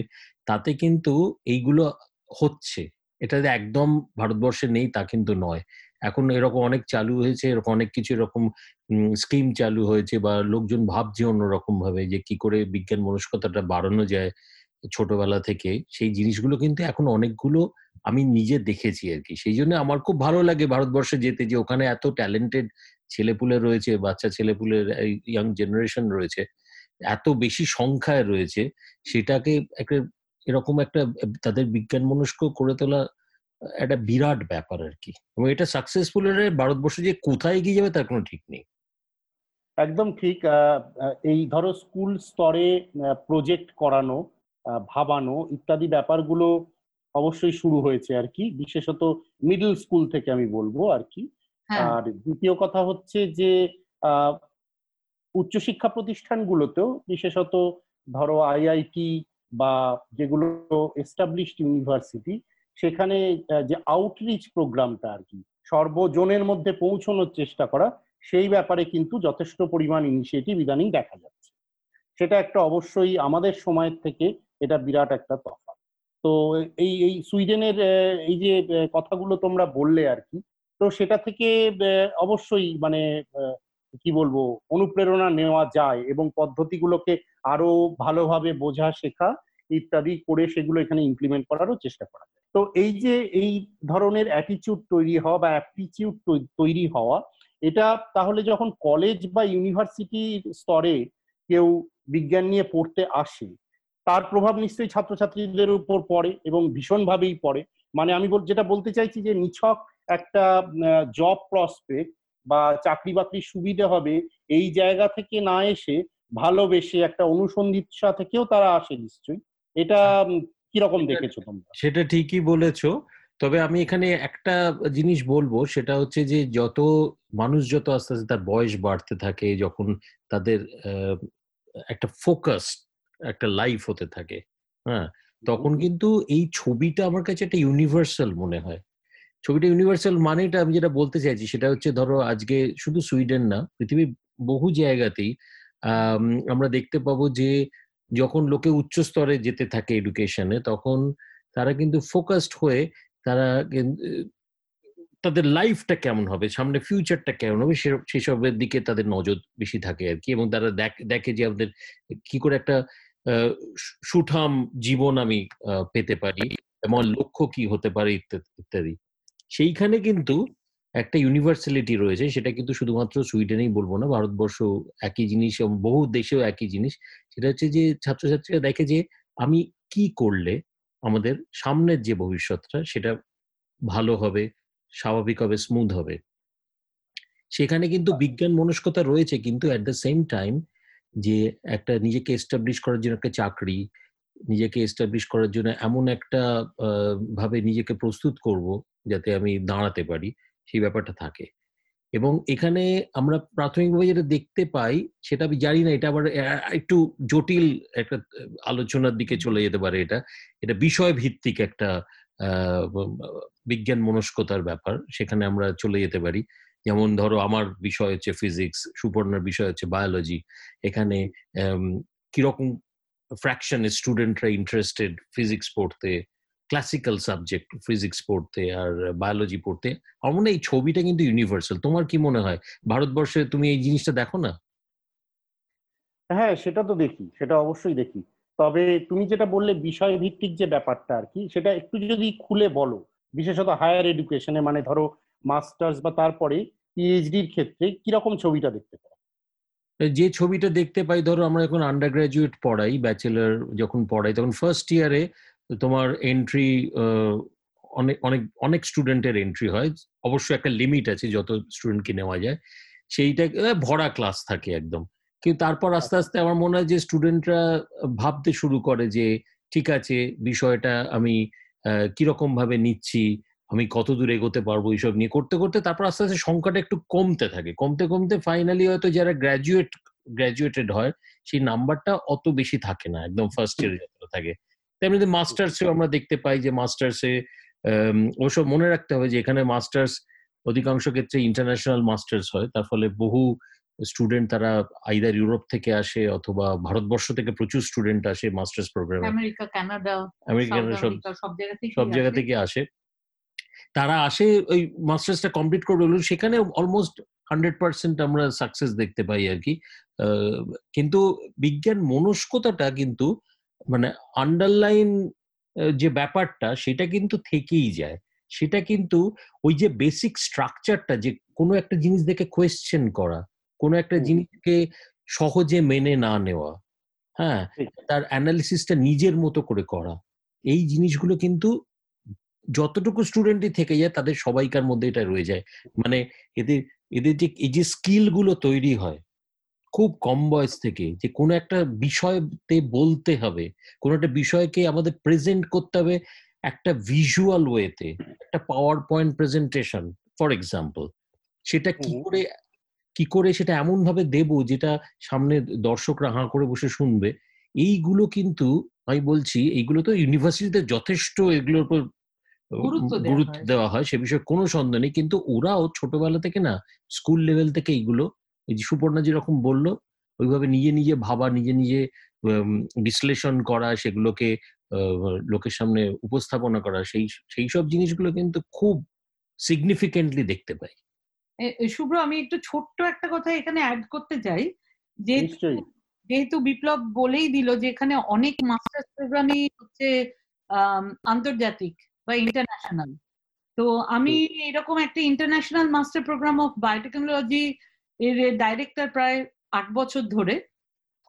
F: তাতে কিন্তু এইগুলো হচ্ছে। এটা একদম ভারতবর্ষে নেই তা কিন্তু নয়। এখন এরকম অনেক চালু হয়েছে এরকম অনেক কিছু এরকম স্কিম চালু হয়েছে বা লোকজন ভাবছে অন্যরকম ভাবে যে কি করে বিজ্ঞান মনস্কতাটা বাড়ানো যায় ছোটবেলা থেকে। সেই জিনিসগুলো কিন্তু এখন অনেকগুলো আমি নিজে দেখেছি আর কি। সেই জন্য আমার খুব ভালো লাগে ভারতবর্ষে যেতে যে ওখানে এত ট্যালেন্টেড ছেলেপুলে রয়েছে, বাচ্চা ছেলেপুলের ইয়াং জেনারেশন রয়েছে, এত বেশি সংখ্যায় রয়েছে, সেটাকে একটা এরকম একটা তাদের বিজ্ঞান মনস্ক করে তোলা একটা বিরাট ব্যাপার আর কি। এবং এটা সাকসেসফুল হলে ভারতবর্ষে যে কোথায় এগিয়ে যাবে তার কোনো ঠিক নেই।
E: একদম ঠিক এই ধরো স্কুল স্তরে প্রজেক্ট করানো ভাবানো ইত্যাদি ব্যাপারগুলো অবশ্যই শুরু হয়েছে আর কি, বিশেষত মিডল স্কুল থেকে আমি বলব আর কি। আর দ্বিতীয় কথা হচ্ছে যে উচ্চশিক্ষা প্রতিষ্ঠানগুলোতেও বিশেষত ধরো আইআইটি বা যেগুলো এস্টাবলিশড ইউনিভার্সিটি সেখানে যে আউটরিচ প্রোগ্রামটা আর কি, সর্বজনের মধ্যে পৌঁছানোর চেষ্টা করা, সেই ব্যাপারে কিন্তু যথেষ্ট পরিমাণ ইনিশিয়েটিভ ইদানিং দেখা যাচ্ছে। সেটা একটা অবশ্যই আমাদের সময়ের থেকে এটা বিরাট একটা তফাৎ। তো এই এই সুইডেনের এই যে কথাগুলো তোমরা বললে আর কি তো সেটা থেকে অবশ্যই মানে কি বলব, অনুপ্রেরণা নেওয়া যায় এবং পদ্ধতিগুলোকে আরও ভালোভাবে বোঝা, শেখা ইত্যাদি করে সেগুলো এখানে ইমপ্লিমেন্ট করারও চেষ্টা করা তো এই যে এই ধরনের অ্যাটিচিউড তৈরি হওয়া বা অ্যাপটিচিউড তৈরি হওয়া, এটা তাহলে যখন কলেজ বা ইউনিভার্সিটির স্তরে কেউ বিজ্ঞান নিয়ে পড়তে আসে, তার প্রভাব নিশ্চয়ই ছাত্রছাত্রীদের উপর পড়ে এবং ভীষণভাবেই পড়ে। মানে আমি যেটা বলতে চাইছি যে নিছক একটা জব প্রসপেক্ট বা চাকরি বাকরির সুবিধা হবে এই জায়গা থেকে না এসে ভালোবেসে একটা অনুসন্ধিৎসা থেকেও তারা আসে নিশ্চয়ই। এটা কীরকম দেখেছ তোমরা?
F: সেটা ঠিকই বলেছ। তবে আমি এখানে একটা জিনিস বলব সেটা হচ্ছে যে যত মানুষ যত আস্তে আস্তে তার বয়স বাড়তে থাকে যখন তাদের একটা ফোকাস একটা লাইফ হতে থাকে হ্যাঁ তখন কিন্তু এই ছবিটা আমার কাছে একটা ইউনিভার্সাল মনে হয়। ছবিটা ইউনিভার্সাল মানেটা আমি যেটা বলতে চাইছি সেটা হচ্ছে ধরো আজকে শুধু সুইডেন না পৃথিবীর বহু জায়গাতেই আম, আমরা দেখতে পাবো যে যখন লোকে উচ্চ স্তরে যেতে থাকে এডুকেশনে তখন তারা কিন্তু ফোকাসড হয়ে তারা তাদের লাইফটা কেমন হবে সামনে ফিউচারটা কেমন হবে সেসবের দিকে তাদের নজর বেশি থাকে আর কি এবং তারা দেখ- যে আমাদের কি করে একটা সুঠাম জীবন আমি পেতে পারি আমার লক্ষ্য কি হতে পারে ইত্যাদি। সেইখানে কিন্তু একটা ইউনিভার্সালিটি রয়েছে, সেটা কিন্তু শুধুমাত্র সুইডেনেই বলব না, ভারতবর্ষ একই জিনিস এবং বহু দেশেও একই জিনিস। সেটা হচ্ছে যে ছাত্রছাত্রীরা দেখে যে আমি কি করলে আমাদের সামনের যে ভবিষ্যৎটা, সেটা ভালো হবে, স্বাভাবিক হবে স্মুথ হবে। সেখানে কিন্তু বিজ্ঞান মনস্কতা রয়েছে, কিন্তু অ্যাট দ্য সেম টাইম যে একটা নিজেকে এস্টাবলিশ করার জন্য একটা চাকরি নিজেকে এস্টাবলিশ করার জন্য এমন একটা ভাবে নিজেকে প্রস্তুত করব যাতে আমি দাঁড়াতে পারি, সেই ব্যাপারটা থাকে। এবং এখানে আমরা প্রাথমিকভাবে যেটা দেখতে পাই, সেটা আমি জানি না, এটা আবার একটু জটিল একটা আলোচনার দিকে চলে যেতে পারে এটা। এটা বিষয় ভিত্তিক একটা বিজ্ঞান মনস্কতার ব্যাপার, সেখানে আমরা চলে যেতে পারি। যেমন ধরো আমার বিষয় হচ্ছে ফিজিক্স সুপর্ণার বিষয় হচ্ছে বায়োলজি এখানে কীরকম ফ্র্যাকশন স্টুডেন্টরা ইন্টারেস্টেড ফিজিক্স পড়তে ক্লাসিক্যাল সাবজেক্ট ফিজিক্স পড়তে আর বায়োলজি পড়তে আমার মনে এই ছবিটা কিন্তু ইউনিভার্সাল তোমার কি মনে হয়? ভারতবর্ষে তুমি এই জিনিসটা দেখো না?
E: হ্যাঁ সেটা তো দেখি, সেটা অবশ্যই দেখি। তবে তুমি যেটা বললে বিষয় ভিত্তিক যে ব্যাপারটা আর কি, সেটা একটু যদি খুলে বলো, বিশেষত হায়ার এডুকেশনে মানে ধরো মাস্টার্স বা তারপরে পিএইচডির ক্ষেত্রে কীরকম ছবিটা দেখতে পাও?
F: যে ছবিটা দেখতে পাই ধরো আমরা এখন আন্ডার গ্রাজুয়েট পড়াই ব্যাচেলার যখন পড়াই তখন ফার্স্ট ইয়ারে তোমার এন্ট্রি অনেক অনেক অনেক স্টুডেন্টের এন্ট্রি হয়। অবশ্যই একটা লিমিট আছে যত স্টুডেন্টকে নেওয়া যায়। সেইটা ভরা ক্লাস থাকে একদম। কিন্তু তারপর আস্তে আস্তে আমার মনে হয় যে স্টুডেন্টরা ভাবতে শুরু করে যে ঠিক আছে বিষয়টা আমি কীরকম ভাবে নিচ্ছি আমি কত দূর এগোতে পারব এইসব নিয়ে। করতে করতে তারপর আস্তে আস্তে সংখ্যাটা একটু কমতে থাকে। কমতে কমতে ফাইনালি হয়তো যারা গ্র্যাজুয়েট গ্র্যাজুয়েটেড হয় সেই নাম্বারটা অত বেশি থাকে না। একদম ফার্স্ট ইয়ারে যতটা থাকে। তেমনি মাস্টার্সেও আমরা দেখতে পাই যে মাস্টার্সে ওসব মনে রাখতে হবে যে এখানে মাস্টার্স অধিকাংশ ক্ষেত্রে ইন্টারন্যাশনাল মাস্টার্স হয়। তার ফলে বহু স্টুডেন্ট তারা আইদার ইউরোপ থেকে আসে অথবা ভারতবর্ষ থেকে প্রচুর স্টুডেন্ট আসে মাস্টার্স প্রোগ্রামে
G: আমেরিকা কানাডা আমেরিকা সব জায়গা থেকে
F: সব জায়গা থেকে আসে। তারা আসে ওই মাস্টার্সটা কমপ্লিট করবে বলে সেখানে অলমোস্ট হান্ড্রেড পার্সেন্ট আমরা সাকসেস দেখতে পাই আর কি। কিন্তু বিজ্ঞান মনস্কতাটা কিন্তু মানে আন্ডারলাইন যে ব্যাপারটা সেটা কিন্তু থেকেই যায়। সেটা কিন্তু ওই যে বেসিক স্ট্রাকচারটা যে কোনো একটা জিনিস দেখে কোয়েশ্চেন করা কোনো একটা জিনিসকে সহজে মেনে না নেওয়া হ্যাঁ। তার অ্যানালিসিসটা নিজের মতো করে করা এই জিনিসগুলো কিন্তু যতটুকু স্টুডেন্টই থেকে যায় তাদের সবাইকার মধ্যে এটা রয়ে যায়। মানে এদের এদের যে এই যে স্কিলগুলো তৈরি হয় খুব কম বয়স থেকে যে কোনো একটা বিষয়তে বলতে হবে কোনো একটা বিষয়কে আমাদের প্রেজেন্ট করতে হবে একটা ভিজুয়াল ওয়েতে একটা PowerPoint presentation for example সেটা কি করে কি করে সেটা এমন ভাবে দেব যেটা সামনে দর্শকরা হাঁ করে বসে শুনবে? এইগুলো কিন্তু আমি বলছি এইগুলো তো ইউনিভার্সিটিতে যথেষ্ট এগুলোর উপর
G: গুরুত্ব দেওয়া
F: গুরুত্ব
G: হয়।
F: দেওয়া হয় সে বিষয়ে কোনো সন্দেহ নেই। কিন্তু ওরাও ছোটবেলা থেকে না স্কুল লেভেল থেকে এইগুলো এই যে সুপর্ণা যেরকম বলল ওইভাবে নিজে নিজে ভাবা নিজে নিজে বিশ্লেষণ করা সেগুলোকে আহ, লোকের সামনে উপস্থাপনা করা সেই সেই সব জিনিসগুলো কিন্তু খুব সিগনিফিকেন্টলি দেখতে পাই।
G: শুভ্র আমি একটু ছোট্ট একটা কথা এখানে অ্যাড করতে চাই। যে যেহেতু বিপ্লব বলেই দিল যে এখানে অনেক মাস্টার্স প্রোগ্রামই হচ্ছে আন্তর্জাতিক। বা ইন্টারন্যাশনাল তো আমি এরকম একটা international master programme of biotechnology এর ডাইরেক্টর প্রায় আট বছর ধরে।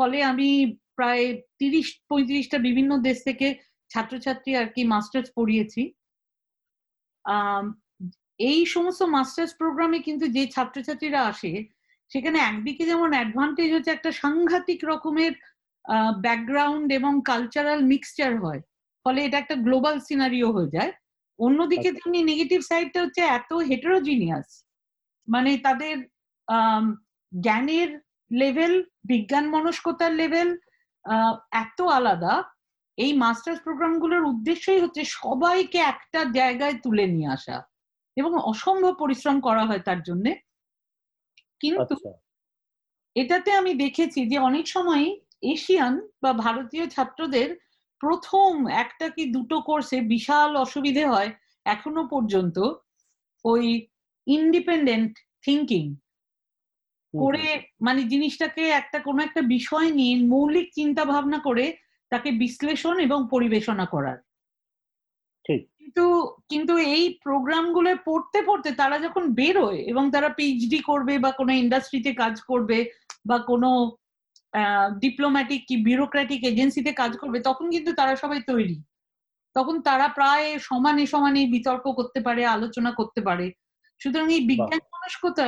G: ফলে আমি প্রায় তিরিশ পঁয়ত্রিশটা বিভিন্ন দেশ থেকে ছাত্রছাত্রী আর কি মাস্টার্স পড়িয়েছি। এই সমস্ত মাস্টার্স প্রোগ্রামে কিন্তু যে ছাত্রছাত্রীরা আসে সেখানে একদিকে যেমন অ্যাডভান্টেজ হচ্ছে একটা সাংঘাতিক রকমের ব্যাকগ্রাউন্ড এবং কালচারাল মিক্সচার হয়। ফলে এটা একটা গ্লোবাল সিনারিও হয়ে যায়। অন্যদিকে তেমনি নেগেটিভ সাইডটা হচ্ছে এত হেটারোজিনিয়াস মানে তাদের জ্ঞানের লেভেল বিজ্ঞান মনস্কতার লেভেল এত আলাদা। এই মাস্টার্স প্রোগ্রামগুলোর উদ্দেশ্যই হচ্ছে সবাইকে একটা জায়গায় তুলে নিয়ে আসা এবং অসম্ভব পরিশ্রম করা হয় তার জন্য। কিন্তু
E: আচ্ছা।
G: এটাতে আমি দেখেছি যে অনেক সময় এশিয়ান বা ভারতীয় ছাত্রদের প্রথম একটা কি দুটো কোর্সে বিশাল অসুবিধে হয় এখনও পর্যন্ত ওই ইন্ডিপেন্ডেন্ট থিঙ্কিং করে মানে জিনিসটাকে একটা কোনো একটা বিষয় নিয়ে মৌলিক চিন্তা ভাবনা করে তাকে বিশ্লেষণ এবং পরিবেশনা করার।
E: ঠিক।
G: কিন্তু কিন্তু এই প্রোগ্রামগুলো পড়তে পড়তে তারা যখন বেরোয় এবং তারা পিএইচডি করবে বা কোনো ইন্ডাস্ট্রিতে কাজ করবে বা কোনো ডিপ্লোম্যাটিক কি বিউরোক্রেটিক এজেন্সিতে কাজ করবে তখন কিন্তু তারা সবাই তৈরি। তখন তারা প্রায় সমানে সমানে বিতর্ক করতে পারে আলোচনা করতে পারে। সুতরাং এই বিজ্ঞান মনস্কতা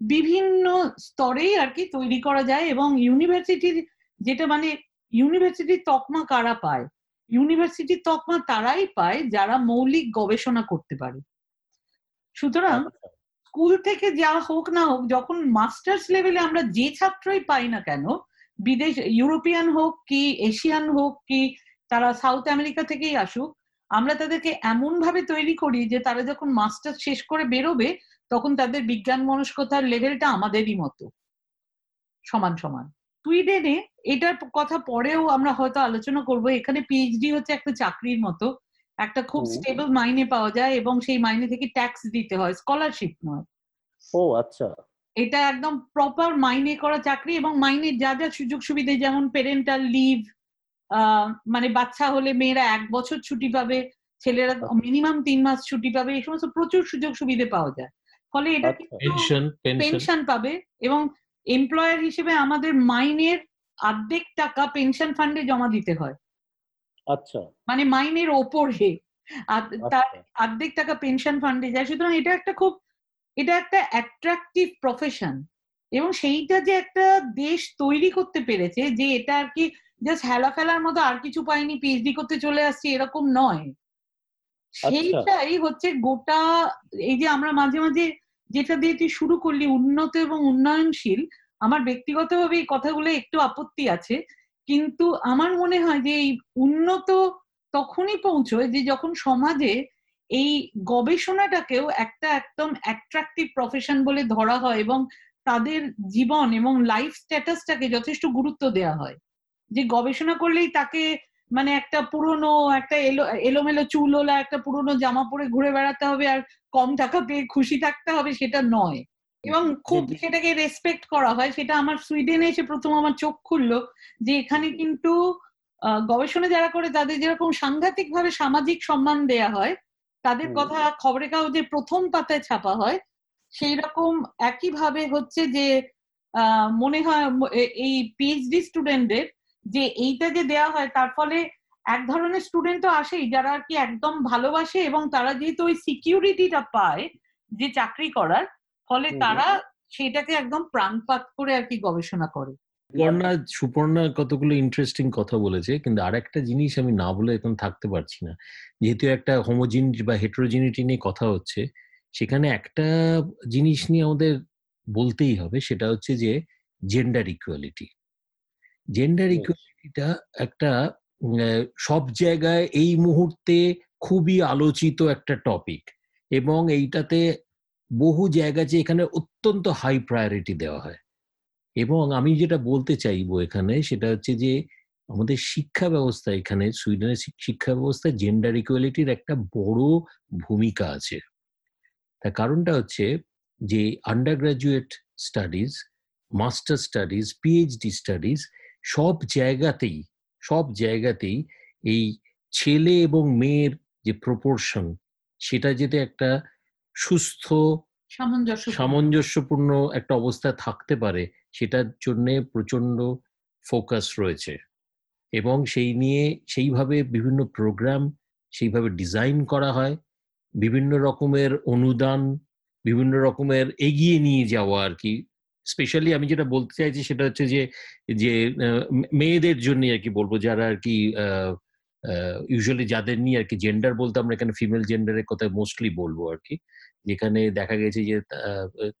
G: বিভিন্ন স্তরেই আর কি তৈরি করা যায় এবং ইউনিভার্সিটির যেটা মানে ইউনিভার্সিটির তকমা কারা পায়? ইউনিভার্সিটির তকমা তারাই পায় যারা মৌলিক গবেষণা করতে পারে। সুতরাং
E: আচ্ছা,
G: স্কুল থেকে যা হোক না হোক যখন মাস্টার্স লেভেলে আমরা যে ছাত্রই পাই না কেন বিদেশ ইউরোপিয়ান হোক কি এশিয়ান হোক কি তারা সাউথ আমেরিকা থেকেই আসুক আমরা তাদেরকে এমন ভাবে তৈরি করি যে তারা যখন মাস্টার শেষ করে বেরোবে তখন তাদের বিজ্ঞান মনস্কতার লেভেলটা আমাদেরই মতো। সমান সমান। সুইডেনে এটার কথা পরেও আমরা হয়তো আলোচনা করব। এখানে পিএইচডি হচ্ছে একটা চাকরির মতো। একটা খুব স্টেবল মাইনে পাওয়া যায় এবং সেই মাইনে থেকে ট্যাক্স দিতে হয়। স্কলারশিপ নয়।
E: ও আচ্ছা।
G: এটা একদম প্রপার মাইনে করা চাকরি এবং মাইনের যা যা সুযোগ সুবিধে যেমন পেরেন্টাল লিভ মানে বাচ্চা হলে মেয়েরা এক বছর ছুটি পাবে ছেলেরা মিনিমাম তিন মাস ছুটি পাবে এই সমস্ত প্রচুর সুযোগ সুবিধে পাওয়া যায়। ফলে এটা
E: আচ্ছা।
F: পেনশন পেনশন
G: পেনশন পাবে এবং এমপ্লয়ার হিসেবে আমাদের মাইনের অর্ধেক টাকা পেনশন ফান্ডে জমা দিতে হয়।
E: আচ্ছা।
G: মানে মাইনের ওপরে। তার
E: আচ্ছা।
G: অর্ধেক টাকা পেনশন ফান্ডে যায়। সুতরাং এটা একটা খুব এটা একটা অ্যাট্রাকটিভ প্রফেশন এবং সেইটা যে একটা দেশ তৈরি করতে পেরেছে যে এটা আর কি জাস্ট হেলা ফেলার মতো আর কিছু পাইনি পিএইচডি করতে চলে আসছি এরকম নয়। সেইটাই হচ্ছে গোটা এই যে আমরা মাঝে মাঝে যেটা দিয়ে তুই শুরু করলি উন্নত এবং উন্নয়নশীল আমার ব্যক্তিগতভাবে এই কথাগুলো একটু আপত্তি আছে। কিন্তু আমার মনে হয় যে এই উন্নত তখনই পৌঁছয় যে যখন সমাজে এই গবেষণাটাকেও একটা একদম অ্যাট্রাকটিভ প্রফেশন বলে ধরা হয় এবং তাদের জীবন এবং লাইফ স্ট্যাটাসটাকে যথেষ্ট গুরুত্ব দেওয়া হয়। যে গবেষণা করলেই তাকে মানে একটা পুরনো একটা এলো এলোমেলো চুল ওলা একটা পুরনো জামা পরে ঘুরে বেড়াতে হবে আর কম টাকা পেয়ে খুশি থাকতে হবে সেটা নয়। এবং খুব। সেটাকে রেসপেক্ট করা হয়। সেটা আমার সুইডেনে এসে প্রথম আমার চোখ খুললো যে এখানে কিন্তু গবেষণা যারা করে তাদের যেরকম সাংঘাতিক ভাবে সামাজিক সম্মান দেয়া হয় তাদের কথা খবরের কাগজে প্রথম পাতায় ছাপা হয়। সেই রকম একইভাবে হচ্ছে যে মনে হয় এই পিএইচডি স্টুডেন্টদের যে এইটা যে দেয়া হয় তার ফলে এক ধরনের স্টুডেন্ট তো আসেই যারা আর কি একদম ভালোবাসে এবং তারা যেহেতু ওই সিকিউরিটিটা পায় যে চাকরি করার ফলে তারা সেটাকে একদম প্রাণপাত করে আর কি গবেষণা করে।
F: সুপর্ণা সুপর্ণা কতগুলো ইন্টারেস্টিং কথা বলেছে কিন্তু আর একটা জিনিস আমি না বলে এখন থাকতে পারছি না। যেহেতু একটা হোমোজিনিটি বা হেটারোজিনিটি নিয়ে কথা হচ্ছে সেখানে একটা জিনিস নিয়ে আমাদের বলতেই হবে সেটা হচ্ছে যে জেন্ডার ইকুয়ালিটি জেন্ডার ইকুয়ালিটিটা একটা সব জায়গায় এই মুহূর্তে খুবই আলোচিত একটা টপিক এবং এইটাতে বহু জায়গা যে এখানে অত্যন্ত হাই প্রায়োরিটি দেওয়া হয়। এবং আমি যেটা বলতে চাইব এখানে সেটা হচ্ছে যে আমাদের শিক্ষা ব্যবস্থা এখানে, সুইডেনের শিক্ষা ব্যবস্থায় জেন্ডার ইকুয়ালিটির একটা বড় ভূমিকা আছে। তার কারণটা হচ্ছে যে undergraduate studies master studies PhD studies সব জায়গাতেই সব জায়গাতেই এই ছেলে এবং মেয়ের যে প্রপোর্শন সেটা যেতে একটা সুস্থ সামঞ্জস্যপূর্ণ। একটা অবস্থায় থাকতে পারে, সেটার জন্য প্রচণ্ড ফোকাস রয়েছে। এবং সেই নিয়ে সেইভাবে বিভিন্ন প্রোগ্রাম সেইভাবে ডিজাইন করা হয়, বিভিন্ন রকমের অনুদান, বিভিন্ন রকমের এগিয়ে নিয়ে যাওয়া আর কি। স্পেশালি আমি যেটা বলতে চাইছি সেটা হচ্ছে যে যে মেয়েদের জন্য আর কি বলব, যারা আর কি ইউজুয়ালি যাদের নিয়ে আর কি জেন্ডার বলতে আমরা এখানে ফিমেল জেন্ডারের কথা মোস্টলি বলব আর কি। যেখানে দেখা গেছে যে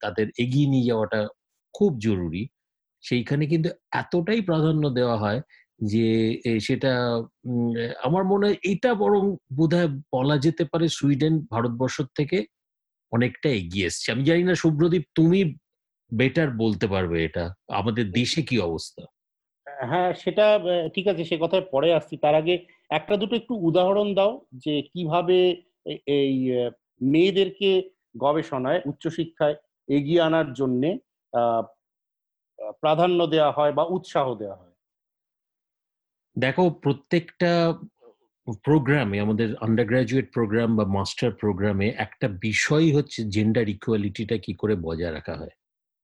F: তাদের এগিয়ে নিয়ে যাওয়াটা খুব জরুরি। সেইখানে কিন্তু এতটাই প্রাধান্য দেওয়া হয় যে সেটা আমার মনে হয় এটা বরং বোধহয় বলা যেতে পারে সুইডেন ভারতবর্ষ থেকে অনেকটা এগিয়ে এসছে। আমি জানি না শুভ্রদীপ তুমি বেটার বলতে পারবে এটা। আমাদের দেশে কি অবস্থা?
E: হ্যাঁ সেটা ঠিক আছে, সে কথায় পরে আসছি। তার আগে একটা দুটো একটু উদাহরণ দাও যে, কীভাবে এই মেয়েদেরকে গবেষণায়, উচ্চশিক্ষায় এগিয়ে আনার জন্যে প্রাধান্য দেওয়া হয় বা উৎসাহ দেওয়া হয়।
F: দেখো, প্রত্যেকটা প্রোগ্রামে, আমাদের আন্ডার গ্রাজুয়েট প্রোগ্রাম বা মাস্টার প্রোগ্রামে একটা বিষয় হচ্ছে জেন্ডার ইকুয়ালিটিটা কি করে বজায় রাখা হয়।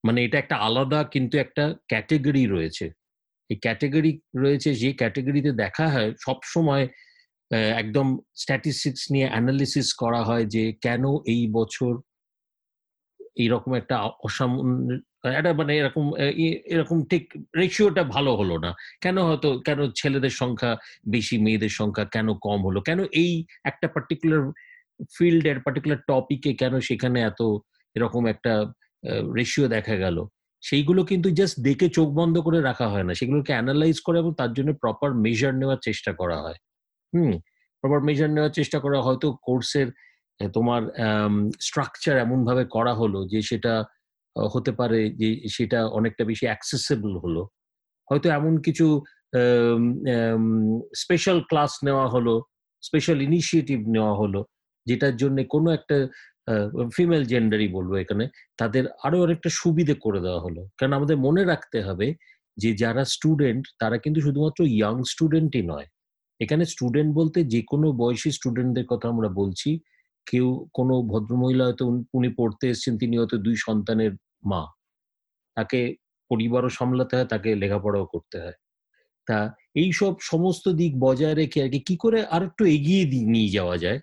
F: মানে এটা একটা আলাদা কিন্তু একটা ক্যাটেগরি রয়েছে। এই ক্যাটেগরি রয়েছে, যে ক্যাটেগরিতে দেখা হয় সব সময় একদম স্ট্যাটিস্টিক্স নিয়ে অ্যানালিসিস করা হয় যে কেন এই বছর এইরকম একটা অসামান্য একটা মানে এরকম এরকম ঠিক রেশিওটা ভালো হলো না। কেন হয়তো, কেন ছেলেদের সংখ্যা বেশি, মেয়েদের সংখ্যা কেন কম হলো? কেন এই একটা পার্টিকুলার ফিল্ডের পার্টিকুলার টপিকে কেন সেখানে এত এরকম একটা রেশিও দেখা গেল? সেইগুলো কিন্তু জাস্ট দেখে চোখ বন্ধ করে রাখা হয় না। সেগুলোকে অ্যানালাইজ করে এবং তার জন্য প্রপার মেজার নেওয়ার চেষ্টা করা হয়। হুম প্রপার মেজার নেওয়ার চেষ্টা করা হয়তো কোর্সের তোমার স্ট্রাকচার এমন ভাবে করা হলো যে সেটা হতে পারে যে সেটা অনেকটা বেশি অ্যাক্সেসেবল হলো। হয়তো এমন কিছু স্পেশাল ক্লাস নেওয়া হলো স্পেশাল ইনিশিয়েটিভ নেওয়া হলো, যেটার জন্য কোনো একটা ফিমেল জেন্ডারই বলব এখানে, তাদের আরও অনেকটা সুবিধে করে দেওয়া হলো। কারণ আমাদের মনে রাখতে হবে যে যারা স্টুডেন্ট তারা কিন্তু শুধুমাত্র ইয়াং স্টুডেন্টই নয়। এখানে স্টুডেন্ট বলতে যে কোনো বয়সী স্টুডেন্টদের কথা আমরা বলছি। কেউ কোনো ভদ্রমহিলা হয়তো উনি- পড়তে এসেছেন, তিনি হয়তো দুই সন্তানের মা। তাকে পরিবারও সামলাতে হয়, তাকে লেখাপড়াও করতে হয়। তা এই সব সমস্ত দিক বজায় রেখে আর কি করে আর একটু এগিয়ে নিয়ে যাওয়া যায়।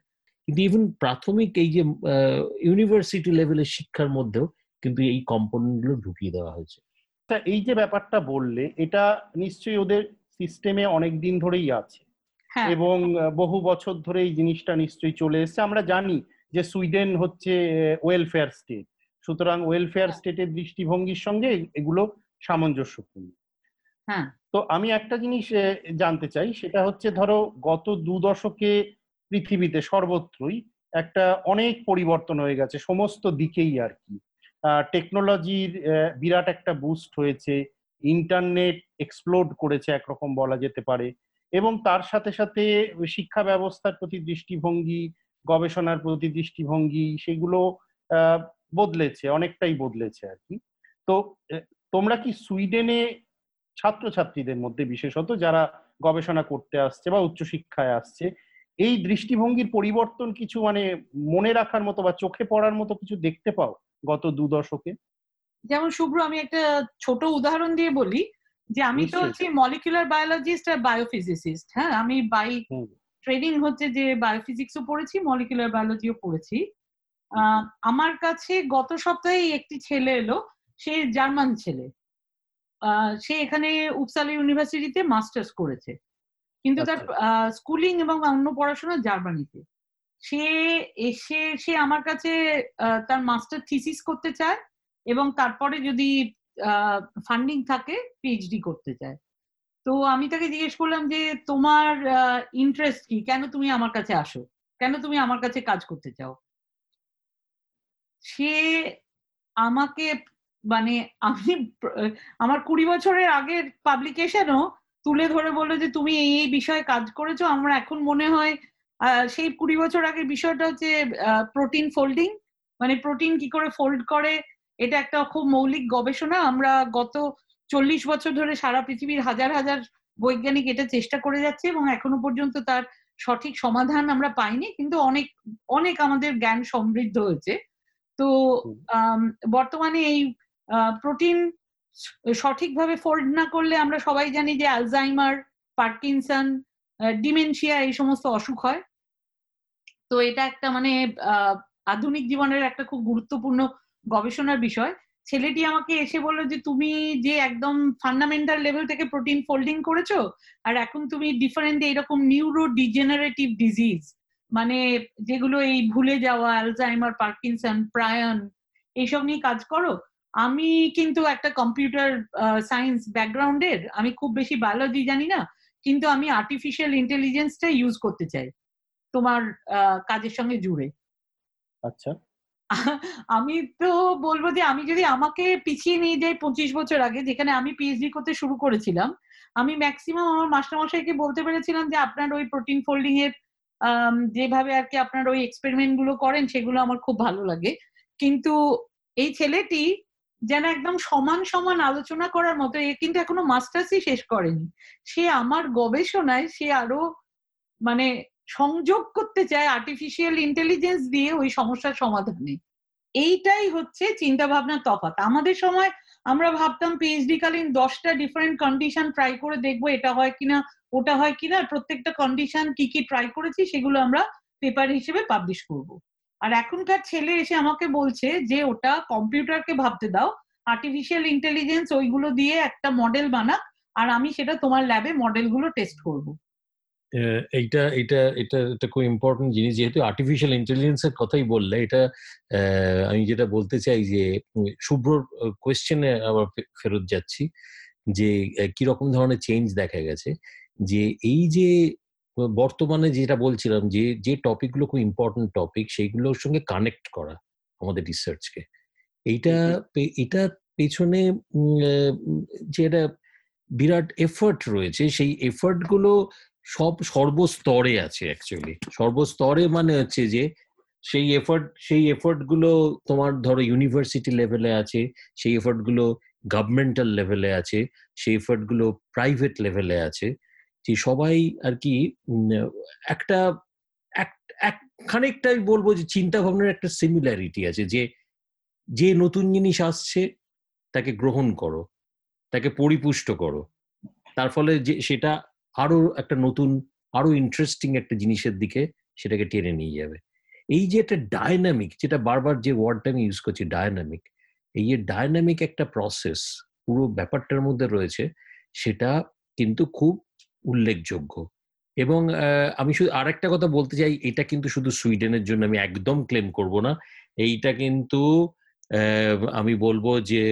F: কিন্তু ইভেন প্রাথমিক এই যে ইউনিভার্সিটি লেভেলের শিক্ষার মধ্যেও কিন্তু এই কম্পোনেন্টগুলো ঢুকিয়ে দেওয়া হয়েছে।
E: তা এই যে ব্যাপারটা বললে, এটা নিশ্চয়ই ওদের সিস্টেমে অনেক দিন ধরেই আছে। এবং বহু বছর ধরে এই জিনিসটা নিশ্চয়ই চলে এসেছে। আমরা জানি যে সুইডেন হচ্ছে ওয়েলফেয়ার স্টেট সুতরাং ওয়েলফেয়ার স্টেটের দৃষ্টিভঙ্গির সঙ্গে এগুলো সামঞ্জস্যপূর্ণ।
G: হ্যাঁ।
E: তো আমি একটা জিনিস জানতে চাই সেটা হচ্ছে ধরো গত দু দশকে পৃথিবীতে সর্বত্রই একটা অনেক পরিবর্তন হয়ে গেছে সমস্ত দিকেই আর কি। টেকনোলজির বিরাট একটা বুস্ট হয়েছে ইন্টারনেট এক্সপ্লোড করেছে একরকম বলা যেতে পারে। এবং তার সাথে সাথে শিক্ষা ব্যবস্থার প্রতি দৃষ্টিভঙ্গি, গবেষণার প্রতি দৃষ্টিভঙ্গি সেগুলো বদলেছে, অনেকটাই বদলেছে আর কি। তো তোমরা কি সুইডেনে ছাত্রছাত্রীদের মধ্যে বিশেষত যারা গবেষণা করতে আসছে বা উচ্চশিক্ষায় আসছে, এই দৃষ্টিভঙ্গির পরিবর্তন কিছু মানে মনে রাখার মতো বা চোখে পড়ার মতো কিছু দেখতে পাও গত দু দশকে?
G: যেমন শুভ্র, আমি একটা ছোট উদাহরণ দিয়ে বলি। যে আমি তো। হচ্ছে মলিকুলার বায়োলজিস্ট আর বায়োফিজিসিস্ট হ্যাঁ? আমি বাই। ট্রেনিং হচ্ছে যে বায়োফিজিক্সও পড়েছি মলিকুলার বায়োলজিও পড়েছি। আমার কাছে গত সপ্তাহে একটি ছেলে এলো সে জার্মান ছেলে। সে এখানে উপসালা ইউনিভার্সিটিতে মাস্টার্স করেছে। কিন্তু তার স্কুলিং এবং অন্য পড়াশোনা জার্মানিতে। সে এসে সে আমার কাছে তার মাস্টার থিসিস করতে চায় এবং তারপরে যদি ফান্ডিং থাকে পিএইচডি করতে চায়। তো আমি তাকে জিজ্ঞেস করলাম যে, তোমার ইন্টারেস্ট কি? কেন তুমি আমার কাছে আসো? কেন তুমি আমার কাছে কাজ করতে চাও? সে আমাকে মানে আমি, আমার কুড়ি বছরের আগের পাবলিকেশনও তুলে ধরে বলল যে, তুমি এই এই বিষয়ে কাজ করেছ। আমার এখন মনে হয় সেই কুড়ি বছর আগের বিষয়টা হচ্ছে প্রোটিন ফোল্ডিং মানে প্রোটিন কি করে ফোল্ড করে এটা একটা খুব মৌলিক গবেষণা। আমরা গত চল্লিশ বছর ধরে সারা পৃথিবীর হাজার হাজার বৈজ্ঞানিক এটা চেষ্টা করে যাচ্ছে এবং এখনও পর্যন্ত তার সঠিক সমাধান আমরা পাইনি কিন্তু অনেক অনেক আমাদের জ্ঞান সমৃদ্ধ হয়েছে। তো বর্তমানে এই প্রোটিন সঠিকভাবে ফোল্ড না করলে আমরা সবাই জানি যে অ্যালজাইমার পার্কিনসন ডিমেনশিয়া এই সমস্ত অসুখ হয়। তো এটা একটা মানে আহ, আধুনিক জীবনের একটা খুব গুরুত্বপূর্ণ গবেষণার বিষয়, ছেলেটি আমাকে এসে বলল যে, তুমি যে একদম ফান্ডামেন্টাল লেভেল থেকে প্রোটিন ফোল্ডিং করেছ, আর এখন তুমি ডিফারেন্ট এইরকম নিউরো ডিজেনারেটিভ ডিজিজ মানে যেগুলো এই ভুলে যাওয়া অ্যালজাইমার পার্কিনসন প্রায়ন এইসব নিয়ে কাজ করো। আমি কিন্তু একটা কম্পিউটার সায়েন্স ব্যাকগ্রাউন্ডের আমি খুব বেশি বায়োলজি জানি না, কিন্তু আমি আর্টিফিশিয়াল ইন্টেলিজেন্সটা ইউজ করতে চাই তোমার কাজের সঙ্গে জুড়ে।
E: আচ্ছা।
G: আমি তো বলব যে আমি যদি আমাকে পিছিয়ে নিয়ে যাই পঁচিশ বছর আগে, যেখানে আমি পিএইচডি করতে শুরু করেছিলাম, আমি ম্যাক্সিমাম আমার মাস্টারমশাইকে বলতে পেরেছিলাম যে আপনার ওই প্রোটিন ফোল্ডিং এর যেভাবে আর কি আপনার ওই এক্সপেরিমেন্টগুলো করেন, সেগুলো আমার খুব ভালো লাগে। কিন্তু এই ছেলেটি যেন একদম সমান সমান আলোচনা করার মতো, এ কিন্তু এখনও মাস্টার্সই শেষ করেনি। সে আমার গবেষণায় সে আরও মানে সংযোগ করতে চায় আর্টিফিশিয়াল ইন্টেলিজেন্স দিয়ে ওই সমস্যার সমাধানে। এইটাই হচ্ছে চিন্তা ভাবনার তফাৎ। আমাদের সময় আমরা ভাবতাম পিএইচডি কালীন দশটা ডিফারেন্ট কন্ডিশন ট্রাই করে দেখব এটা হয় কিনা, ওটা হয় কিনা প্রত্যেকটা কন্ডিশন কি কি ট্রাই করেছি সেগুলো আমরা পেপার হিসেবে পাবলিশ করব। আর এখনকার ছেলে এসে আমাকে বলছে যে, ওটা কম্পিউটারকে ভাবতে দাও। আর্টিফিশিয়াল ইন্টেলিজেন্স ওইগুলো দিয়ে একটা মডেল বানাক, আর আমি সেটা তোমার ল্যাবে মডেলগুলো টেস্ট করব।
F: এইটা এটা এটা একটা খুব ইম্পর্টেন্ট জিনিস। যেহেতু আর্টিফিশিয়াল ইন্টেলিজেন্সের কথাই বললে এটা আমি যেটা বলতে চাই যে উম, শুভ্রর কোয়েশ্চেনে আবার ফেরত যাচ্ছি যে আহ, কীরকম ধরনের চেঞ্জ দেখা গেছে? যে এই যে বর্তমানে যেটা বলছিলাম যে যে টপিকগুলো খুব ইম্পর্টেন্ট টপিক সেইগুলোর সঙ্গে কানেক্ট করা আমাদের রিসার্চকে এইটা এটা পেছনে উম, আহ, উম, যে একটা বিরাট এফার্ট রয়েছে সেই এফার্টগুলো সব সর্বস্তরে আছে অ্যাকচুয়ালি সর্বস্তরে মানে হচ্ছে যে, সেই এফার্ট সেই এফার্টগুলো তোমার ধরো ইউনিভার্সিটি লেভেলে আছে, সেই এফার্টগুলো গভর্নমেন্টাল লেভেলে আছে, সেই এফার্টগুলো প্রাইভেট লেভেলে আছে। যে সবাই আর কি একটা, এক- এক, খানিকটাই বলব যে চিন্তা ভাবনার একটা সিমিলারিটি আছে যে যে নতুন জিনিস আসছে, তাকে গ্রহণ করো, তাকে পরিপুষ্ট করো। তার ফলে যে, সেটা আরও একটা নতুন, আরও ইন্টারেস্টিং একটা জিনিসের দিকে সেটাকে টেনে নিয়ে যাবে। এই যে একটা ডায়নামিক যেটা বারবার যে ওয়ার্ডটা আমি ইউজ করছি ডায়নামিক এই যে ডায়নামিক একটা প্রসেস পুরো ব্যাপারটার মধ্যে রয়েছে, সেটা কিন্তু খুব উল্লেখযোগ্য। এবং আমি শুধু আর একটা কথা বলতে চাই, এটা কিন্তু শুধু সুইডেনের জন্য আমি একদম ক্লেম করব না। এইটা কিন্তু আমি বলব যে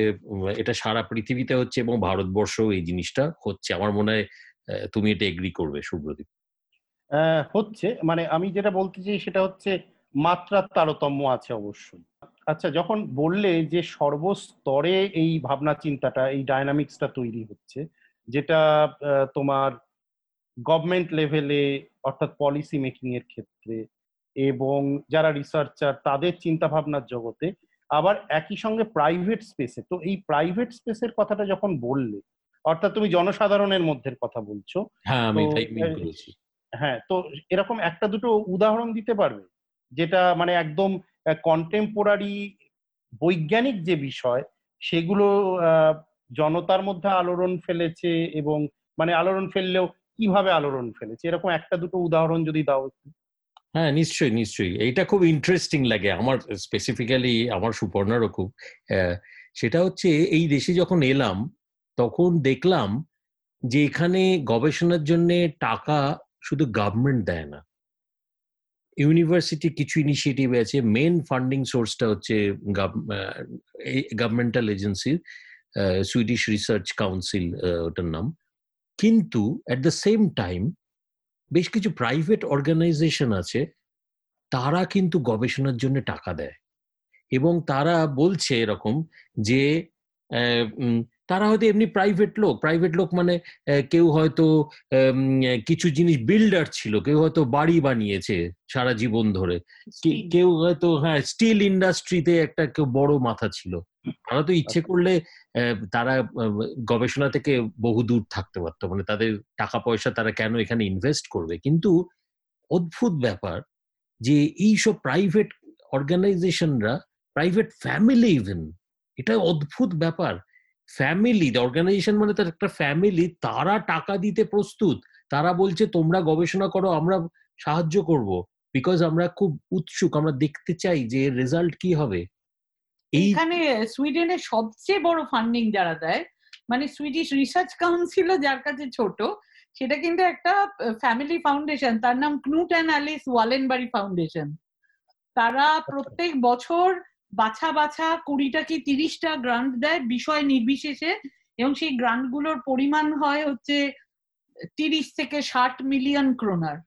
F: এটা সারা পৃথিবীতে হচ্ছে এবং ভারতবর্ষও এই জিনিসটা হচ্ছে। আমার মনে হয় তুমি এটা এগ্রি করবে, সুব্রদীপ?
E: হচ্ছে মানে আমি যেটা বলতে চাই সেটা হচ্ছে, মাত্রার তারতম্য আছে অবশ্যই। আচ্ছা যখন বললে যে সর্বস্তরে এই ভাবনা চিন্তাটা, এই ডায়নামিক্সটা তৈরি হচ্ছে, যেটা তোমার গভর্নমেন্ট লেভেলে অর্থাৎ পলিসি মেকিং এর ক্ষেত্রে, এবং যারা রিসার্চার তাদের চিন্তা ভাবনার জগতে, আবার একই সঙ্গে প্রাইভেট স্পেসে তো এই প্রাইভেট স্পেসের কথাটা যখন বললে অর্থাৎ তুমি জনসাধারণের মধ্যে কথা বলছো।
F: হ্যাঁ আমি তাই মিন করেছি।
E: হ্যাঁ তো এরকম একটা দুটো উদাহরণ দিতে পারবে যেটা মানে একদম কন্টেম্পোরারি বৈজ্ঞানিক যে বিষয় সেগুলো জনতার মধ্যে আলোড়ন ফেলেছে এবং মানে আলোড়ন ফেললেও কীভাবে আলোড়ন ফেলেছে? এরকম একটা দুটো উদাহরণ যদি দাও একটু।
F: হ্যাঁ নিশ্চয়ই নিশ্চয়ই। এইটা খুব ইন্টারেস্টিং লাগে আমার স্পেসিফিক্যালি আমার সুপর্ণারও খুব সেটা হচ্ছে এই দেশে যখন এলাম তখন দেখলাম যে এখানে গবেষণার জন্য টাকা শুধু গভর্নমেন্ট দেয় না। ইউনিভার্সিটি কিছু ইনিশিয়েটিভ আছে। মেন ফান্ডিং সোর্সটা হচ্ছে governmental agency Swedish research council ওটার নাম। কিন্তু অ্যাট দ্য সেম টাইম বেশ কিছু প্রাইভেট অর্গানাইজেশন আছে, তারা কিন্তু গবেষণার জন্য টাকা দেয়। এবং তারা বলছে এরকম যে তারা হয়তো এমনি প্রাইভেট লোক। প্রাইভেট লোক মানে কেউ হয়তো কিছু জিনিস বিল্ডার ছিল কেউ হয়তো বাড়ি বানিয়েছে সারা জীবন ধরে। কেউ হয়তো হ্যাঁ স্টিল ইন্ডাস্ট্রিতে একটা কেউ বড় মাথা ছিল। তারা তো ইচ্ছে করলে আহ, তারা গবেষণা থেকে বহু দূর থাকতে পারতো। মানে তাদের টাকা পয়সা তারা কেন এখানে ইনভেস্ট করবে? কিন্তু অদ্ভুত ব্যাপার যে এইসব প্রাইভেট অর্গানাইজেশনরা প্রাইভেট ফ্যামিলি ইভেন এটা অদ্ভুত ব্যাপার। ফ্যামিলি অর্গানাইজেশন মানে তার একটা ফ্যামিলি তারা টাকা দিতে প্রস্তুত। তারা বলছে তোমরা গবেষণা করো আমরা সাহায্য করব। বিকজ আমরা খুব উৎসুক আমরা দেখতে চাই যে রেজাল্ট কি হবে।
G: এইখানে সুইডেনের সবচেয়ে বড় ফান্ডিং যারা দেয় মানে সুইডিশ রিসার্চ কাউন্সিলও যার কাছে ছোট সেটা কিন্তু একটা ফ্যামিলি ফাউন্ডেশন তার নাম Knut and Alice Wallenberg foundation তারা প্রত্যেক বছর বাছা বাছা কুড়িটা কি তিরিশটা গ্রান্ট দেয় বিষয় নির্বিশেষে এবং সেই গ্রান্টগুলোর পরিমাণ হয় হচ্ছে তিরিশ থেকে ষাট মিলিয়ন ক্রোনার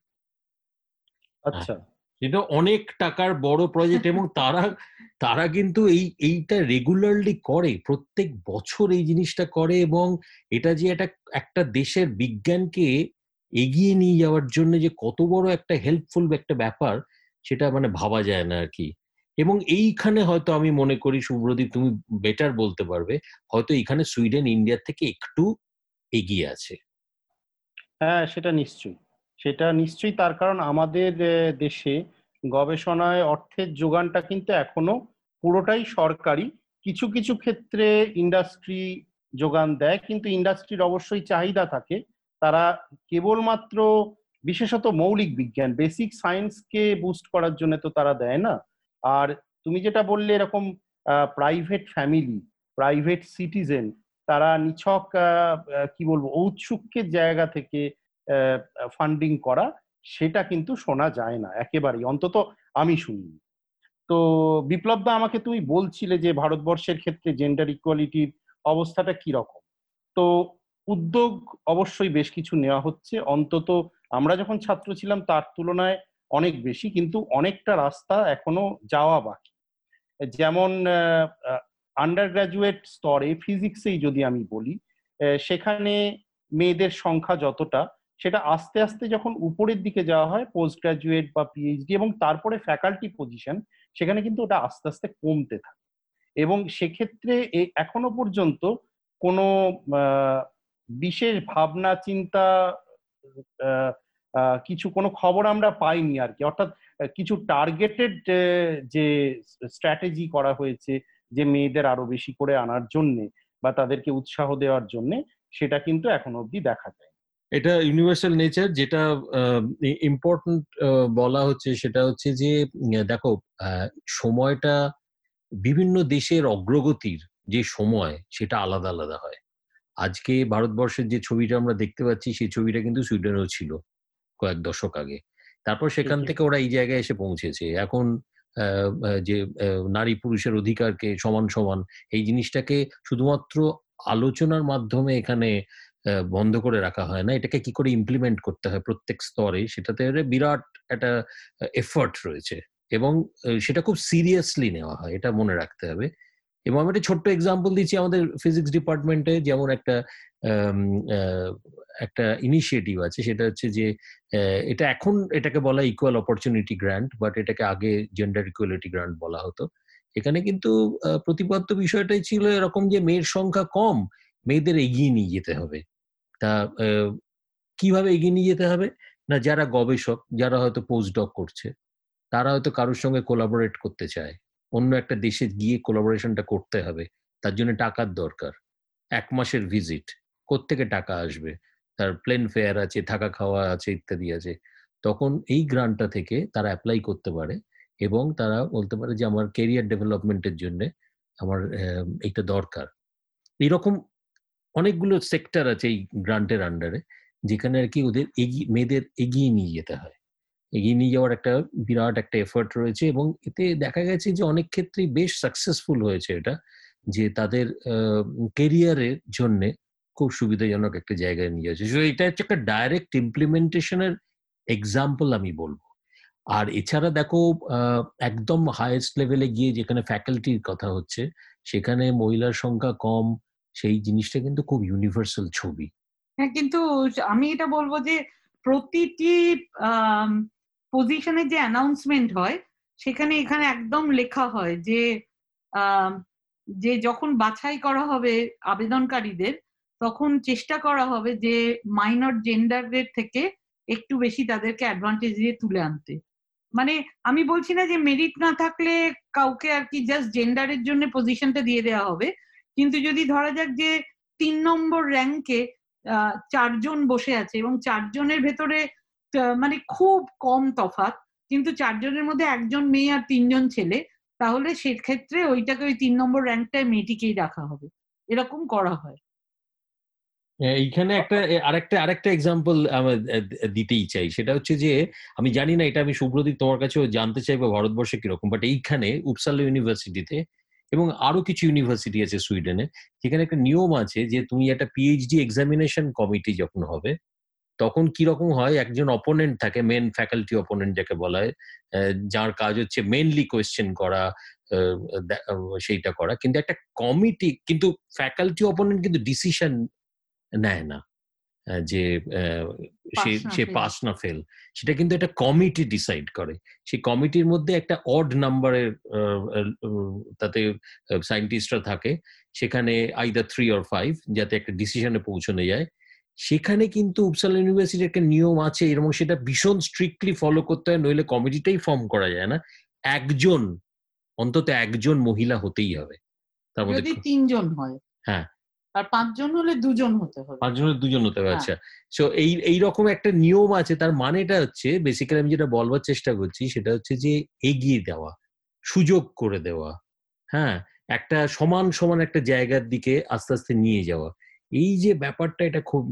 E: আচ্ছা
F: এটা অনেক টাকার বড় প্রজেক্ট এবং তারা তারা কিন্তু এই, এইটা রেগুলারলি করে, প্রত্যেক বছর এই জিনিসটা করে এবং এটা যে একটা একটা দেশের বিজ্ঞানকে এগিয়ে নিয়ে যাওয়ার জন্য যে কত বড় একটা হেল্পফুল একটা ব্যাপার, সেটা মানে ভাবা যায় না আর কি। এবং এইখানে হয়তো আমি মনে করি, সুব্রদীপ, তুমি বেটার বলতে পারবে, হয়তো এখানে সুইডেন ইন্ডিয়ার থেকে একটু এগিয়ে আছে।
E: হ্যাঁ সেটা নিশ্চয়ই। সেটা নিশ্চয়ই তার কারণ আমাদের দেশে গবেষণায় অর্থের যোগানটা কিন্তু এখনও পুরোটাই সরকারি। কিছু কিছু ক্ষেত্রে ইন্ডাস্ট্রি যোগান দেয়, কিন্তু ইন্ডাস্ট্রির অবশ্যই চাহিদা থাকে। তারা কেবলমাত্র, বিশেষত মৌলিক বিজ্ঞান বেসিক সায়েন্সকে বুস্ট করার জন্য তো তারা দেয় না। আর তুমি যেটা বললে এরকম প্রাইভেট ফ্যামিলি প্রাইভেট সিটিজেন তারা নিছক কি বলব, ঔৎসুক্যের জায়গা থেকে ফান্ডিং করা, সেটা কিন্তু শোনা যায় না, একেবারেই। অন্তত আমি শুনিনি। তো বিপ্লব দা, আমাকে তুমি বলছিলে যে ভারতবর্ষের ক্ষেত্রে জেন্ডার ইকুয়ালিটির অবস্থাটা কি রকম তো উদ্যোগ অবশ্যই বেশ কিছু নেওয়া হচ্ছে। অন্তত আমরা যখন ছাত্র ছিলাম, তার তুলনায় অনেক বেশি, কিন্তু অনেকটা রাস্তা এখনও যাওয়া বাকি। যেমন আন্ডার গ্রাজুয়েট স্তরে ফিজিক্সেই যদি আমি বলি সেখানে মেয়েদের সংখ্যা যতটা, সেটা আস্তে আস্তে যখন উপরের দিকে যাওয়া হয় পোস্ট গ্রাজুয়েট বা পিএইচডি এবং তারপরে ফ্যাকাল্টি পজিশন সেখানে কিন্তু ওটা আস্তে আস্তে কমতে থাকে। এবং সেক্ষেত্রে এখনও পর্যন্ত কোনো বিশেষ ভাবনা, চিন্তা কিছু কোনো খবর আমরা পাইনি আর কি অর্থাৎ কিছু টার্গেটেড যে স্ট্র্যাটেজি করা হয়েছে যে মেয়েদের আরও বেশি করে আনার জন্যে বা তাদেরকে উৎসাহ দেওয়ার জন্যে, সেটা কিন্তু এখনও অবধি দেখা যায়
F: এটা ইউনিভার্সাল নেচার যেটা ইম্পর্টেন্ট বলা হচ্ছে সেটা হচ্ছে যে দেখো সময়টা বিভিন্ন দেশের অগ্রগতির যে সময়, সেটা আলাদা আলাদা হয়। আজকে ভারতবর্ষের যে ছবিটা আমরা দেখতে পাচ্ছি, সেই ছবিটা কিন্তু সুইডেনেও ছিল। কয়েক দশক আগে। তারপর সেখান থেকে ওরা এই জায়গায় এসে পৌঁছেছে। এখন যে নারী পুরুষের অধিকারকে সমান সমান এই জিনিসটাকে শুধুমাত্র আলোচনার মাধ্যমে এখানে আহ, বন্ধ করে রাখা হয় না। এটাকে কি করে ইমপ্লিমেন্ট করতে হয় প্রত্যেক স্তরে সেটাতে বিরাট একটা এফার্ট রয়েছে। এবং সেটা খুব সিরিয়াসলি নেওয়া হয় এটা মনে রাখতে হবে। এবং আমি একটা ছোট্ট এক্সাম্পল দিচ্ছি আমাদের ফিজিক্স ডিপার্টমেন্টে যেমন একটা একটা ইনিশিয়েটিভ আছে, সেটা হচ্ছে যে এটা এখন এটাকে বলা ইকুয়াল অপরচুনিটি গ্র্যান্ট বাট এটাকে আগে জেন্ডার ইকুয়ালিটি গ্র্যান্ট বলা হতো। এখানে কিন্তু প্রতিপাদ্য বিষয়টাই ছিল এরকম যে, মেয়ের সংখ্যা কম, মেয়েদের এগিয়ে নিয়ে যেতে হবে। তা কীভাবে এগিয়ে নিয়ে যেতে হবে? না, যারা গবেষক, যারা হয়তো পোস্ট ডক করছে, তারা হয়তো কারোর সঙ্গে কোলাবোরেট করতে চায়। অন্য একটা দেশে গিয়ে কোলাবোরেশনটা করতে হবে, তার জন্য টাকার দরকার। এক মাসের ভিজিট কোত্থেকে টাকা আসবে? তার প্লেন ফেয়ার আছে, থাকা খাওয়া আছে, ইত্যাদি আছে। তখন এই গ্রান্টটা থেকে তারা অ্যাপ্লাই করতে পারে এবং তারা বলতে পারে যে, আমার কেরিয়ার ডেভেলপমেন্টের জন্য আমার এইটা দরকার। এরকম অনেকগুলো সেক্টর আছে এই গ্রান্টের আন্ডারে যেখানে আর কি ওদের এগিয়ে, মেয়েদের এগিয়ে নিয়ে যেতে হয়। এগিয়ে নিয়ে যাওয়ার একটা বিরাট একটা এফার্ট রয়েছে এবং এতে দেখা গেছে যে অনেক ক্ষেত্রেই বেশ সাকসেসফুল হয়েছে এটা, যে তাদের কেরিয়ারের জন্য খুব সুবিধাজনক একটা জায়গায় নিয়ে যাচ্ছে। এটা হচ্ছে একটা ডাইরেক্ট ইমপ্লিমেন্টেশনের এক্সাম্পল আমি বলব। আর এছাড়া দেখো একদম হায়েস্ট লেভেলে গিয়ে যেখানে ফ্যাকাল্টির কথা হচ্ছে, সেখানে মহিলার সংখ্যা কম, সেই জিনিসটা কিন্তু খুব ইউনিভার্সাল ছবি।
G: হ্যাঁ কিন্তু আমি এটা বলব যে প্রতিটি পজিশনে যে অ্যানাউন্সমেন্ট হয়, সেখানে এখানে একদম লেখা হয় যে যে যখন বাছাই করা হবে আবেদনকারীদের, তখন চেষ্টা করা হবে যে মাইনর জেন্ডারদের থেকে একটু বেশি তাদেরকে অ্যাডভান্টেজ দিয়ে তুলে আনতে। মানে আমি বলছি না যে মেরিট না থাকলে কাউকে আর কি জাস্ট জেন্ডারের জন্য পজিশনটা দিয়ে দেওয়া হবে, কিন্তু যদি ধরা যাক যে তিন নম্বর র্যাঙ্কে চারজন বসে আছে এবং চারজনের ভেতরে মানে খুব কম তফাৎ। কিন্তু চারজনের মধ্যে একজন মেয়ে আর তিনজন ছেলে তাহলে সেক্ষেত্রে ওইটাকে ওই তিন নম্বর র্যাঙ্কটায় মেয়েটিকেই রাখা হবে। এরকম করা হয়।
F: হ্যাঁ, এইখানে একটা আরেকটা আরেকটা এক্সাম্পল দিতেই চাই। সেটা হচ্ছে যে আমি জানি না এটা আমি সুব্রদীপ তোমার কাছেও জানতে চাইব ভারতবর্ষে কীরকম বাট এইখানে উপসালা ইউনিভার্সিটিতে এবং আরও কিছু ইউনিভার্সিটি আছে সুইডেনে যেখানে একটা নিয়ম আছে যে তুমি একটা পিএইচডি এক্সামিনেশন কমিটি যখন হবে তখন কি রকম হয়? একজন অপোনেন্ট থাকে মেন ফ্যাকাল্টি অপোনেন্ট যাকে বলা হয় যার কাজ হচ্ছে মেনলি কোয়েশ্চেন করা সেইটা করা। কিন্তু একটা কমিটি কিন্তু ফ্যাকাল্টি অপোনেন্ট কিন্তু ডিসিশন নেয় না যে সে পাস না ফেল সেটা কিন্তু একটা কমিটি ডিসাইড করে। সেই কমিটির মধ্যে একটা অড নাম্বারের তাতে সায়েন্টিস্টরা থাকে। সেখানে আইদার থ্রি অর ফাইভ যাতে একটা ডিসিশনে পৌঁছানো যায়। সেখানে কিন্তু উপসালা ইউনিভার্সিটির একটা নিয়ম আছে এবং সেটা ভীষণ স্ট্রিক্টলি ফলো করতে হয় নইলে কমিটিটাই ফর্ম করা যায় না? একজন অন্তত একজন মহিলা হতেই হবে। তার মধ্যে
G: যদি তিনজন হয়।
F: হ্যাঁ।
G: আর পাঁচজন হলে দুজন হতে হবে।
F: পাঁচজনের দুজন হতে হবে
G: হ্যাঁ।
F: আচ্ছা। সো এই এই রকম একটা নিয়ম আছে তার মানেটা হচ্ছে বেসিক্যালি আমি যেটা বলবার চেষ্টা করছি সেটা হচ্ছে যে এগিয়ে দেওয়া সুযোগ করে দেওয়া হ্যাঁ? একটা সমান সমান একটা জায়গার দিকে আস্তে আস্তে নিয়ে যাওয়া। এই যে ব্যাপারটা এটা খুব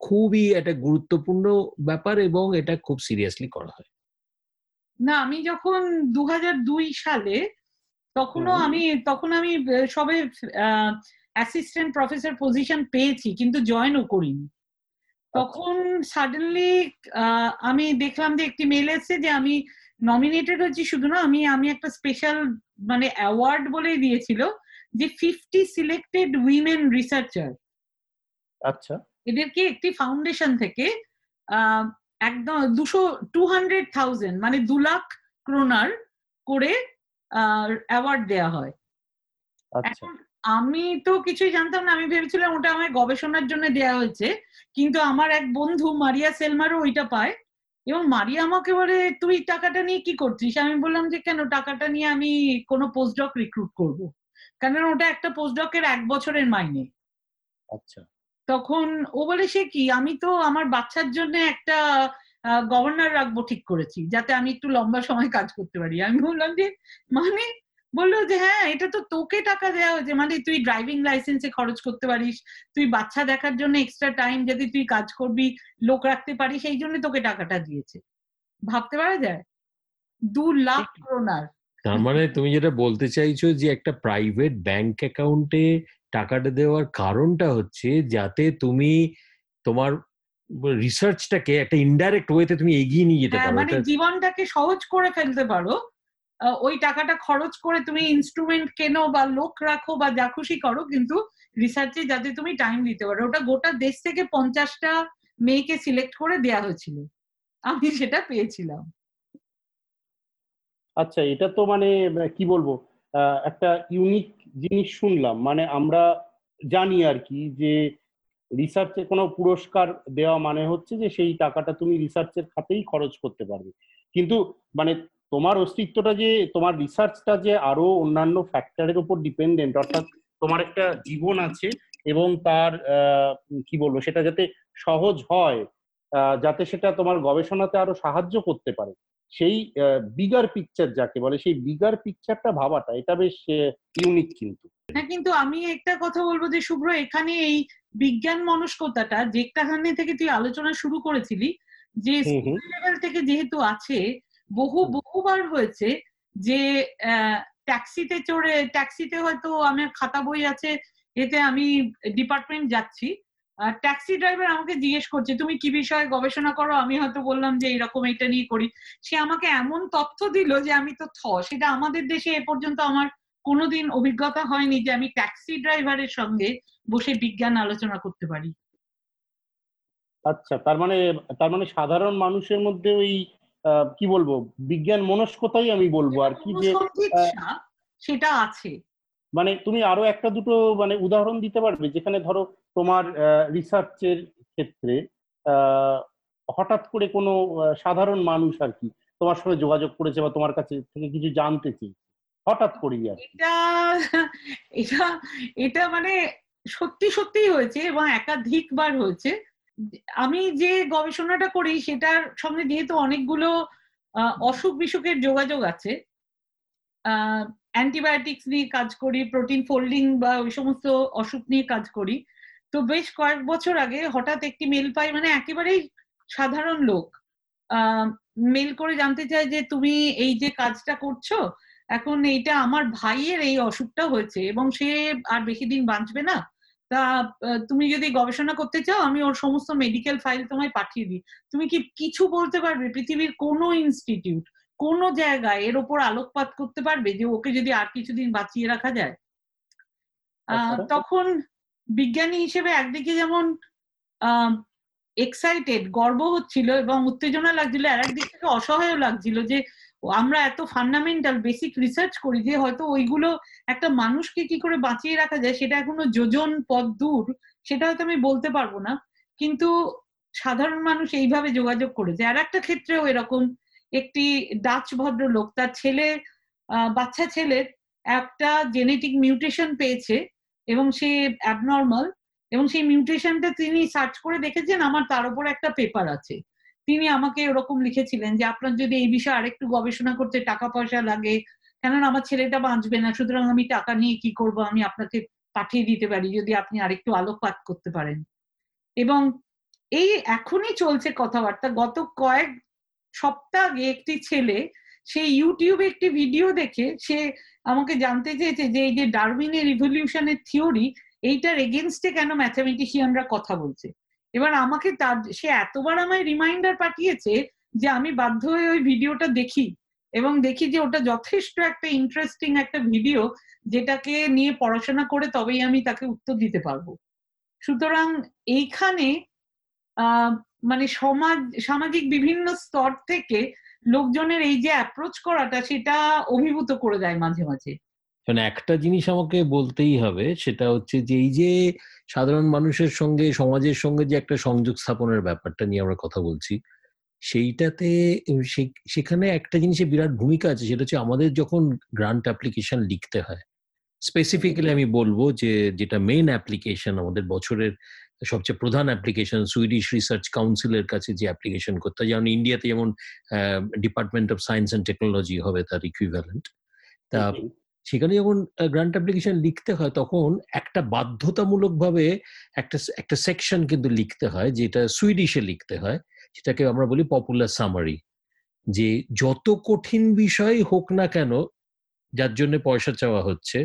F: খুবই একটা গুরুত্বপূর্ণ ব্যাপার এবং এটা খুব সিরিয়াসলি করা হয়।
G: না আমি যখন দু সালে তখনও আমি তখন আমি সবে অ্যাসিস্ট্যান্ট প্রফেসর পজিশন পেয়েছি কিন্তু জয়েনও করিনি। তখন সাডেনলি আমি দেখলাম যে একটি মেল এসেছে যে আমি নমিনেটেড হচ্ছি শুধু না আমি আমি একটা স্পেশাল মানে অ্যাওয়ার্ড বলেই দিয়েছিল যে ফিফটি সিলেক্টেড উইমেন রিসার্চার
E: আচ্ছা।
G: এদেরকে একটি ফাউন্ডেশন থেকে একদম দুশো টু হান্ড্রেড থাউজেন্ড মানে দু লাখ ক্রোনার করে অ্যাওয়ার্ড দেয়া হয়।
E: আচ্ছা।
G: আমি তো কিছুই জানতাম না আমি ভেবেছিলাম ওটা আমার গবেষণার জন্য দেয়া হয়েছে কিন্তু আমার এক বন্ধু মারিয়া সেলমারও ওইটা পায় এবং মারিয়া আমাকে বলে তুই টাকাটা নিয়ে কি করছিস? আমি বললাম যে কেন? টাকাটা নিয়ে আমি কোনো পোস্টডক রিক্রুট করব। কারণ ওটা একটা পোস্ট পোস্টডকের এক বছরের মাইনে।
E: আচ্ছা।
G: তখন ও বলে সে কি আমি তো আমার বাচ্চার জন্য একটা গভর্নর রাখব ঠিক করেছি যাতে আমি একটু লম্বা সময় কাজ করতে পারি। আমি বললাম যে মানে? বলল যে হ্যাঁ এটা তো তোকে টাকা দেওয়া হয়েছে মানে তুই ড্রাইভিং লাইসেন্সে খরচ করতে পারিস তুই বাচ্চা দেখার জন্য এক্সট্রা টাইম যদি তুই কাজ করবি লোক রাখতে পারিস সেই জন্য তোকে টাকাটা দিয়েছে। ভাবতে পারা যায়? দু লাখ ক্রোনার।
F: তার মানে তুমি যেটা বলতে চাইছো যে একটা প্রাইভেট ব্যাংক অ্যাকাউন্টে টাকাটা দেওয়ার কারণটা হচ্ছে যাতে তুমি তোমার রিসার্চটাকে একটা ইনডাইরেক্ট ওয়েতে তুমি এগিয়ে নিয়ে যেতে
G: হ্যাঁ
F: পারো।
G: মানে জীবনটাকে সহজ করে ফেলতে পারো। ওই টাকাটা খরচ করে তুমি ইনস্ট্রুমেন্ট কেনো বা লোক রাখো বা যা খুশি করো কিন্তু রিসার্চে যাতে তুমি টাইম দিতে পারো। ওটা গোটা দেশ থেকে পঞ্চাশটা মেয়েকে সিলেক্ট করে দেয়া হয়েছিল। আমি সেটা পেয়েছিলাম।
E: আচ্ছা এটা তো মানে কি বলব? আহ, একটা ইউনিক জিনিস শুনলাম মানে আমরা জানি আর কি যে রিসার্চে কোনো পুরস্কার দেওয়া মানে হচ্ছে যে সেই টাকাটা তুমি রিসার্চের খাতেই খরচ করতে পারবে। কিন্তু মানে তোমার অস্তিত্বটা যে, তোমার রিসার্চটা যে আরও অন্যান্য ফ্যাক্টরের উপর ডিপেন্ডেন্ট অর্থাৎ তোমার একটা জীবন আছে এবং তার কি বলব, সেটা যাতে সহজ হয় যাতে সেটা তোমার গবেষণাতে আরও সাহায্য করতে পারে। সেই বিগার পিকচার যাকে বলে সেই বিগার পিকচারটা ভাবাটা এটা বেশ ইউনিক কিন্তু
G: হ্যাঁ কিন্তু আমি একটা কথা বলব যে শুভ্র এখানে এই বিজ্ঞান মনস্কতাটা যেখানে থেকে তুই আলোচনা শুরু করেছিলি যে। স্কুল লেভেল থেকে যেহেতু আছে বহু বহুবার হয়েছে যে ট্যাক্সিতে চড়ে ট্যাক্সিতে হয়তো আমার খাতা বই আছে এতে আমি ডিপার্টমেন্ট যাচ্ছি ট্যাক্সি ড্রাইভার আমাকে জিজ্ঞেস করছে তুমি কি বিষয়ে গবেষণা করো? আমি হয়তো বললাম যে এরকম এটা নিয়ে করি। সে আমাকে এমন তথ্য দিল যে আমি তো থ সেটা আমাদের দেশে এ পর্যন্ত আমার কোনোদিন অভিজ্ঞতা হয়নি যে আমি ট্যাক্সি ড্রাইভারের সঙ্গে বসে বিজ্ঞান আলোচনা করতে পারি।
E: আচ্ছা তার মানে তার মানে সাধারণ মানুষের মধ্যে ওই কি বলব বিজ্ঞান মনস্কতাই আমি বলব আর কি যে
G: সেটা আছে।
E: মানে তুমি আরও একটা দুটো মানে উদাহরণ দিতে পারবে যেখানে ধরো তোমার রিসার্চের ক্ষেত্রে হঠাৎ করে কোনো সাধারণ মানুষ আর কি তোমার সঙ্গে যোগাযোগ করেছে বা তোমার কাছে থেকে কিছু জানতে চেয়েছে? হঠাৎ করেই আর
G: এটা এটা এটা মানে সত্যি সত্যিই হয়েছে এবং একাধিকবার হয়েছে। আমি যে গবেষণাটা করি সেটার সঙ্গে যেহেতু অনেকগুলো অসুখ বিসুখের যোগাযোগ আছে অ্যান্টিবায়োটিক্স নিয়ে কাজ করি প্রোটিন ফোল্ডিং বা ওই সমস্ত অসুখ নিয়ে কাজ করি তো বেশ কয়েক বছর আগে হঠাৎ একটি মেল পাই মানে একেবারেই সাধারণ লোক। মেল করে জানতে চায় যে তুমি এই যে কাজটা করছ এখন এইটা আমার ভাইয়ের এই অসুখটা হয়েছে এবং সে আর বেশি দিন বাঁচবে না। তা তুমি যদি গবেষণা করতে চাও আমি ওর সমস্ত মেডিকেল ফাইল তোমায় পাঠিয়ে দিই। তুমি কি কিছু বলতে পারবে? পৃথিবীর কোনো ইনস্টিটিউট কোন জায়গায় এর ওপর আলোকপাত করতে পারবে যে ওকে যদি আর কিছুদিন বাঁচিয়ে রাখা যায়? আহ,
E: আচ্ছা।
G: তখন বিজ্ঞানী হিসেবে একদিকে যেমন এক্সাইটেড গর্ব হচ্ছিল এবং উত্তেজনা লাগছিল, আর একদিক থেকে অসহায় লাগছিল যে, আমরা এত ফান্ডামেন্টাল বেসিক রিসার্চ করি যে হয়তো ওইগুলো একটা মানুষকে কি করে বাঁচিয়ে রাখা যায়, সেটা এখনও যোজন পথ দূর, সেটা হয়তো আমি বলতে পারব না। কিন্তু সাধারণ মানুষ এইভাবে যোগাযোগ করেছে। আর একটা ক্ষেত্রেও এরকম, একটি ডাচ ভদ্রলোক, তার ছেলে বাচ্চা ছেলের একটা জেনেটিক মিউটেশন পেয়েছে। এবং সে অ্যাবনর্মাল এবং সেই মিউটেশনটা তিনি সার্চ করে দেখেছেন, আমার তার উপর একটা পেপার আছে। তিনি আমাকে ওরকম লিখেছিলেন যে, আপনার যদি এই বিষয়ে আরেকটু গবেষণা করতে টাকা পয়সা লাগে, কেননা আমার ছেলেটা বাঁচবে না, সুতরাং আমি টাকা নিয়ে কি করব? আমি আপনাকে পাঠিয়ে দিতে পারি, যদি আপনি আরেকটু আলোকপাত করতে পারেন। এবং এই এখনই চলছে কথাবার্তা। গত কয়েক সপ্তাহ আগে একটি ছেলে, সে ইউটিউবে একটি ভিডিও দেখে, সে আমাকে জানতে চেয়েছে যে এই যে ডারউইনের রিভলিউশনের থিওরি এইটার এগেনস্টে কেন ম্যাথামেটিশিয়ানরা কথা বলছে? এবার আমাকে তার, সে এতবার আমায় রিমাইন্ডার পাঠিয়েছে যে আমি বাধ্য হয়ে ওই ভিডিওটা দেখি এবং দেখি যে ওটা যথেষ্ট একটা ইন্টারেস্টিং একটা ভিডিও যেটাকে নিয়ে পড়াশোনা করে তবেই আমি তাকে উত্তর দিতে পারব। সুতরাং এইখানে মানে সমাজ, সামাজিক বিভিন্ন স্তর থেকে লোকজনের এই যে অ্যাপ্রোচ করাটা, সেটা অভিভূত করে দেয় মাঝে মাঝে।
F: একটা জিনিস আমাকে বলতেই হবে, সেটা হচ্ছে যে এই যে সাধারণ মানুষের সঙ্গে, সমাজের সঙ্গে যে একটা সংযোগ স্থাপনের ব্যাপারটা নিয়ে আমরা কথা বলছি, সেইটাতে সেখানে একটা জিনিসের বিরাট ভূমিকা আছে, সেটা হচ্ছে আমাদের যখন গ্রান্ট অ্যাপ্লিকেশন লিখতে হয় স্পেসিফিক্যালি আমি বলব যে যেটা মেইন অ্যাপ্লিকেশন আমাদের বছরের সবচেয়ে প্রধান অ্যাপ্লিকেশন সুইডিশ রিসার্চ কাউন্সিলের কাছে যে অ্যাপ্লিকেশন করতে হয়। যেমন ইন্ডিয়াতে যেমন department of science and technology হবে তার ইকুইভ্যালেন্ট তা সেখানে যখন গ্রান্ট অ্যাপ্লিকেশন লিখতে হয় তখন একটা বাধ্যতামূলকভাবে একটা একটা সেকশন কিন্তু লিখতে হয় যেটা সুইডিশে লিখতে হয় সেটাকে আমরা বলি পপুলার সামারি যে যত কঠিন বিষয় হোক না কেন যার জন্য পয়সা চাওয়া হচ্ছে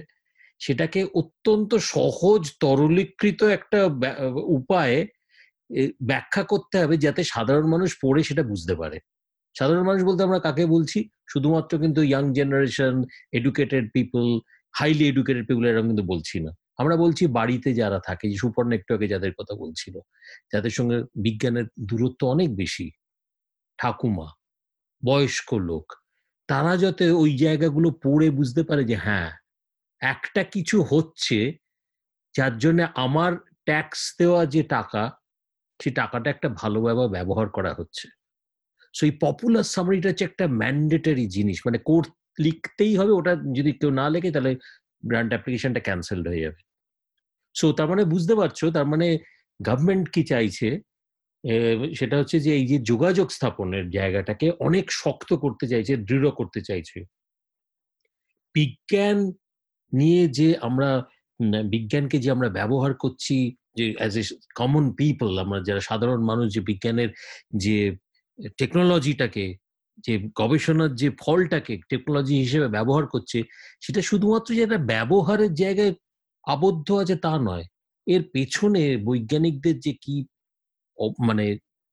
F: সেটাকে অত্যন্ত সহজ তরলীকৃত একটা উপায়ে ব্যাখ্যা করতে হবে যাতে সাধারণ মানুষ পড়ে সেটা বুঝতে পারে। সাধারণ মানুষ বলতে আমরা কাকে বলছি? শুধুমাত্র কিন্তু young generation educated people highly educated people এরকম কিন্তু বলছি না। আমরা বলছি বাড়িতে যারা থাকে, যে সুপর্ণ একটু আগে যাদের কথা বলছিল, যাদের সঙ্গে বিজ্ঞানের দূরত্ব অনেক বেশি, ঠাকুমা, বয়স্ক লোক, তারা যাতে ওই জায়গাগুলো পড়ে বুঝতে পারে যে হ্যাঁ একটা কিছু হচ্ছে, যার জন্য আমার ট্যাক্স দেওয়া যে টাকা, সেই টাকাটা একটা ভালোভাবে ব্যবহার করা হচ্ছে। সো এই পপুলার সামারিটা হচ্ছে একটা ম্যান্ডেটারি জিনিস মানে কোর্ট লিখতেই হবে, ওটা যদি কেউ না লেখে, তাহলে গ্রান্ট অ্যাপ্লিকেশনটা ক্যান্সেলড হয়ে যাবে। সো তার মানে বুঝতে পারছ, তার মানে গভর্নমেন্ট কি চাইছে? সেটা হচ্ছে যে এই যে যোগাযোগ স্থাপনের জায়গাটাকে অনেক শক্ত করতে চাইছে, দৃঢ় করতে চাইছে। বিজ্ঞান নিয়ে যে আমরা বিজ্ঞানকে যে আমরা ব্যবহার করছি, যে অ্যাজ এ কমন পিপল আমরা যারা সাধারণ মানুষ, যে বিজ্ঞানের যে টেকনোলজিটাকে যে গবেষণার যে ফলটাকে টেকনোলজি হিসেবে ব্যবহার করছে, সেটা শুধুমাত্র যে একটা ব্যবহারের জায়গায় আবদ্ধ আছে তা নয়। এর পেছনে বৈজ্ঞানিকদের যে কি মানে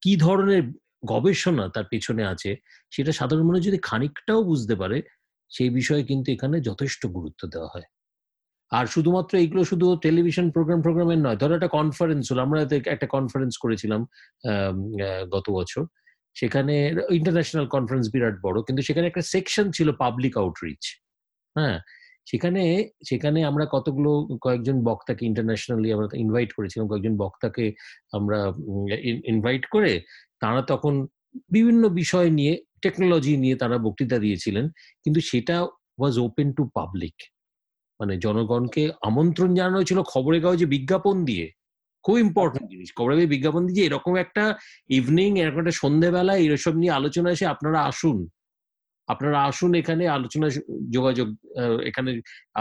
F: কি ধরনের গবেষণা তার পেছনে আছে, সেটা সাধারণ মানুষ যদি খানিকটাও বুঝতে পারে সেই বিষয়ে কিন্তু এখানে যথেষ্ট গুরুত্ব দেওয়া হয়। আর শুধুমাত্র এইগুলো শুধু টেলিভিশন প্রোগ্রাম প্রোগ্রামের নয়, ধরো একটা কনফারেন্স হলো, আমরা একটা কনফারেন্স করেছিলাম গত বছর। সেখানে ইন্টারন্যাশনাল কনফারেন্স বিরাট বড়, কিন্তু সেখানে একটা সেকশন ছিল পাবলিক আউটরিচ হ্যাঁ সেখানে সেখানে আমরা কতগুলো, কয়েকজন বক্তাকে ইন্টারন্যাশনালি আমরা ইনভাইট করেছিলাম, কয়েকজন বক্তাকে আমরা ইনভাইট করে, তারা তখন বিভিন্ন বিষয় নিয়ে টেকনোলজি নিয়ে তারা বক্তৃতা দিয়েছিলেন, কিন্তু সেটা ওয়াজ ওপেন টু পাবলিক মানে জনগণকে আমন্ত্রণ জানানো হয়েছিল খবরের কাগজে বিজ্ঞাপন দিয়ে। খুব ইম্পর্টেন্ট জিনিস। খবরের কাগজে বিজ্ঞাপন দিয়ে এরকম একটা ইভিনিং এরকম একটা সন্ধ্যেবেলা এসব নিয়ে আলোচনা এসে আপনারা আসুন। আপনারা আসুন এখানে, আলোচনা যোগাযোগ এখানে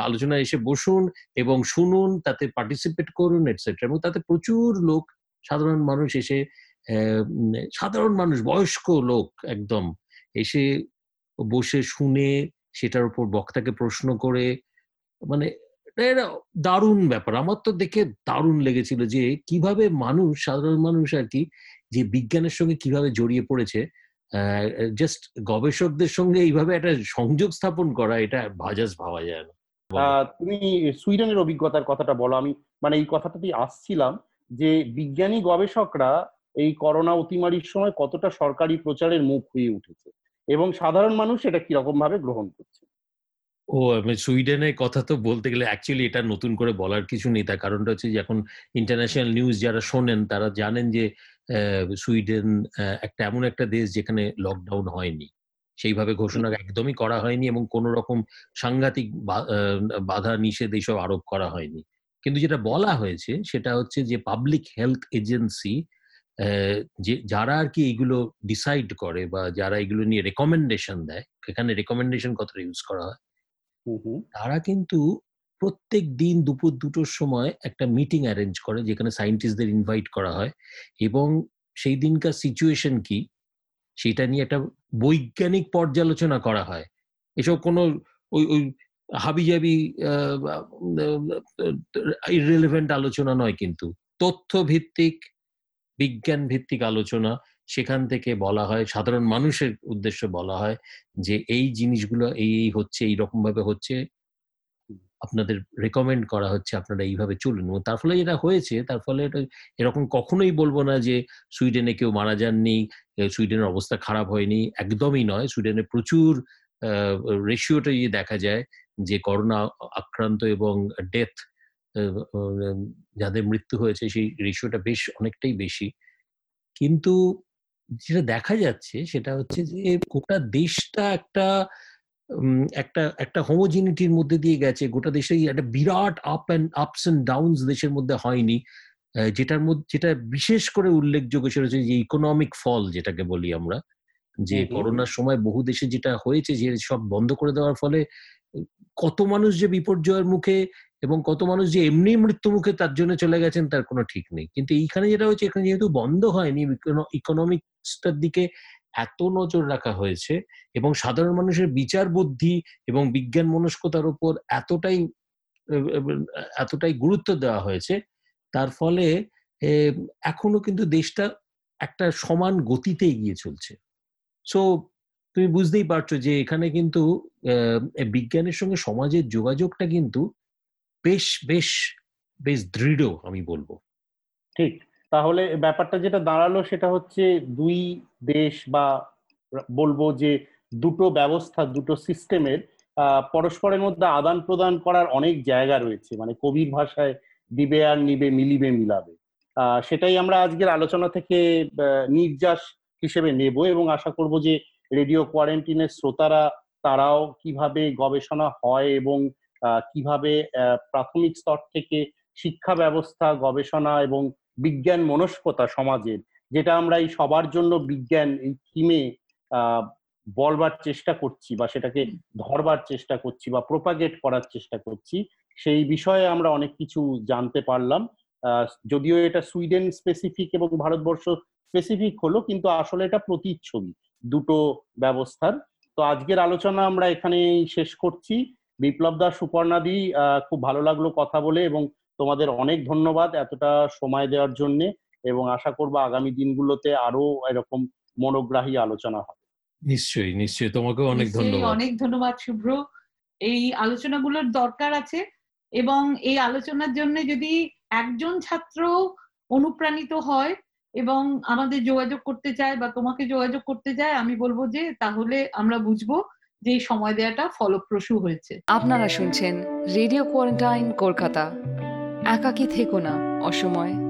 F: আলোচনা এসে বসুন এবং শুনুন, তাতে পার্টিসিপেট করুন এটসেট্রা এবং তাতে প্রচুর লোক, সাধারণ মানুষ এসে সাধারণ মানুষ, বয়স্ক লোক একদম, এসে বসে শুনে সেটার উপর বক্তাকে প্রশ্ন করে মানে দারুণ ব্যাপার। আমার তো দেখে দারুণ লেগেছিল যে কীভাবে মানুষ, সাধারণ মানুষ আর কি, যে বিজ্ঞানের সঙ্গে কীভাবে জড়িয়ে পড়েছে জাস্ট গবেষকদের সঙ্গে এইভাবে একটা সংযোগ স্থাপন করা, এটা ভাজাস ভাবা যায় না।
E: তুমি সুইডেনের অভিজ্ঞতার কথাটা বলো। আমি মানে এই কথাটাতেই আসছিলাম যে বিজ্ঞানী গবেষকরা এই করোনা অতিমারির সময় কতটা সরকারি প্রচারের মুখ হয়ে উঠেছে এবং সাধারণ মানুষ এটা কীরকম ভাবে গ্রহণ করছে?
F: ও সুইডেনের কথা তো বলতে গেলে অ্যাকচুয়ালি এটা নতুন করে বলার কিছু নেই। তার কারণটা হচ্ছে যে এখন ইন্টারন্যাশনাল নিউজ যারা শোনেন তারা জানেন যে সুইডেন একটা এমন একটা দেশ যেখানে লকডাউন হয়নি। সেইভাবে ঘোষণা একদমই করা হয়নি এবং কোনো রকম সাংঘাতিক বাধা নিষেধ এইসব আরোপ করা হয়নি। কিন্তু যেটা বলা হয়েছে সেটা হচ্ছে যে পাবলিক হেলথ এজেন্সি যে যারা আর কি এগুলো ডিসাইড করে বা যারা এগুলো নিয়ে রেকমেন্ডেশন দেয় এখানে রেকমেন্ডেশন কথাটা ইউজ করা হয়? তারা কিন্তু প্রত্যেক দিন দুপুর দুটোর সময় একটা মিটিং অ্যারেঞ্জ করে যেখানে সায়েন্টিস্টদের ইনভাইট করা হয় এবং সেই দিনকার সিচুয়েশন কি? সেটা নিয়ে একটা বৈজ্ঞানিক পর্যালোচনা করা হয়। এসব কোনো ওই ওই হাবিজাবি ইররিলেভেন্ট আলোচনা নয় কিন্তু। তথ্য ভিত্তিক বিজ্ঞান ভিত্তিক আলোচনা সেখান থেকে বলা হয়, সাধারণ মানুষের উদ্দেশ্যে বলা হয় যে এই জিনিসগুলো এই এই হচ্ছে, এই রকম ভাবে হচ্ছে, আপনাদের রেকমেন্ড করা হচ্ছে, আপনারা এইভাবে চলুন। তার ফলে যেটা হয়েছে, তার ফলে এটা এরকম কখনোই বলব না যে সুইডেনে কেউ মারা যাননি সুইডেনের অবস্থা খারাপ হয়নি, একদমই নয়। সুইডেনে প্রচুর রেশিওটা দেখা যায় যে করোনা আক্রান্ত এবং ডেথ যাদের মৃত্যু হয়েছে সেই রেশিওটা বেশ অনেকটাই বেশি। কিন্তু যেটা দেখা যাচ্ছে সেটা হচ্ছে যে গোটা দেশটা একটা একটা একটা হোমোজিনিটির মধ্যে দিয়ে গেছে। গোটা দেশেই একটা বিরাট up and ups and downs দেশের মধ্যে হয়নি। যেটার মধ্যে যেটা বিশেষ করে উল্লেখযোগ্য সেটা হচ্ছে যে ইকোনমিক ফল যেটাকে বলি আমরা। যে। করোনার সময় বহু দেশে যেটা হয়েছে যে সব বন্ধ করে দেওয়ার ফলে কত মানুষ যে বিপর্যয়ের মুখে এবং কত মানুষ যে এমনি মৃত্যু মুখে তার জন্য চলে গেছেন, তার কোনো ঠিক নেই। কিন্তু এইখানে যেটা হচ্ছে এখানে যেহেতু বন্ধ হয়নি ইকোনমিক্সটার দিকে এত নজর রাখা হয়েছে এবং সাধারণ মানুষের বিচার বুদ্ধি এবং বিজ্ঞান মনস্কতার উপর এতটাই এতটাই গুরুত্ব দেওয়া হয়েছে, তার ফলে এখনও কিন্তু দেশটা একটা সমান গতিতে এগিয়ে চলছে। সো তুমি বুঝতেই পারছ যে এখানে কিন্তু বিজ্ঞানের সঙ্গে সমাজের যোগাযোগটা কিন্তু বেশ বেশ বেশ দৃঢ় আমি বলব।
E: ঠিক। তাহলে ব্যাপারটা যেটা দাঁড়াল সেটা হচ্ছে দুই দেশ বা বলব যে দুটো ব্যবস্থা, দুটো সিস্টেমের পরস্পরের মধ্যে আদান প্রদান করার অনেক জায়গা রয়েছে। মানে কবির ভাষায় দিবে আর নিবে, মিলিবে, মিলাবে। সেটাই আমরা আজকের আলোচনা থেকে নির্যাস হিসেবে নেব এবং আশা করব যে রেডিও কোয়ারেন্টিনের শ্রোতারা, তারাও কীভাবে গবেষণা হয় এবং কীভাবে প্রাথমিক স্তর থেকে শিক্ষা ব্যবস্থা, গবেষণা এবং বিজ্ঞান মনস্কতা সমাজের, যেটা আমরা এই সবার জন্য বিজ্ঞান এই থিমে বলবার চেষ্টা করছি বা সেটাকে ধরবার চেষ্টা করছি বা প্রোপাগেট করার চেষ্টা করছি, সেই বিষয়ে আমরা অনেক কিছু জানতে পারলাম। যদিও এটা সুইডেন স্পেসিফিক এবং ভারতবর্ষ স্পেসিফিক হলো, কিন্তু আসলে এটা প্রতিচ্ছবি। দুটো ব্যবস্থার। তো আজকের আলোচনা আমরা এখানেই শেষ করছি। বিপ্লব দাস সুপর্ণাদি আহ, খুব ভালো লাগল কথা বলে এবং তোমাদের অনেক ধন্যবাদ এতটা সময় দেওয়ার জন্য এবং আশা করব আগামী দিনগুলোতে আরও এরকম মনোগ্রাহী আলোচনা হবে।
F: নিশ্চয়ই নিশ্চয়ই। তোমাকে অনেক ধন্যবাদ।
G: অনেক ধন্যবাদ শুভ্র। এই আলোচনাগুলোর দরকার আছে এবং এই আলোচনার জন্য যদি একজন ছাত্র অনুপ্রাণিত হয় এবং আমাদের যোগাযোগ করতে চায় বা তোমাকে যোগাযোগ করতে চায়, আমি বলব যে তাহলে আমরা বুঝব যে সময় দেওয়াটা ফলপ্রসূ হয়েছে।
A: আপনারা শুনছেন রেডিও কোয়ারেন্টাইন কলকাতা। একাকি থেকো না, অসময়।